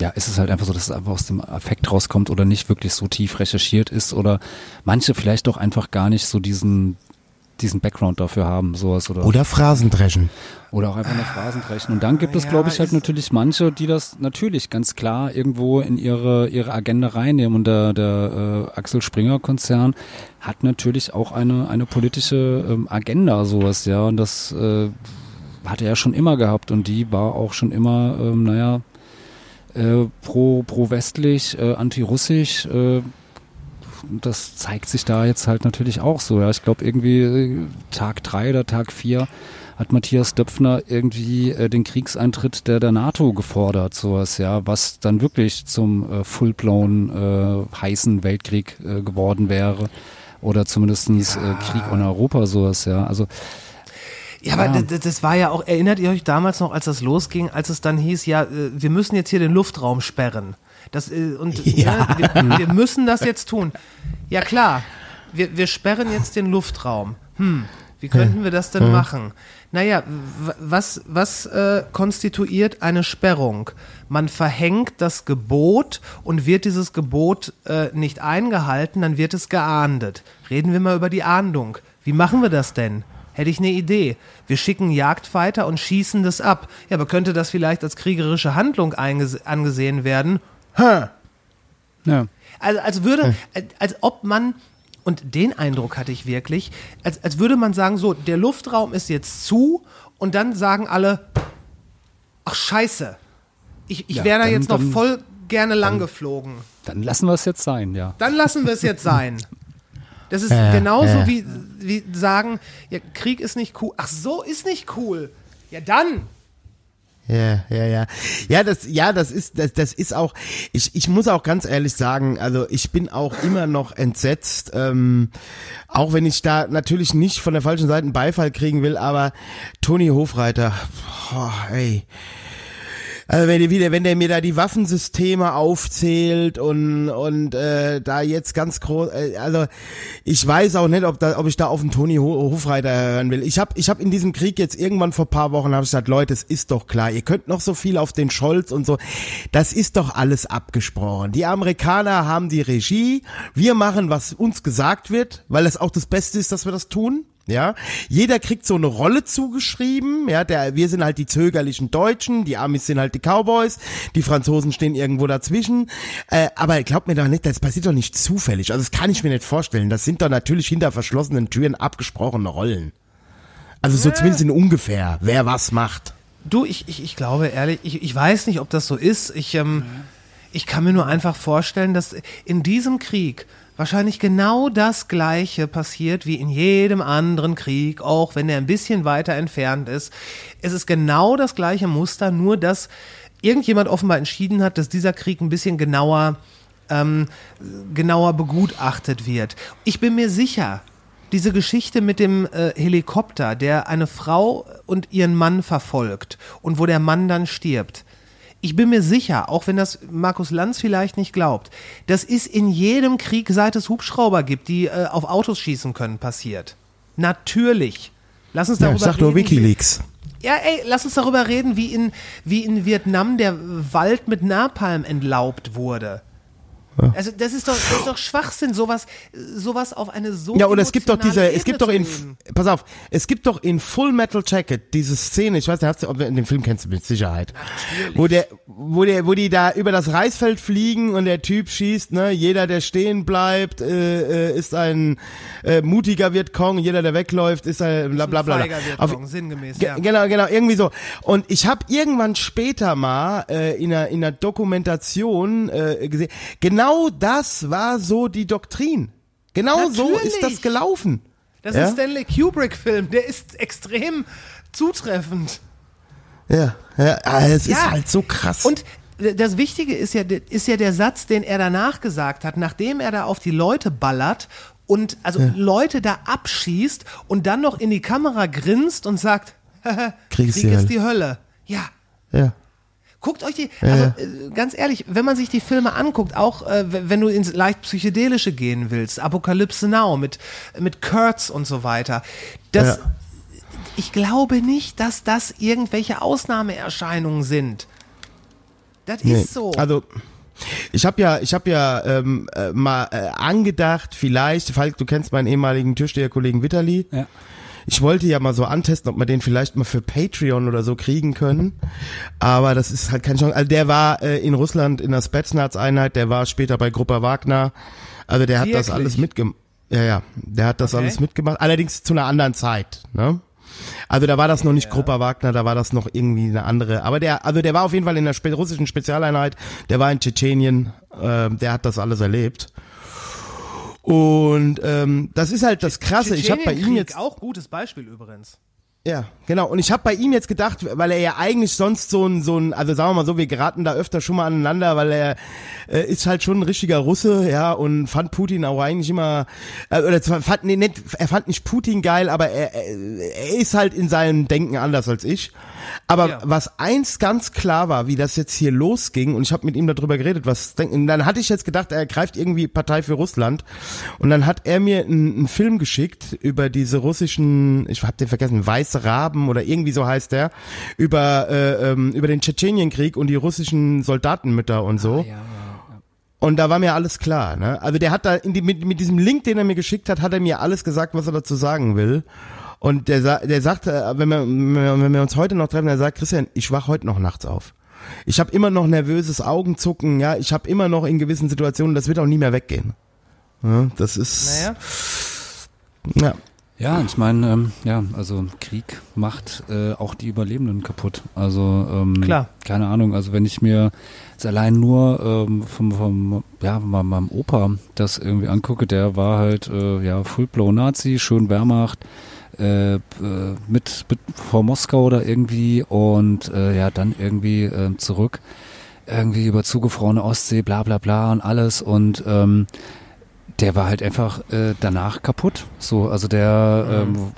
S2: ja, ist es halt einfach so, dass es einfach aus dem Affekt rauskommt oder nicht wirklich so tief recherchiert ist oder manche vielleicht auch einfach gar nicht so diesen, diesen Background dafür haben, sowas oder.
S1: Oder Phrasendreschen.
S2: Oder auch einfach nur Phrasen brechen. Und dann gibt es,
S4: Ja,
S2: glaube ich, halt natürlich manche, die das natürlich ganz klar irgendwo in ihre, ihre Agenda reinnehmen. Und der, der äh, Axel Springer Konzern hat natürlich auch eine, eine politische ähm, Agenda, sowas, ja. Und das äh, hat er ja schon immer gehabt. Und die war auch schon immer, ähm, naja, äh, pro, pro-westlich, äh, anti-russisch, äh, das zeigt sich da jetzt halt natürlich auch so. Ja, ich glaube irgendwie äh, Tag drei oder Tag vier hat Matthias Döpfner irgendwie äh, den Kriegseintritt der, der NATO gefordert, sowas, ja, was dann wirklich zum äh, full-blown äh, heißen Weltkrieg äh, geworden wäre. Oder zumindestens äh, Krieg in Europa, sowas, ja. Also
S4: Ja, aber das, das war ja auch, erinnert ihr euch damals noch, als das losging, als es dann hieß, ja, äh, wir müssen jetzt hier den Luftraum sperren. Das, äh, und
S1: Ja.
S4: ne, wir, wir müssen das jetzt tun. Ja klar, wir, wir sperren jetzt den Luftraum. Hm, wie könnten wir das denn machen? Naja, was, was äh, konstituiert eine Sperrung? Man verhängt das Gebot und wird dieses Gebot äh, nicht eingehalten, dann wird es geahndet. Reden wir mal über die Ahndung. Wie machen wir das denn? Hätte ich eine Idee. Wir schicken Jagdfighter und schießen das ab. Ja, aber könnte das vielleicht als kriegerische Handlung angesehen werden? Hä?
S2: ja.
S4: Also, als würde, als, als ob man, und den Eindruck hatte ich wirklich, als, als würde man sagen, so, der Luftraum ist jetzt zu und dann sagen alle, ach scheiße, ich, ich
S2: Ja,
S4: wäre da
S2: dann-
S4: jetzt noch
S2: dann-
S4: voll gerne lang geflogen.
S2: Dann lassen wir es jetzt sein, ja.
S4: Dann lassen wir es jetzt sein. Das ist
S1: Ja,
S4: genauso
S1: ja.
S4: wie, wie sagen, ja, Krieg ist nicht cool. Ach so, ist nicht cool. Ja, dann.
S1: Ja, ja, ja. Ja, das, ja, das ist, das, das ist auch, ich, ich muss auch ganz ehrlich sagen, also ich bin auch immer noch entsetzt, ähm, auch wenn ich da natürlich nicht von der falschen Seite einen Beifall kriegen will, aber Toni Hofreiter, boah, ey. Also wenn der wieder, wenn der mir da die Waffensysteme aufzählt und und äh, da jetzt ganz groß, äh, also ich weiß auch nicht, ob da, ob ich da auf den Toni Ho- Hofreiter hören will. Ich habe ich hab in diesem Krieg jetzt irgendwann vor paar Wochen habe ich gesagt, Leute, es ist doch klar, ihr könnt noch so viel auf den Scholz und so, das ist doch alles abgesprochen. Die Amerikaner haben die Regie, wir machen, was uns gesagt wird, weil es auch das Beste ist, dass wir das tun. Ja, jeder kriegt so eine Rolle zugeschrieben. Ja, der, wir sind halt die zögerlichen Deutschen, die Amis sind halt die Cowboys, die Franzosen stehen irgendwo dazwischen. Äh, aber glaubt mir doch nicht, das passiert doch nicht zufällig. Also das kann ich mir nicht vorstellen. Das sind doch natürlich hinter verschlossenen Türen abgesprochene Rollen. Also so zumindest in ungefähr, wer was macht.
S4: Du, ich, ich, ich glaube ehrlich, ich, ich weiß nicht, ob das so ist. Ich, ähm, ich kann mir nur einfach vorstellen, dass in diesem Krieg wahrscheinlich genau das Gleiche passiert wie in jedem anderen Krieg, auch wenn er ein bisschen weiter entfernt ist. Es ist genau das gleiche Muster, nur dass irgendjemand offenbar entschieden hat, dass dieser Krieg ein bisschen genauer, ähm, genauer begutachtet wird. Ich bin mir sicher, diese Geschichte mit dem äh, Helikopter, der eine Frau und ihren Mann verfolgt und wo der Mann dann stirbt. Ich bin mir sicher, auch wenn das Markus Lanz vielleicht nicht glaubt, das ist in jedem Krieg, seit es Hubschrauber gibt, die äh, auf Autos schießen können, passiert. Natürlich. Lass uns
S1: Ja,
S4: darüber
S1: ich sag nur
S4: reden.
S1: Wikileaks.
S4: Ja, ey, lass uns darüber reden, wie in, wie in Vietnam der Wald mit Napalm entlaubt wurde. Also das ist doch, das ist doch Schwachsinn, sowas, sowas auf eine so
S1: Ja, oder es gibt doch diese,
S4: emotionale
S1: es gibt doch
S4: Ebene
S1: in, pass auf, es gibt doch in Full Metal Jacket diese Szene, ich weiß nicht, ob dem Film kennst du mit Sicherheit, wo der, wo der, wo die da über das Reisfeld fliegen und der Typ schießt, ne, jeder, der stehen bleibt, äh, äh, ist ein äh, mutiger Vietcong, jeder, der wegläuft, ist ein bla bla bla. Bla. Auf-
S4: Vietcong, sinngemäß,
S1: Ge-
S4: ja.
S1: Genau, genau, irgendwie so. Und ich habe irgendwann später mal äh, in, einer, in einer Dokumentation äh, gesehen, genau das war so die Doktrin. Genau so ist das
S4: Natürlich.
S1: gelaufen.
S4: Das
S1: Ja?
S4: ist ein Stanley Kubrick-Film, der ist extrem zutreffend.
S1: Ja, ja, ah, es
S4: Ja.
S1: ist halt so krass.
S4: Und das Wichtige ist ja, ist ja der Satz, den er danach gesagt hat, nachdem er da auf die Leute ballert und also Leute da abschießt und dann noch in die Kamera grinst und sagt,
S1: Krieg ist die Hölle.
S4: Ja.
S1: ja.
S4: Guckt euch die, also äh, ganz ehrlich, wenn man sich die Filme anguckt, auch äh, wenn du ins leicht psychedelische gehen willst, Apokalypse Now mit mit Kurtz und so weiter, das,
S1: Ja.
S4: ich glaube nicht, dass das irgendwelche Ausnahmeerscheinungen sind. Das
S1: Nee.
S4: ist so.
S1: Also ich habe ja, ich habe ja ähm, äh, mal äh, angedacht, vielleicht, Falk, du kennst meinen ehemaligen Türsteherkollegen Vitali.
S2: Ja.
S1: Ich wollte ja mal so antesten, ob wir den vielleicht mal für Patreon oder so kriegen können. Aber das ist halt keine Chance. Also der war äh, in Russland in der Spetsnaz-Einheit, der war später bei Gruppa Wagner. Also der hat das
S4: Wirklich?
S1: alles mitgemacht. Ja, ja, der hat das
S4: Okay.
S1: alles mitgemacht. Allerdings zu einer anderen Zeit, ne? Also da war das noch nicht Gruppa Wagner, da war das noch irgendwie eine andere. Aber der, also der war auf jeden Fall in der spe russischen Spezialeinheit, der war in Tschetschenien, ähm, der hat das alles erlebt. Und ähm, das ist halt das Krasse. Ich habe bei ihm jetzt
S4: auch gutes Beispiel übrigens.
S1: Ja, genau. Und ich habe bei ihm jetzt gedacht, weil er ja eigentlich sonst so ein, so ein, also sagen wir mal so, wir geraten da öfter schon mal aneinander, weil er äh, ist halt schon ein richtiger Russe, ja, und fand Putin auch eigentlich immer, äh, oder zwar fand, nee, nicht, er fand nicht Putin geil, aber er, er, ist halt in seinem Denken anders als ich. Aber
S4: Ja.
S1: was eins ganz klar war, wie das jetzt hier losging, und ich habe mit ihm darüber geredet, was denken, dann hatte ich jetzt gedacht, er greift irgendwie Partei für Russland, und dann hat er mir einen, einen Film geschickt über diese russischen, ich habe den vergessen, Weiße Raben oder irgendwie so heißt der, über äh, ähm, über den Tschetschenienkrieg und die russischen Soldatenmütter und so. Und da war mir alles klar. Ne? Also der hat da die, mit, mit diesem Link, den er mir geschickt hat, hat er mir alles gesagt, was er dazu sagen will. Und der, der sagt, wenn wir, wenn wir- wenn wir uns heute noch treffen, der sagt, Christian, ich wach heute noch nachts auf. Ich habe immer noch nervöses Augenzucken, ja, ich habe immer noch in gewissen Situationen, das wird auch nie mehr weggehen. Ja, das ist,
S4: Naja.
S1: ja,
S2: Ja, ich meine, ähm, ja, also Krieg macht äh, auch die Überlebenden kaputt. Also ähm,
S4: Klar.
S2: keine Ahnung, also wenn ich mir jetzt allein nur ähm, vom, vom ja, mal meinem Opa das irgendwie angucke, der war halt äh, ja Full-Blown Nazi, schön Wehrmacht, äh, äh, mit, mit vor Moskau oder irgendwie und äh, ja dann irgendwie äh, zurück irgendwie über zugefrorene Ostsee, bla bla bla und alles und ähm, der war halt einfach äh, danach kaputt. So, also der ähm,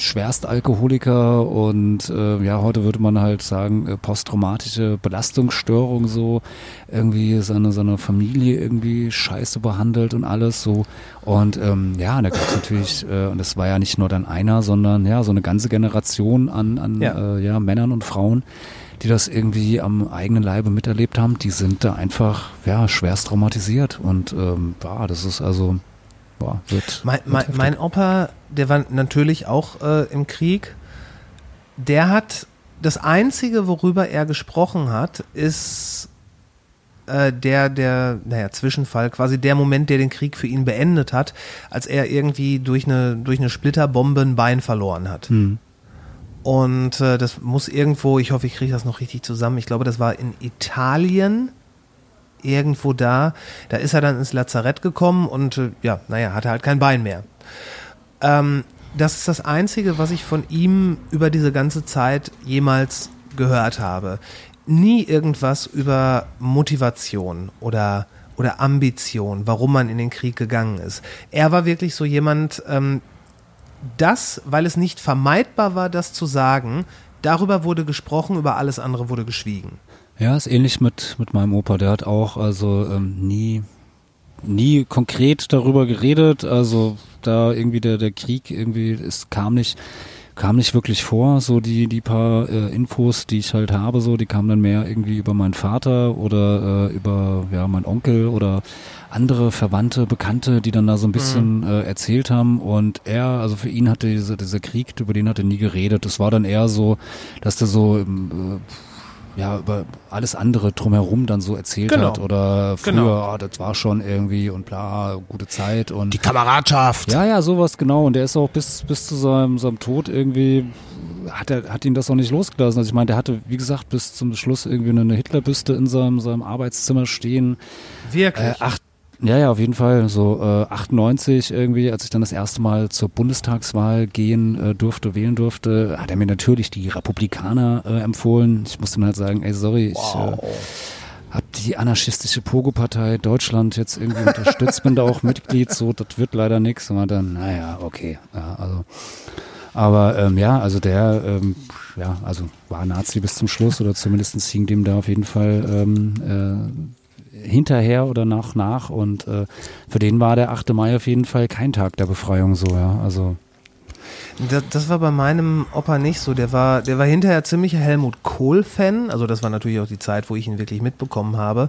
S2: Schwerstalkoholiker und äh, ja, heute würde man halt sagen, äh, posttraumatische Belastungsstörung so, irgendwie seine, seine Familie irgendwie scheiße behandelt und alles so. Und ähm, ja, da gab es natürlich, äh, und das war ja nicht nur dann einer, sondern ja, so eine ganze Generation an, an
S4: Ja.
S2: Äh, ja, Männern und Frauen, die das irgendwie am eigenen Leibe miterlebt haben, die sind da einfach ja schwerst traumatisiert. Und ähm, ja, das ist also, boah, wird.
S4: Mein, mein, mein Opa, der war natürlich auch äh, im Krieg. Der hat das Einzige, worüber er gesprochen hat, ist äh, der, der, naja, Zwischenfall, quasi der Moment, der den Krieg für ihn beendet hat, als er irgendwie durch eine, durch eine Splitterbombe ein Bein verloren hat.
S2: Hm.
S4: Und äh, das muss irgendwo, ich hoffe, ich kriege das noch richtig zusammen. Ich glaube, das war in Italien, irgendwo da. Da ist er dann ins Lazarett gekommen und äh, ja, naja, hatte halt kein Bein mehr. Ähm, das ist das Einzige, was ich von ihm über diese ganze Zeit jemals gehört habe. Nie irgendwas über Motivation oder oder Ambition, warum man in den Krieg gegangen ist. Er war wirklich so jemand, ähm, das, weil es nicht vermeidbar war, das zu sagen, darüber wurde gesprochen, über alles andere wurde geschwiegen.
S2: Ja, ist ähnlich mit, mit meinem Opa. Der hat auch also ähm, nie, nie konkret darüber geredet. Also da irgendwie der, der Krieg irgendwie, es kam nicht, kam nicht wirklich vor. So die, die paar äh, Infos, die ich halt habe, so, die kamen dann mehr irgendwie über meinen Vater oder äh, über ja, meinen Onkel oder andere Verwandte, Bekannte, die dann da so ein bisschen äh, erzählt haben. Und er, also für ihn hatte diese, dieser Krieg, über den hat er nie geredet. Es war dann eher so, dass der so im, äh, ja, über alles andere drumherum dann so erzählt
S4: Genau.
S2: hat. Oder früher,
S4: Genau.
S2: ah, das war schon irgendwie und bla, gute Zeit und
S1: Die Kameradschaft.
S2: ja, ja, sowas genau. Und der ist auch bis, bis zu seinem, seinem Tod irgendwie, hat er, hat ihn das auch nicht losgelassen. Also ich meine, der hatte, wie gesagt, bis zum Schluss irgendwie eine Hitlerbüste in seinem, seinem Arbeitszimmer stehen.
S4: Wirklich.
S2: Äh, acht, ja, ja, auf jeden Fall. So äh, 98 irgendwie, als ich dann das erste Mal zur Bundestagswahl gehen äh, durfte, wählen durfte, hat er mir natürlich die Republikaner äh, empfohlen. Ich musste dann halt sagen, ey, sorry, ich äh, habe die anarchistische Pogo-Partei Deutschland jetzt irgendwie unterstützt, bin da auch Mitglied, so, das wird leider nichts. Und dann, naja, okay. Ja, also, aber ähm, ja, also der, ähm, ja, also war Nazi bis zum Schluss oder zumindest hing dem da auf jeden Fall ähm, äh, hinterher oder nach nach und äh, für den war der 8. Mai auf jeden Fall kein Tag der Befreiung so, ja. Also
S4: Das, das war bei meinem Opa nicht so. Der war, der war hinterher ziemlicher Helmut Kohl-Fan. Also das war natürlich auch die Zeit, wo ich ihn wirklich mitbekommen habe.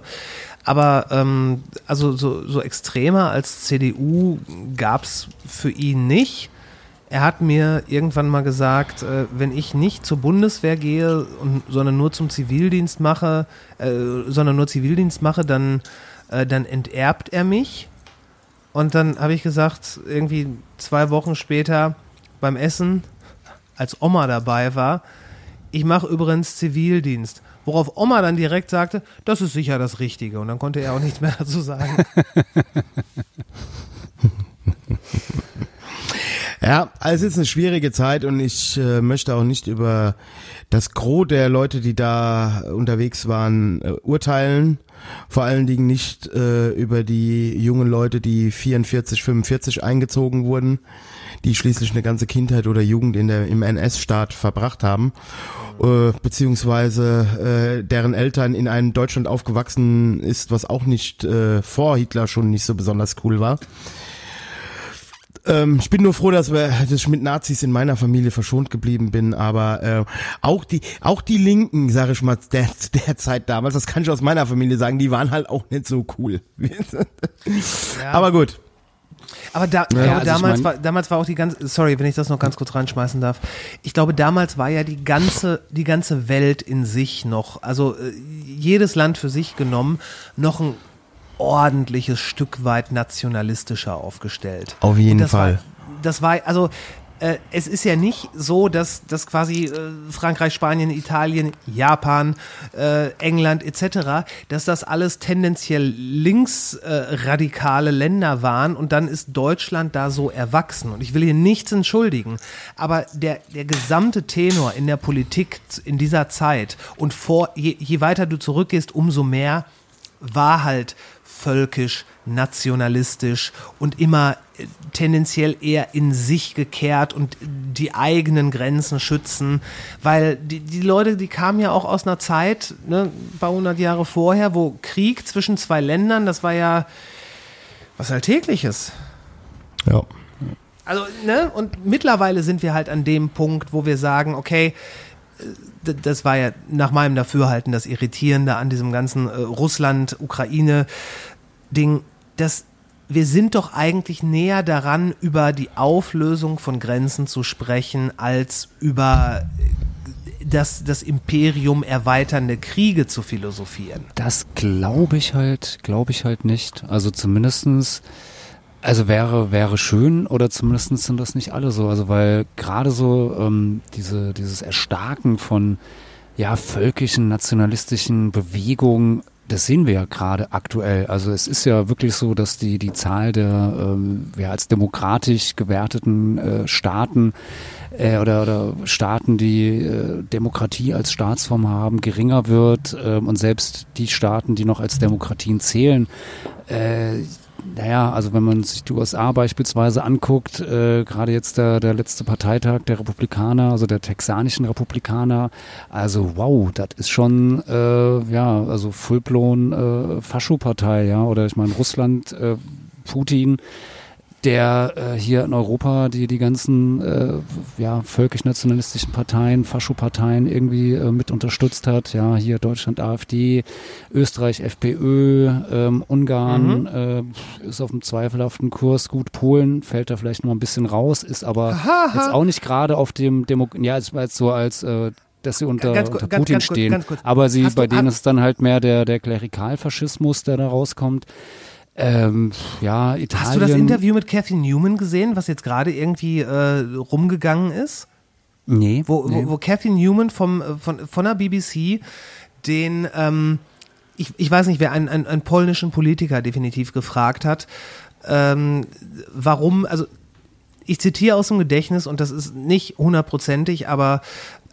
S4: Aber ähm, also so, so extremer als CDU gab's für ihn nicht. Er hat mir irgendwann mal gesagt, äh, wenn ich nicht zur Bundeswehr gehe, und, sondern nur zum Zivildienst mache, äh, sondern nur Zivildienst mache, dann, äh, dann enterbt er mich. Und dann habe ich gesagt, irgendwie zwei Wochen später beim Essen, als Oma dabei war, ich mache übrigens Zivildienst. Worauf Oma dann direkt sagte, das ist sicher das Richtige. Und dann konnte er auch nichts mehr dazu sagen.
S1: Ja, also es ist eine schwierige Zeit und ich äh, möchte auch nicht über das Gros der Leute, die da unterwegs waren, äh, urteilen. Vor allen Dingen nicht äh, über die jungen Leute, die 44, 45 eingezogen wurden, die schließlich eine ganze Kindheit oder Jugend in der, im NS-Staat verbracht haben, äh, beziehungsweise äh, deren Eltern in einem Deutschland aufgewachsen ist, was auch nicht äh, vor Hitler schon nicht so besonders cool war. Ähm, ich bin nur froh, dass, wir, dass ich mit Nazis in meiner Familie verschont geblieben bin, aber äh, auch die auch die Linken, sage ich mal, der, der Zeit damals, das kann ich aus meiner Familie sagen, die waren halt auch nicht so cool. Aber gut.
S4: Aber, da,
S2: Ja,
S4: aber
S2: also ich
S4: damals,
S2: mein-
S4: war, damals war auch die ganze, sorry, wenn ich das noch ganz kurz reinschmeißen darf. Ich glaube, damals war ja die ganze, die ganze Welt in sich noch, also äh, jedes Land für sich genommen, noch ein ordentliches Stück weit nationalistischer aufgestellt.
S1: Auf jeden Fall.
S4: War, das war, also äh, es ist ja nicht so, dass, dass quasi äh, Frankreich, Spanien, Italien, Japan, äh, England etc., dass das alles tendenziell linksradikale Länder waren und dann ist Deutschland da so erwachsen. Und ich will hier nichts entschuldigen, aber der, der gesamte Tenor in der Politik in dieser Zeit und vor, je, je weiter du zurückgehst, umso mehr war halt völkisch, nationalistisch und immer äh, tendenziell eher in sich gekehrt und die eigenen Grenzen schützen, weil die, die Leute, die kamen ja auch aus einer Zeit, ne, ein paar hundert Jahre vorher, wo Krieg zwischen zwei Ländern, das war ja was Alltägliches.
S1: Ja.
S4: Also, ne, und mittlerweile sind wir halt an dem Punkt, wo wir sagen, okay, äh, das war ja nach meinem Dafürhalten das Irritierende an diesem ganzen äh, Russland-Ukraine-Ding, dass wir sind doch eigentlich näher daran, über die Auflösung von Grenzen zu sprechen, als über äh, das, das Imperium erweiternde Kriege zu philosophieren.
S2: Das glaube ich halt, glaube ich halt nicht. Also zumindestens, also wäre, wäre schön oder zumindestens sind das nicht alle so. Also weil gerade so ähm, diese, dieses Erstarken von ja, völkischen, nationalistischen Bewegungen, das sehen wir ja gerade aktuell. Also es ist ja wirklich so, dass die, die Zahl der ähm, ja, als demokratisch gewerteten äh, Staaten äh, oder, oder Staaten, die äh, Demokratie als Staatsform haben, geringer wird ähm, und selbst die Staaten, die noch als Demokratien zählen, äh, naja, also wenn man sich die USA beispielsweise anguckt, äh, gerade jetzt der, der letzte Parteitag der Republikaner, also der texanischen Republikaner, also wow, das ist schon, äh, ja, also Fullblown äh, Faschopartei, ja, oder ich meine Russland, äh, Putin, der äh, hier in Europa die die ganzen äh, ja völkisch-nationalistischen Parteien, Faschoparteien irgendwie äh, mit unterstützt hat. Ja, hier Deutschland AfD, Österreich FPÖ, ähm, Ungarn äh, ist auf einem zweifelhaften Kurs. Gut, Polen fällt da vielleicht noch mal ein bisschen raus, ist aber jetzt auch nicht gerade auf dem Demo ja, es war jetzt so als äh, dass sie unter,
S4: Ganz
S2: unter Putin
S4: ganz
S2: stehen.
S4: ganz kurz.
S2: Aber sie,
S4: Hast
S2: bei denen ist dann halt mehr der, der Klerikalfaschismus, der da rauskommt. Ähm, ja, Italien.
S4: Hast du das Interview mit Kathy Newman gesehen, was jetzt gerade irgendwie äh, rumgegangen ist?
S2: Nee.
S4: wo,
S2: nee.
S4: wo, wo Kathy Newman vom, äh, von, von der BBC den, ähm, ich, ich weiß nicht, wer einen, einen, einen polnischen Politiker definitiv gefragt hat, ähm, warum, also ich zitiere aus dem Gedächtnis und das ist nicht hundertprozentig, aber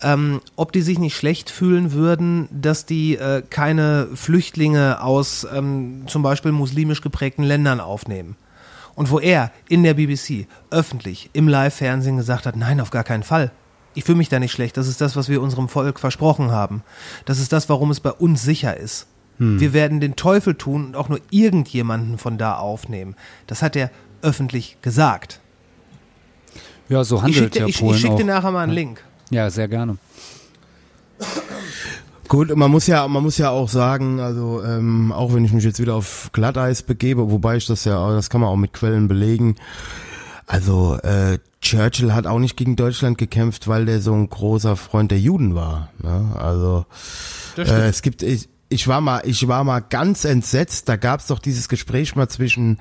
S4: ähm, ob die sich nicht schlecht fühlen würden, dass die äh, keine Flüchtlinge aus ähm, zum Beispiel muslimisch geprägten Ländern aufnehmen. Und wo er in der BBC öffentlich im Live-Fernsehen gesagt hat, nein, auf gar keinen Fall. Ich fühle mich da nicht schlecht. Das ist das, was wir unserem Volk versprochen haben. Das ist das, warum es bei uns sicher ist. Wir werden den Teufel tun und auch nur irgendjemanden von da aufnehmen. Das hat er öffentlich gesagt.
S2: ja, so
S4: Ich
S2: handelt
S4: schicke
S2: ja
S4: ich,
S2: Polen
S4: ich schick
S2: auch.
S4: dir nachher mal einen Link.
S2: Ja, sehr gerne.
S1: Gut, man muss ja, man muss ja auch sagen, also ähm, auch wenn ich mich jetzt wieder auf Glatteis begebe, wobei ich das ja, das kann man auch mit Quellen belegen. Also äh, Churchill hat auch nicht gegen Deutschland gekämpft, weil der so ein großer Freund der Juden war. Ne? Also äh, es gibt, ich, ich war mal, ich war mal ganz entsetzt. Da gab es doch dieses Gespräch mal zwischen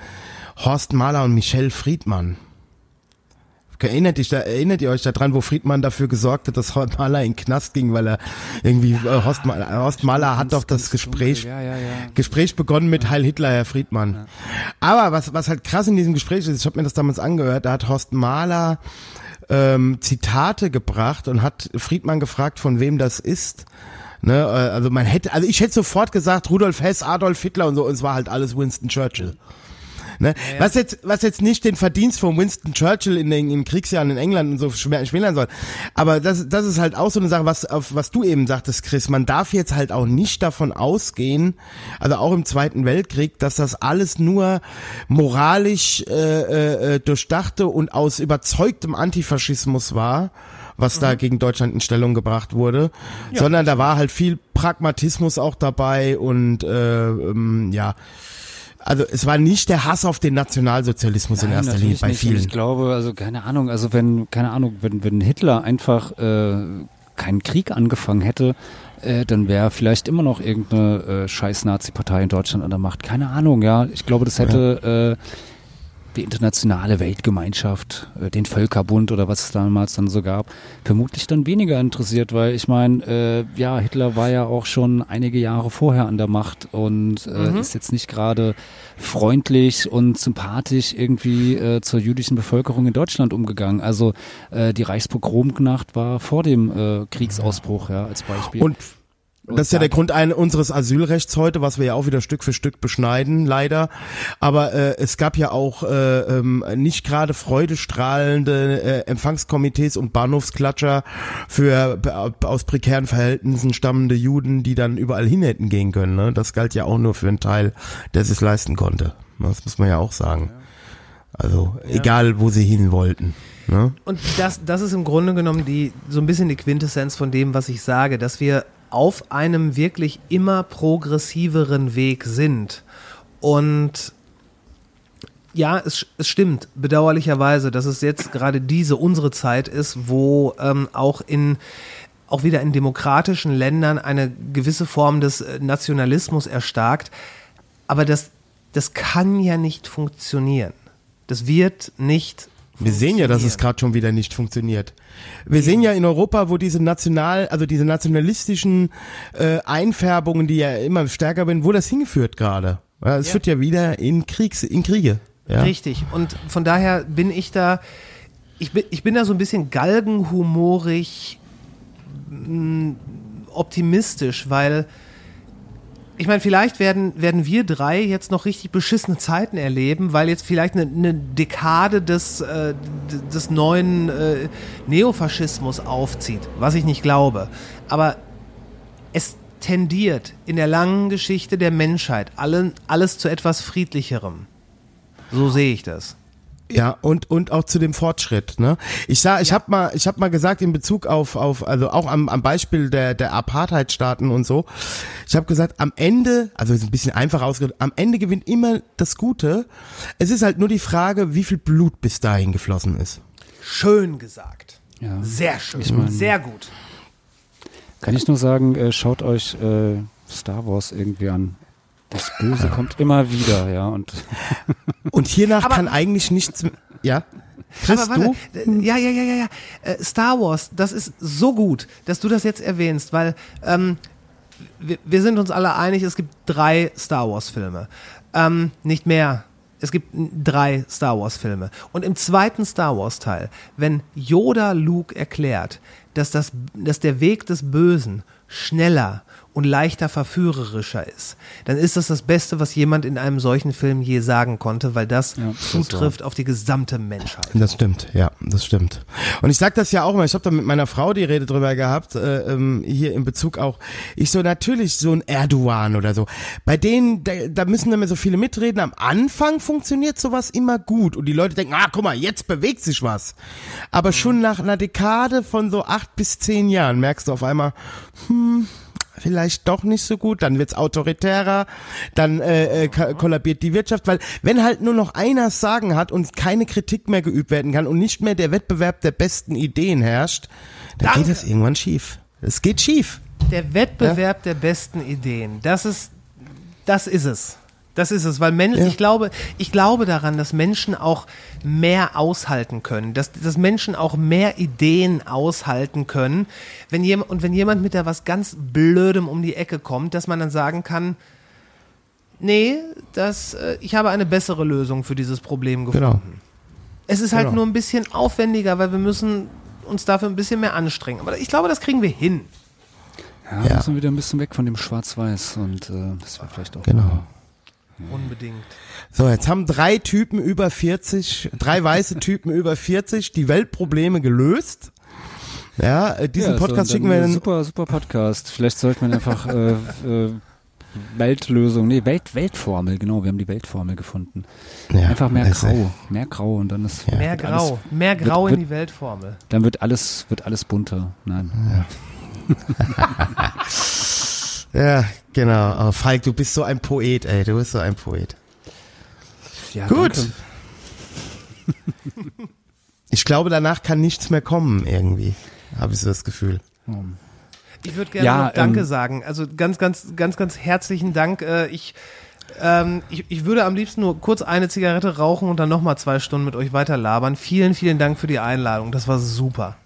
S1: Horst Mahler und Michelle Friedmann. Erinnert, dich da, erinnert ihr euch daran, wo Friedmann dafür gesorgt hat, dass Horst Mahler in den Knast ging, weil er irgendwie, äh, Horst, Mahler, Horst Mahler hat doch das Gespräch,
S2: Ja, ja, ja.
S1: Gespräch begonnen mit Heil Hitler, Herr Friedmann. Aber was, was halt krass in diesem Gespräch ist, ich habe mir das damals angehört, da hat Horst Mahler ähm, Zitate gebracht und hat Friedmann gefragt, von wem das ist. Ne, äh, also man hätte, also ich hätte sofort gesagt, Rudolf Hess, Adolf Hitler und so, und es war halt alles Winston Churchill. Ne? Was jetzt, was jetzt nicht den Verdienst von Winston Churchill in den, in Kriegsjahren in England und so schmälern soll. Aber das, das ist halt auch so eine Sache, was, auf, was du eben sagtest, Chris. Man darf jetzt halt auch nicht davon ausgehen, also auch im Zweiten Weltkrieg, dass das alles nur moralisch äh, äh, durchdachte und aus überzeugtem Antifaschismus war was da gegen Deutschland in Stellung gebracht wurde, sondern da war halt viel Pragmatismus auch dabei und äh, ähm, ja, also es war nicht der Hass auf den Nationalsozialismus in
S2: Nein,
S1: erster Linie bei
S2: nicht.
S1: Vielen.
S2: Ich glaube, also keine Ahnung, also wenn, keine Ahnung, wenn, wenn Hitler einfach äh, keinen Krieg angefangen hätte, äh, dann wäre vielleicht immer noch irgendeine äh, scheiß Nazi-Partei in Deutschland an der Macht. Keine Ahnung, ja. Ich glaube, das hätte äh, die internationale Weltgemeinschaft, äh, den Völkerbund oder was es damals dann so gab, vermutlich dann weniger interessiert, weil ich meine, äh, ja, Hitler war ja auch schon einige Jahre vorher an der Macht und äh, ist jetzt nicht gerade freundlich und sympathisch irgendwie äh, zur jüdischen Bevölkerung in Deutschland umgegangen. Also äh, die Reichspogromnacht war vor dem äh, Kriegsausbruch, ja, als Beispiel.
S1: Und Das ist ja der Grund ein, unseres Asylrechts heute, was wir ja auch wieder Stück für Stück beschneiden, leider. Aber äh, es gab ja auch äh, ähm, nicht gerade freudestrahlende äh, Empfangskomitees und Bahnhofsklatscher für äh, aus prekären Verhältnissen stammende Juden, die dann überall hin hätten gehen können. Ne? Das galt ja auch nur für einen Teil, der es leisten konnte. Das muss man ja auch sagen. Also egal, wo sie hin wollten. Ne?
S4: Und das, das ist im Grunde genommen die, so ein bisschen die Quintessenz von dem, was ich sage, dass wir auf einem wirklich immer progressiveren Weg sind. Und ja, es, es stimmt, bedauerlicherweise, dass es jetzt gerade diese unsere Zeit ist, wo ähm, auch in auch wieder in demokratischen Ländern eine gewisse Form des äh, Nationalismus erstarkt. Aber das, das kann ja nicht funktionieren. Das wird nicht
S1: wir sehen ja, dass es gerade schon wieder nicht funktioniert. Wir sehen ja in Europa, wo diese national, also diese nationalistischen äh, Einfärbungen, die ja immer stärker werden, wo das hingeführt gerade. Ja, es ja. führt ja wieder in Kriegs, in Kriege. Ja.
S4: Richtig. Und von daher bin ich da, ich bin, ich bin da so ein bisschen galgenhumorig mh, mm, optimistisch, weil ich meine, vielleicht werden, werden wir drei jetzt noch richtig beschissene Zeiten erleben, weil jetzt vielleicht eine, eine Dekade des, äh, des neuen äh, Neofaschismus aufzieht, was ich nicht glaube. Aber es tendiert in der langen Geschichte der Menschheit allen, alles zu etwas Friedlicherem. So sehe ich das.
S1: Ja, und und auch zu dem Fortschritt, ne? Ich sag, ich ja. habe mal ich habe mal gesagt in Bezug auf auf also auch am, am Beispiel der der Apartheidstaaten und so. Ich habe gesagt, am Ende, also ist ein bisschen einfach ausgedrückt, am Ende gewinnt immer das Gute. Es ist halt nur die Frage, wie viel Blut bis dahin geflossen ist.
S4: Schön gesagt. Ja. Sehr schön. Ich mein, Sehr gut.
S2: Kann ich nur sagen, äh, schaut euch äh, Star Wars irgendwie an. Das Böse kommt immer wieder, ja. Und,
S1: und hiernach aber, kann eigentlich nichts. Ja.
S4: Chris, aber warte, du? Ja, ja, ja, ja, ja. Äh, Star Wars, das ist so gut, dass du das jetzt erwähnst, weil ähm, wir, wir sind uns alle einig, es gibt drei Star Wars-Filme. Ähm, nicht mehr. Es gibt drei Star Wars-Filme. Und im zweiten Star Wars-Teil, wenn Yoda Luke erklärt, dass, das, dass der Weg des Bösen schneller und leichter verführerischer ist, dann ist das das Beste, was jemand in einem solchen Film je sagen konnte, weil das ja, zutrifft auf die gesamte Menschheit.
S1: Das stimmt, ja, das stimmt. Und ich sag das ja auch mal, ich habe da mit meiner Frau die Rede drüber gehabt, äh, ähm, hier in Bezug auch, ich so natürlich so ein Erdogan oder so, bei denen, da, da müssen immer so viele mitreden, am Anfang funktioniert sowas immer gut und die Leute denken, ah, guck mal, jetzt bewegt sich was. Aber schon nach einer Dekade von so acht bis zehn Jahren merkst du auf einmal, hm, vielleicht doch nicht so gut, dann wird's autoritärer, dann äh, äh, kollabiert die Wirtschaft, weil wenn halt nur noch einer Sagen hat und keine Kritik mehr geübt werden kann und nicht mehr der Wettbewerb der besten Ideen herrscht, dann Danke. geht das irgendwann schief. Es geht schief.
S4: Der Wettbewerb ja? der besten Ideen, das ist, das ist es. Das ist es, weil Menschen, ja. ich glaube, ich glaube daran, dass Menschen auch mehr aushalten können, dass, dass Menschen auch mehr Ideen aushalten können, wenn jemand, und wenn jemand mit da was ganz Blödem um die Ecke kommt, dass man dann sagen kann, nee, das, äh, ich habe eine bessere Lösung für dieses Problem gefunden. Genau. Es ist halt genau. nur ein bisschen aufwendiger, weil wir müssen uns dafür ein bisschen mehr anstrengen. Aber ich glaube, das kriegen wir hin.
S2: Ja, ja. müssen wieder ein bisschen weg von dem Schwarz-Weiß und äh, das wäre vielleicht auch.
S1: Genau.
S4: Unbedingt.
S1: So, jetzt haben drei Typen über 40, drei weiße Typen über 40 die Weltprobleme gelöst. Ja, äh, diesen ja, Podcast so, schicken wir dann.
S2: Super, super Podcast. Vielleicht sollte man einfach äh, äh, Weltlösung, nee, Welt, Weltformel, genau, wir haben die Weltformel gefunden. Ja, Einfach mehr Grau, mehr Grau und dann ist
S4: ja. mehr Grau, alles, mehr Grau wird, in die Weltformel.
S2: Dann wird alles, wird alles bunter. Nein.
S1: Ja. Ja, genau. Oh, Falk, du bist so ein Poet, ey. Du bist so ein Poet. Ja, Gut. ich glaube, danach kann nichts mehr kommen, irgendwie. Habe ich so das Gefühl.
S4: Ich würde gerne ja, noch Danke ähm, sagen. Also ganz, ganz, ganz, ganz herzlichen Dank. Äh, ich, ähm, ich, ich würde am liebsten nur kurz eine Zigarette rauchen und dann nochmal zwei Stunden mit euch weiter labern. Vielen, vielen Dank für die Einladung. Das war super.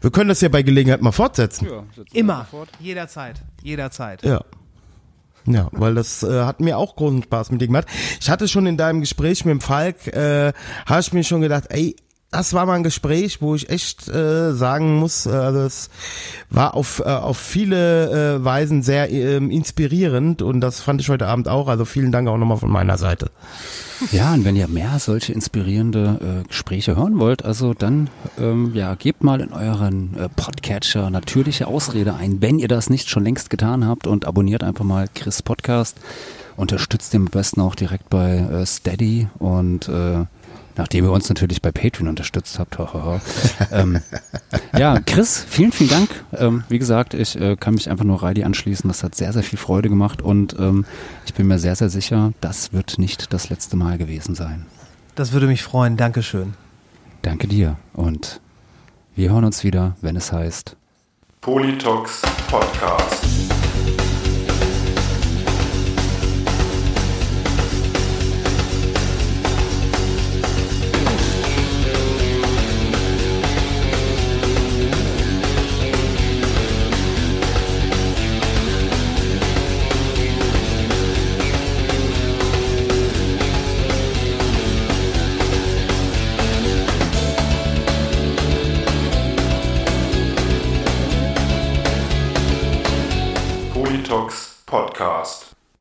S1: Wir können das ja bei Gelegenheit mal fortsetzen. Ja,
S4: Immer. Jederzeit. Jederzeit.
S1: Ja. Ja, weil das äh, hat mir auch großen Spaß mit dir gemacht. Ich hatte schon in deinem Gespräch mit dem Falk, äh, habe ich mir schon gedacht, ey, das war mal ein Gespräch, wo ich echt äh, sagen muss, äh, also es war auf, äh, auf viele äh, Weisen sehr äh, inspirierend und das fand ich heute Abend auch. Also vielen Dank auch nochmal von meiner Seite.
S2: Ja, und wenn ihr mehr solche inspirierende äh, Gespräche hören wollt, also dann ähm, ja, gebt mal in euren äh, Podcatcher natürliche Ausrede ein, wenn ihr das nicht schon längst getan habt und abonniert einfach mal Chris Podcast. Unterstützt den am besten auch direkt bei äh, Steady und äh, nachdem ihr uns natürlich bei Patreon unterstützt habt. ähm, ja, Chris, vielen, vielen Dank. Ähm, wie gesagt, ich äh, kann mich einfach nur Reidi anschließen. Das hat sehr, sehr viel Freude gemacht und ähm, ich bin mir sehr, sehr sicher, das wird nicht das letzte Mal gewesen sein.
S4: Das würde mich freuen. Dankeschön.
S2: Danke dir und wir hören uns wieder, wenn es heißt
S3: Politox Podcast.